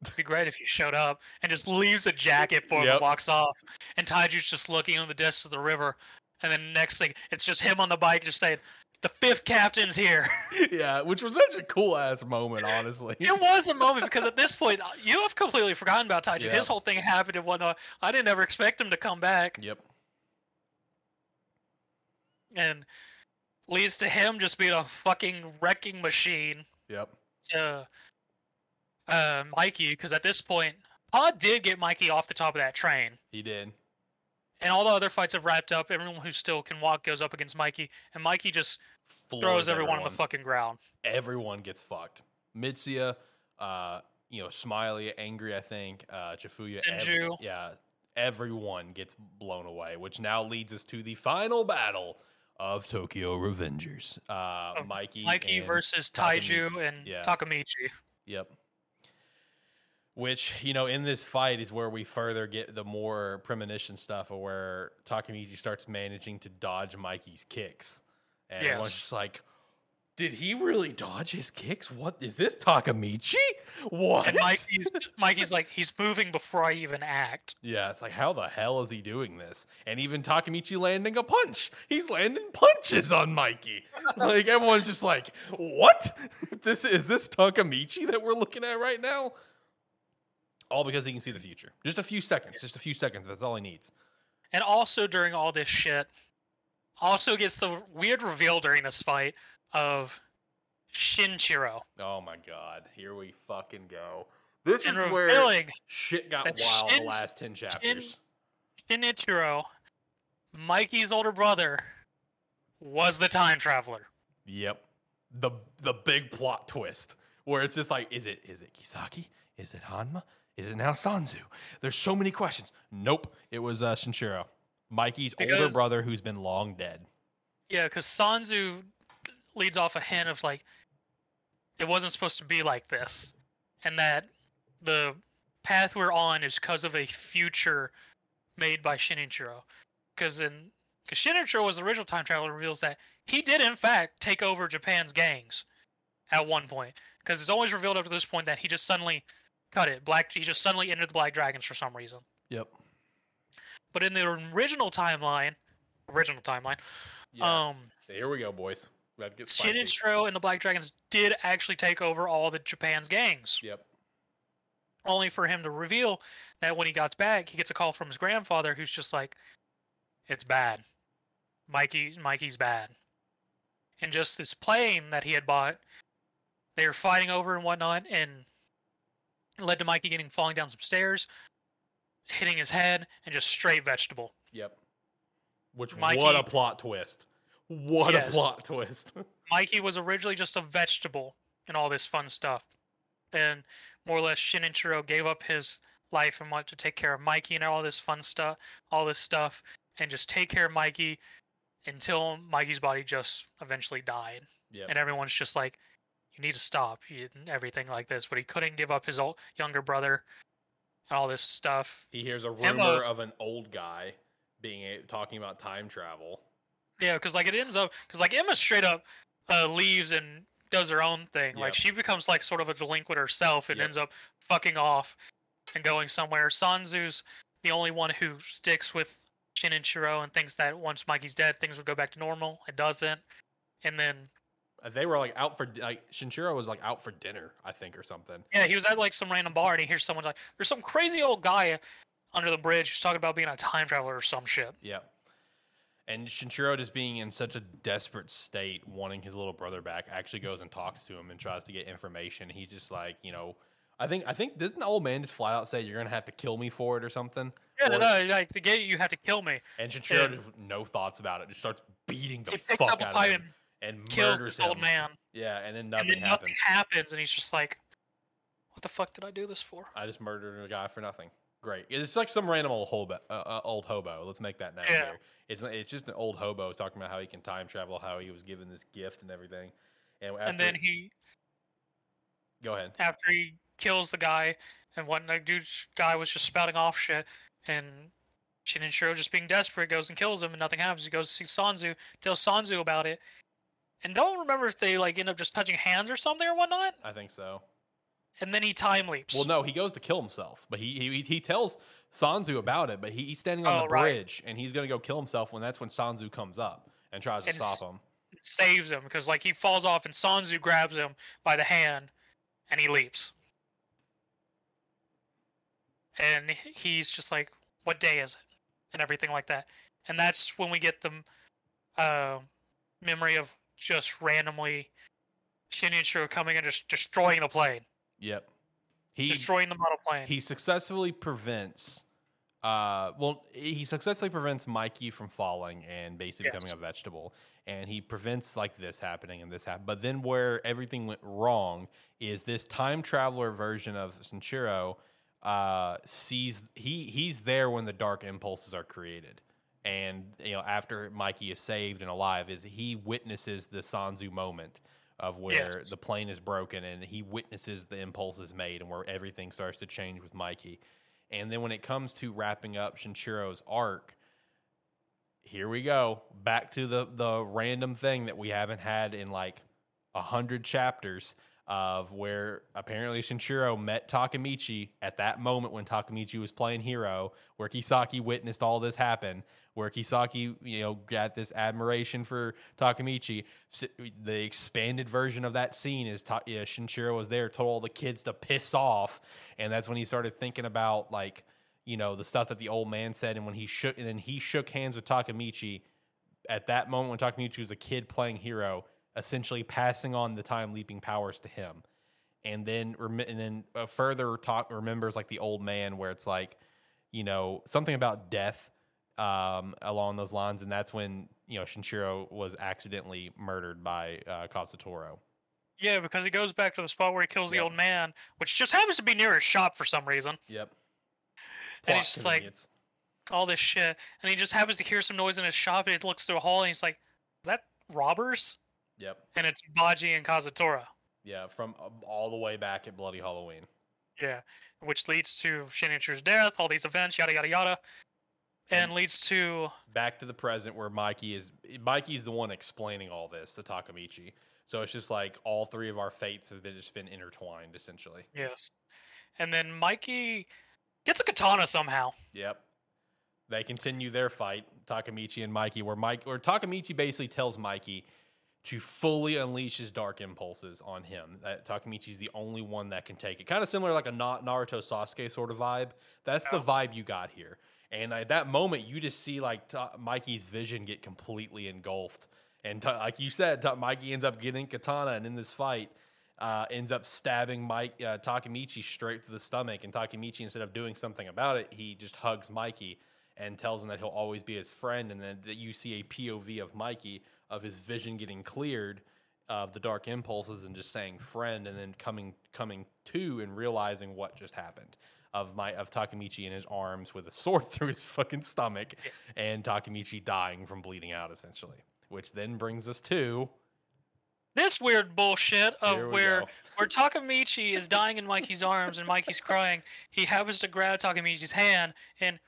B: It'd be great if you showed up, and just leaves a jacket for him
A: Yep.
B: and walks off. And Taiju's just looking on the depths of the river, and then next thing, it's just him on the bike, just saying, "The fifth captain's here." *laughs*
A: yeah, which was such a cool ass moment, honestly.
B: it was a moment because at this point, uh, you have completely forgotten about Taiju.
A: Yep.
B: His whole thing happened and whatnot. I didn't ever expect him to come back,
A: Yep.
B: and leads to him just being a fucking wrecking machine.
A: Yep.
B: to uh, Mikey because at this point, Pod did get Mikey off the top of that train,
A: He did.
B: and all the other fights have wrapped up. Everyone who still can walk goes up against Mikey, and Mikey just
A: Floors
B: throws everyone on the fucking ground.
A: Everyone gets fucked. Mitsuya, uh, you know, Smiley, angry. I think. Uh, Chifuya. every- yeah. Everyone gets blown away, which now leads us to the final battle of Tokyo Revengers. Uh,
B: Of
A: Mikey.
B: Mikey versus
A: Takemichi.
B: Taiju and
A: Yeah.
B: Takemichi.
A: Yep. Which, you know, in this fight is where we further get the more premonition stuff of where Takemichi starts managing to dodge Mikey's kicks. And
B: Yes.
A: just like, did he really dodge his kicks? What is this Takemichi? What?
B: And Mikey's Mikey's like he's moving before I even act.
A: Yeah, it's like, how the hell is he doing this? And even Takemichi landing a punch. He's landing punches on Mikey. *laughs* like everyone's just like, what? This is this Takemichi that we're looking at right now? All because he can see the future. Just a few seconds. Just a few seconds. That's all he needs.
B: And also during all this shit, also gets the weird reveal during this fight of Shinichiro.
A: Oh my god. Here we fucking go. This
B: And
A: is where shit got wild
B: Shin-
A: the last 10 chapters.
B: Shinichiro, Mikey's older brother, was the time traveler.
A: Yep. The the big plot twist where it's just like, is it is it Kisaki? Is it Hanma? Is it now Sanzu? There's so many questions. Nope. It was uh, Shinichiro, Mikey's older brother who's been long dead.
B: Yeah, because Sanzu leads off a hint of like, it wasn't supposed to be like this, and that the path we're on is because of a future made by Shinichiro. Because in because Shinichiro was the original time traveler, reveals that he did in fact take over Japan's gangs at one point. Because it's always revealed up to this point that he just suddenly cut it. Black he just suddenly entered the Black Dragons for some reason.
A: Yep.
B: But in the original timeline, original timeline,
A: Yeah.
B: um.
A: Here we go, boys. That gets.
B: Shinichiro and the Black Dragons did actually take over all the Japan's gangs,
A: Yep.
B: only for him to reveal that when he got back, he gets a call from his grandfather, who's just like, "It's bad. Mikey's Mikey's bad." And just this plane that he had bought, they were fighting over and whatnot, and led to Mikey getting falling down some stairs, hitting his head, and just straight vegetable.
A: Yep. Which what a plot twist. What
B: Yes.
A: a plot twist. *laughs*
B: Mikey was originally just a vegetable and all this fun stuff. And more or less Shinichiro gave up his life and wanted to take care of Mikey and all this fun stuff, all this stuff, and just take care of Mikey until Mikey's body just eventually died.
A: yep.
B: And everyone's just like, you need to stop you, and everything like this. But he couldn't give up his old, younger brother and all this stuff.
A: he hears a
B: Emma-
A: rumor of an old guy being a, talking about time travel.
B: Yeah, because like it ends up because like Emma straight up uh, leaves and does her own thing.
A: Yep.
B: Like she becomes like sort of a delinquent herself and
A: Yep.
B: ends up fucking off and going somewhere. Sanzu's the only one who sticks with Shinichiro and thinks that once Mikey's dead, things would go back to normal. It doesn't. And then
A: Uh, They were like out for like Shinichiro was like out for dinner, I think, or something.
B: yeah, he was at like some random bar and he hears someone like, "There's some crazy old guy under the bridge who's talking about being a time traveler or some shit."
A: Yep. And Shinichiro just being in such a desperate state, wanting his little brother back, actually goes and talks to him and tries to get information. He's just like, you know, I think I think didn't the old man just fly out say you're gonna have to kill me for it or something?
B: Yeah,
A: Or-
B: no, like to get you, you have to kill me.
A: And
B: Shinichiro
A: just no thoughts about it, just starts beating the fuck out of him
B: and
A: and
B: kills
A: murders
B: this old
A: him.
B: man.
A: Yeah, and then
B: and
A: nothing
B: then
A: happens.
B: nothing happens, and he's just like, "What the fuck did I do this for?"
A: I just murdered a guy for nothing. Great. It's like some random old hobo. Uh, uh, old hobo. Let's make that now.
B: Yeah.
A: here. It's it's just an old hobo talking about how he can time travel, how he was given this gift and everything. And, after,
B: and then he,
A: go ahead.
B: after he kills the guy, and when the dude's guy was just spouting off shit, and Shinichiro just being desperate goes and kills him, and nothing happens. He goes to see Sanzu, tells Sanzu about it, and don't remember if they like end up just touching hands or something or whatnot.
A: I think so.
B: And then he time leaps.
A: Well, no, he goes to kill himself, but he he, he tells Sanzu about it, but he, he's standing on
B: Oh,
A: the
B: right.
A: bridge and he's gonna go kill himself when that's when Sanzu comes up and tries to
B: And
A: stop him.
B: saves him because like he falls off and Sanzu grabs him by the hand and he leaps. And he's just like, "What day is it?" and everything like that. And that's when we get the uh, memory of just randomly Shinichiro coming and just destroying the plane,
A: Yep. He
B: destroying the model plane.
A: he successfully prevents uh well he successfully prevents mikey from falling and basically
B: Yes.
A: becoming a vegetable and he prevents like this happening and this happen but then where everything went wrong is this time traveler version of Sanchiro uh sees he he's there when the dark impulses are created and you know after mikey is saved and alive is he witnesses the sanzu moment of where
B: Yes.
A: the plane is broken and he witnesses the impulses made and where everything starts to change with Mikey. And then when it comes to wrapping up Shinichiro's arc, here we go. Back to the the random thing that we haven't had in like a hundred chapters of where apparently Shinichiro met Takemichi at that moment when Takemichi was playing hero, where Kisaki witnessed all this happen, where Kisaki, you know, got this admiration for Takemichi. The expanded version of that scene is Ta- yeah, Shinichiro was there, told all the kids to piss off, and that's when he started thinking about like, you know, the stuff that the old man said, and when he shook, and then he shook hands with Takemichi. At that moment, when Takemichi was a kid playing hero, essentially passing on the time leaping powers to him, and then and then uh, further talk remembers like the old man, where it's like, you know, something about death um, along those lines, and that's when you know Shinichiro was accidentally murdered by uh, Kazutora.
B: yeah, because he goes back to the spot where he kills the old man, which just happens to be near his shop for some reason.
A: Yep.
B: And he's just like- all this shit, and he just happens to hear some noise in his shop. And he looks through a hall, and he's like, "Is that robbers?"
A: Yep.
B: And it's Baji and Kazutora.
A: Yeah, from uh, all the way back at Bloody Halloween.
B: Yeah, which leads to Shinichu's death, all these events, yada yada yada, and, leads to
A: back to the present where Mikey is Mikey's the one explaining all this to Takemichi. So it's just like all three of our fates have been just been intertwined essentially.
B: yes, and then Mikey gets a katana somehow.
A: Yep. They continue their fight, Takemichi and Mikey, where Mike or Takemichi basically tells Mikey to fully unleash his dark impulses on him. That Takemichi's the only one that can take it. Kind of similar like a Na- Naruto Sasuke sort of vibe. That's the vibe you got here. And at that moment, you just see like Ta- Mikey's vision get completely engulfed. And Ta- like you said, Ta- Mikey ends up getting katana, and in this fight, uh, ends up stabbing Mike uh, Takemichi straight to the stomach. And Takemichi, instead of doing something about it, he just hugs Mikey and tells him that he'll always be his friend. And then that you see a POV of Mikey of his vision getting cleared of the dark impulses and just saying friend, and then coming coming to and realizing what just happened. Of my of Takemichi in his arms with a sword *laughs* through his fucking stomach, and Takemichi dying from bleeding out essentially. Which then brings us to
B: This weird bullshit of where
A: go. *laughs*
B: where Takemichi is dying in Mikey's arms and Mikey's crying. He happens to grab Takemichi's hand and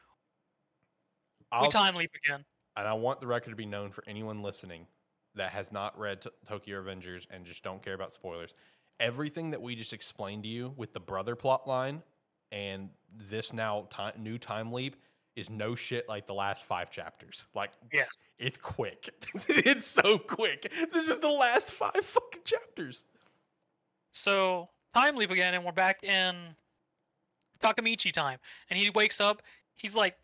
B: we
A: I'll,
B: time leap again.
A: and I want the record to be known for anyone listening that has not read T- Tokyo Revengers and just don't care about spoilers. Everything that we just explained to you with the brother plot line and this now new time leap is no shit like the last five chapters. Like,
B: Yes.
A: it's quick. *laughs* it's so quick. This is the last five fucking chapters.
B: So time leap again, and we're back in Takemichi time, and he wakes up. He's like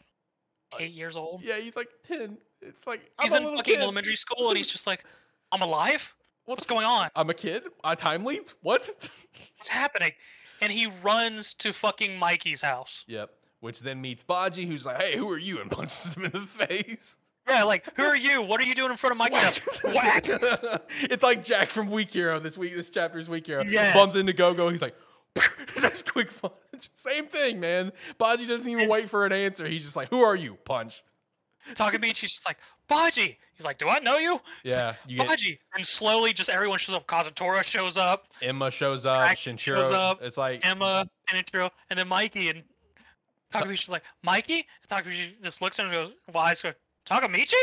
B: uh, eight years old.
A: Yeah, he's like ten. It's like
B: He's
A: I'm
B: in fucking
A: kid.
B: elementary school, and he's just like, "I'm alive. What's going on?
A: I'm a kid. I time leaped. What? *laughs*
B: What's happening?" And he runs to fucking Mikey's house.
A: yep. Which then meets Baji, who's like, "Hey, who are you?" and punches him in the face.
B: Yeah, like, who are you? What are you doing in front of Mikey's house? *laughs* Whack! *laughs*
A: it's like Jack from Weak Hero. This week, this chapter's Weak Hero.
B: Yes.
A: Bumps into Go Go. He's like, just quick punch. Same thing, man. Baji doesn't even wait for an answer. He's just like, "Who are you?" Punch.
B: Takemichi's just like, Baji. He's like, Do I know you? He's
A: Yeah. You get
B: Baji. And slowly, just everyone shows up. Kazutora shows up,
A: Emma shows up.
B: Jack
A: Shinichiro
B: shows up,
A: It's like
B: Emma, and Kenichiro, and then Mikey. And Takemichi's like, Mikey? And Takemichi just looks at him and goes, Well, just go, Takemichi?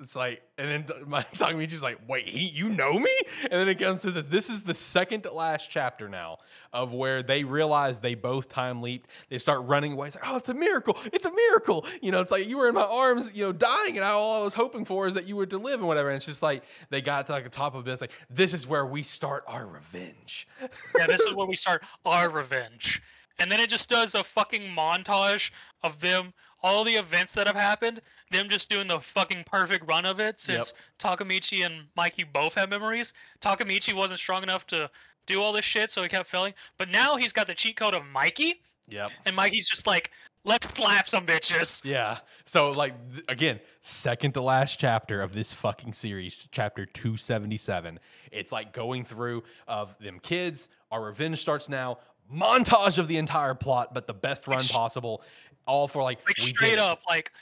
A: It's like, and then *laughs* my Takemichi's like, wait, he, you know me? And then it comes to this. This is the second last chapter now of where they realize they both time leaped. They start running away. It's like, oh, it's a miracle. It's a miracle. You know, it's like you were in my arms, you know, dying, and all I was hoping for is that you were to live and whatever. And it's just like they got to like the top of it. It's like, this is where we start our revenge. *laughs*
B: yeah, this is where we start our revenge. And then it just does a fucking montage of them, all the events that have happened, them just doing the fucking perfect run of it since Takemichi and Mikey both have memories. Takemichi wasn't strong enough to do all this shit, so he kept failing. But now he's got the cheat code of Mikey,
A: Yep.
B: and Mikey's just like, let's slap some bitches.
A: Yeah. So like th- again, second to last chapter of this fucking series, chapter 277. It's like going through of them kids, our revenge starts now, montage of the entire plot, but the best run possible. All for like,
B: Like straight up, like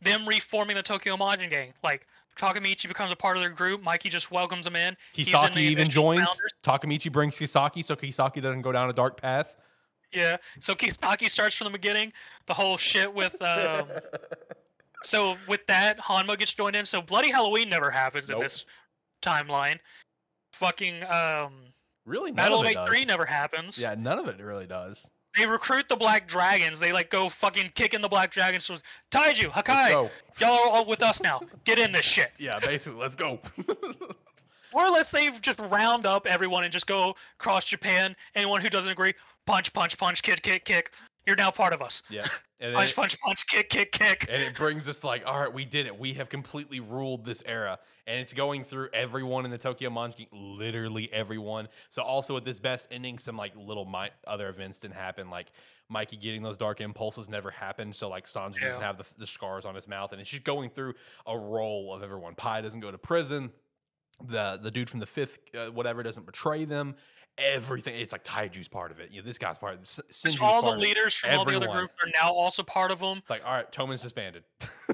B: them reforming the Tokyo Manji gang. Like Takemichi becomes a part of their group. Mikey just welcomes him in. He's in
A: even joins.
B: founders.
A: Takemichi brings Kisaki so Kisaki doesn't go down a dark path.
B: Yeah. So Kisaki starts from the beginning. The whole shit with um *laughs* so with that, Hanma gets joined in. So Bloody Halloween never happens in this timeline. Fucking um
A: really, none
B: Battle
A: of it
B: Eight Three never happens.
A: Yeah, none of it really does.
B: They recruit the Black Dragons. They like go fucking kicking the Black Dragons. So Taiju,
A: Hakkai,
B: y'all are all with us now. Get in this shit.
A: Yeah, basically, let's go. *laughs*
B: Or unless they just round up everyone and just go across Japan. Anyone who doesn't agree, punch, punch, punch, kick, kick, kick. You're now part of us.
A: yeah, *laughs* and
B: Punch,
A: it-
B: punch, punch, kick, kick, kick.
A: and it brings us like, all right, we did it. We have completely ruled this era, and it's going through everyone in the Tokyo Manji, literally everyone. So also at this best ending, some like little mi- other events didn't happen, like Mikey getting those dark impulses never happened. So like Sanzu doesn't have the, the scars on his mouth, and it's just going through a roll of everyone. Pi doesn't go to prison. The the dude from the fifth uh, whatever doesn't betray them. Everything it's like Taiju's part of it. You know, this guy's part of it.
B: All the leaders from all the other groups are now also part of them.
A: It's like all right, Toman's disbanded. *laughs*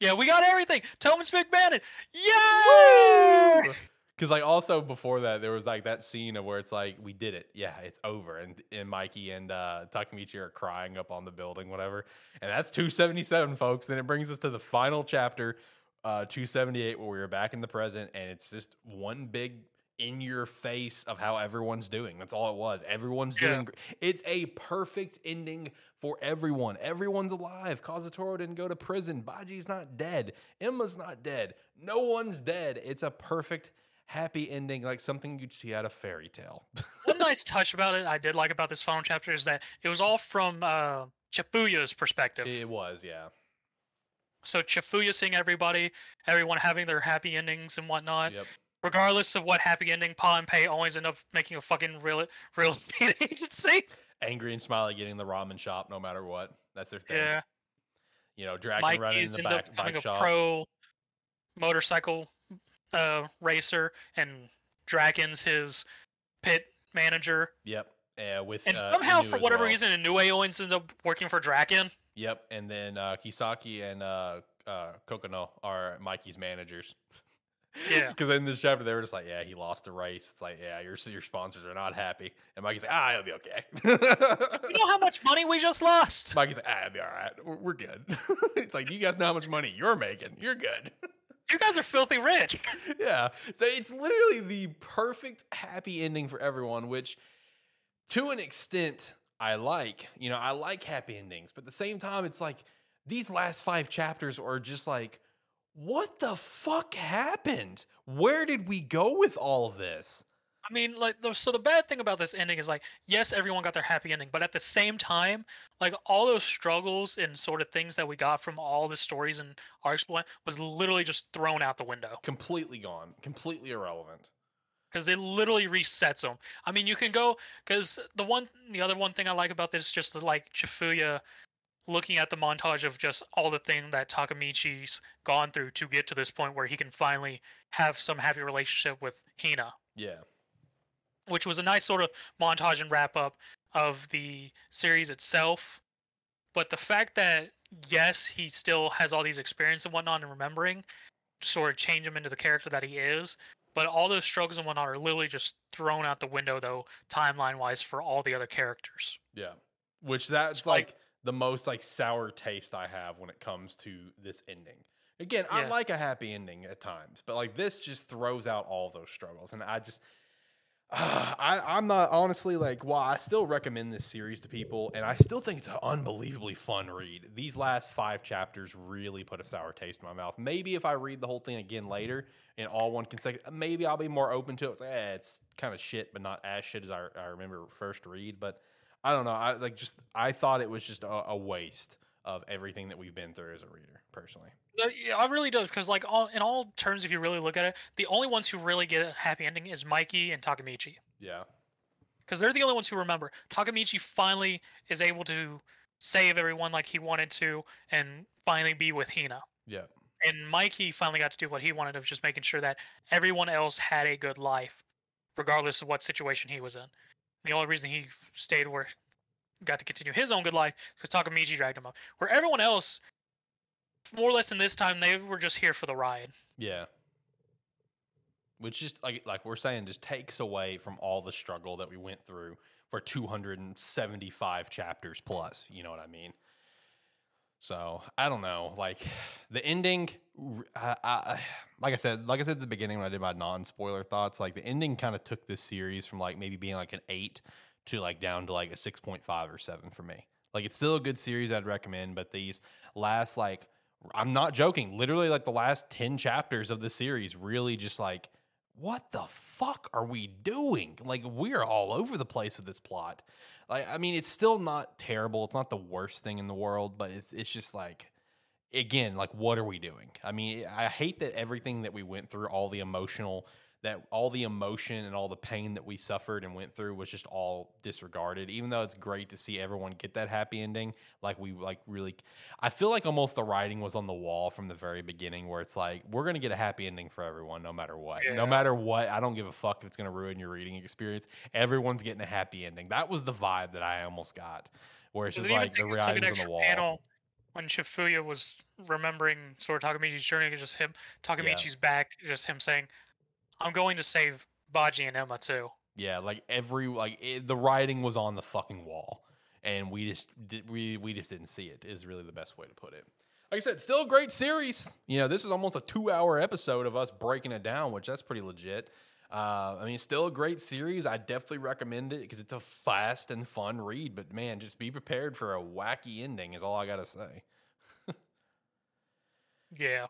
B: Yeah, we got everything. Toman's Big Bandit. Yeah. *laughs*
A: Because like also before that, there was like that scene of where it's like we did it, yeah, it's over, and and Mikey and uh, Takemichi are crying up on the building, whatever, and that's two seventy seven, folks. Then it brings us to the final chapter, uh, two seventy eight, where we are back in the present, and it's just one big in your face of how everyone's doing. That's all it was. Everyone's
B: Yeah.
A: doing. It's a perfect ending for everyone. Everyone's alive. Kazutora didn't go to prison. Baji's not dead. Emma's not dead. No one's dead. It's a perfect, happy ending, like something you'd see out of fairy tale. *laughs*
B: One nice touch about it I did like about this final chapter is that it was all from uh, Chifuya's perspective.
A: it was, yeah.
B: So Chifuya seeing everybody, everyone having their happy endings and whatnot.
A: Yep.
B: Regardless of what happy ending, Pa and Pei always end up making a fucking real real *laughs* estate agency.
A: Angry and Smiley getting the ramen shop no matter what. That's their thing.
B: Yeah.
A: You know, Draken running in the
B: ends
A: back
B: up becoming a
A: shop.
B: pro motorcycle uh, racer, and Draken's his pit manager.
A: Yep. Uh, with
B: And
A: uh,
B: somehow,
A: Inui
B: for whatever
A: well.
B: reason, Inoue owens ends up working for Draken.
A: Yep. And then uh, Kisaki and uh, uh, Kokonoi are Mikey's managers. *laughs*
B: Yeah.
A: Because in this chapter, they were just like, "Yeah, he lost a race." It's like, "Yeah, your your sponsors are not happy." And Mikey's like, "Ah, it'll be okay."
B: You know how much money we just lost?
A: Mikey's like, "Ah, it'll be all right. We're, we're good." *laughs* it's like, "You guys know how much money you're making. You're good."
B: You guys are filthy rich. *laughs*
A: yeah. So it's literally the perfect happy ending for everyone, which to an extent I like. You know, I like happy endings, but at the same time, it's like these last five chapters are just like, what the fuck happened? Where did we go with all of this?
B: I mean, like, so the bad thing about this ending is like, yes, everyone got their happy ending, but at the same time, like all those struggles and sort of things that we got from all the stories and arcs was literally just thrown out the window
A: Completely gone, completely irrelevant.
B: because it literally resets them. I mean, you can go because the one, the other one thing I like about this is just the, like Chifuya looking at the montage of just all the thing that Takemichi's gone through to get to this point where he can finally have some happy relationship with Hina.
A: Yeah.
B: which was a nice sort of montage and wrap up of the series itself. But the fact that yes, he still has all these experiences and whatnot and remembering, sort of change him into the character that he is. But all those struggles and whatnot are literally just thrown out the window, though, timeline wise, for all the other characters.
A: Yeah. Which that's
B: like-
A: like the most like sour taste I have when it comes to this ending. Again, I like a happy ending at times, but like this just throws out all those struggles, and I just. *sighs* I, I'm not honestly like, well, I still recommend this series to people, and I still think it's an unbelievably fun read. These last five chapters really put a sour taste in my mouth. Maybe if I read the whole thing again later in all one consecutive, maybe I'll be more open to it. It's, like, eh, it's kind of shit, but not as shit as I, I remember first read. But I don't know. I like just I thought it was just a, a waste of everything that we've been through as a reader, personally.
B: Yeah, I really does because, like, all, in all terms, if you really look at it, the only ones who really get a happy ending is Mikey and Takemichi.
A: Yeah.
B: because they're the only ones who remember. Takemichi finally is able to save everyone like he wanted to and finally be with Hina.
A: Yeah.
B: And Mikey finally got to do what he wanted of just making sure that everyone else had a good life, regardless of what situation he was in. The only reason he stayed where got to continue his own good life because Takemichi dragged him up. Where everyone else, more or less in this time, they were just here for the ride.
A: Yeah. Which just like like we're saying, just takes away from all the struggle that we went through for 275 chapters plus. You know what I mean? So I don't know. Like the ending, I, I- like I said, like I said at the beginning when I did my non-spoiler thoughts, like the ending kind of took this series from like maybe being like an eight to like down to like a 6.5 or seven for me. Like it's still a good series I'd recommend, but these last like I'm not joking, literally like the last 10 chapters of the series really just like what the fuck are we doing? Like we're all over the place with this plot. Like I mean, it's still not terrible. It's not the worst thing in the world, but it's it's just like again, like what are we doing? I mean, I hate that everything that we went through, all the emotional that all the emotion and all the pain that we suffered and went through was just all disregarded. Even though it's great to see everyone get that happy ending like we like really i feel like almost the writing was on the wall from the very beginning where it's like we're gonna get a happy ending for everyone no matter what. No matter what i don't give a fuck if it's gonna ruin your reading experience. Everyone's getting a happy ending. That was the vibe that i almost got where it's just like the writing's on the wall.
B: panel when Chifuya was remembering sort of Takemichi's journey, just him, Takemichi's back, just him saying, "I'm going to save Baji and Emma too."
A: Yeah, like every like it, the writing was on the fucking wall, and we just did, we we just didn't see it. Is really the best way to put it. Like I said, still a great series. You know, this is almost a two-hour episode of us breaking it down, which that's pretty legit. Uh, I mean, still a great series. I definitely recommend it because it's a fast and fun read. But man, just be prepared for a wacky ending. Is all I gotta say. *laughs*
B: Yeah.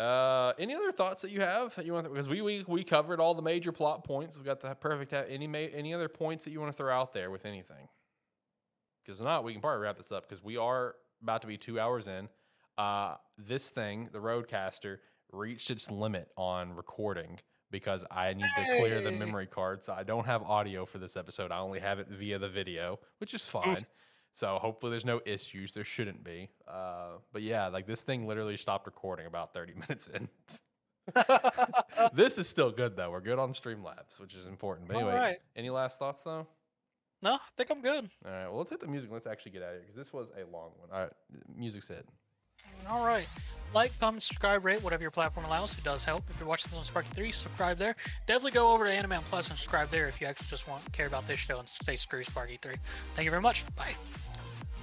A: Uh, any other thoughts that you have that you want? Because we, we we covered all the major plot points. We've got the perfect. Any any other points that you want to throw out there with anything? Because not, we can probably wrap this up because we are about to be two hours in. Uh, this thing, the Roadcaster, reached its limit on recording because I need to clear the memory card, so I don't have audio for this episode. I only have it via the video, which is fine.
B: Oops.
A: So hopefully there's no issues. There shouldn't be. Uh, but yeah, like this thing literally stopped recording about 30 *laughs* minutes in. *laughs* this is still good though. We're good on Streamlabs, which is important. But anyway,
B: Alright.
A: any last thoughts though?
B: No, I think I'm good.
A: All right. Well, let's hit the music. Let's actually get out of here because this was a long one. All right, music's hit.
B: All right. Like, comment, subscribe, rate, whatever your platform allows. It does help. If you're watching this on Sparky 3, subscribe there. Definitely go over to Anime on Plus and subscribe there if you actually just want care about this show and say screw Sparky 3. Thank you very much. Bye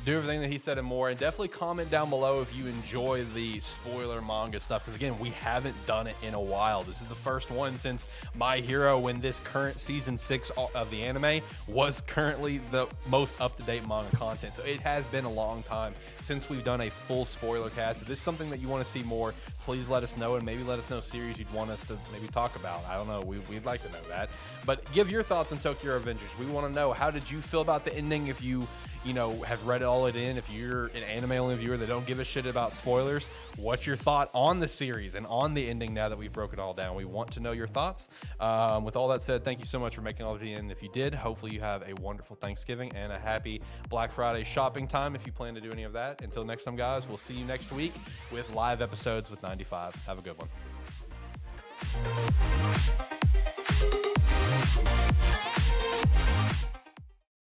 A: do everything that he said and more. And definitely comment down below if you enjoy the spoiler manga stuff. Because again, we haven't done it in a while. This is the first one since My Hero, when this current season six of the anime was currently the most up to date manga content. So it has been a long time since we've done a full spoiler cast. If this is something that you want to see more, please let us know and maybe let us know series you'd want us to maybe talk about. I don't know. We, would like to know that. But give your thoughts on Tokyo Revengers. We want to know how did you feel about the ending? If you you know, have read all it in, if you're an anime only viewer that don't give a shit about spoilers, what's your thought on the series and on the ending now that we've broken it all down? We want to know your thoughts. Um, with all that said, thank you so much for making all of the end. If you did, hopefully you have a wonderful Thanksgiving and a happy Black Friday shopping time if you plan to do any of that. Until next time, guys, we'll see you next week with live episodes with 95. Have a good one.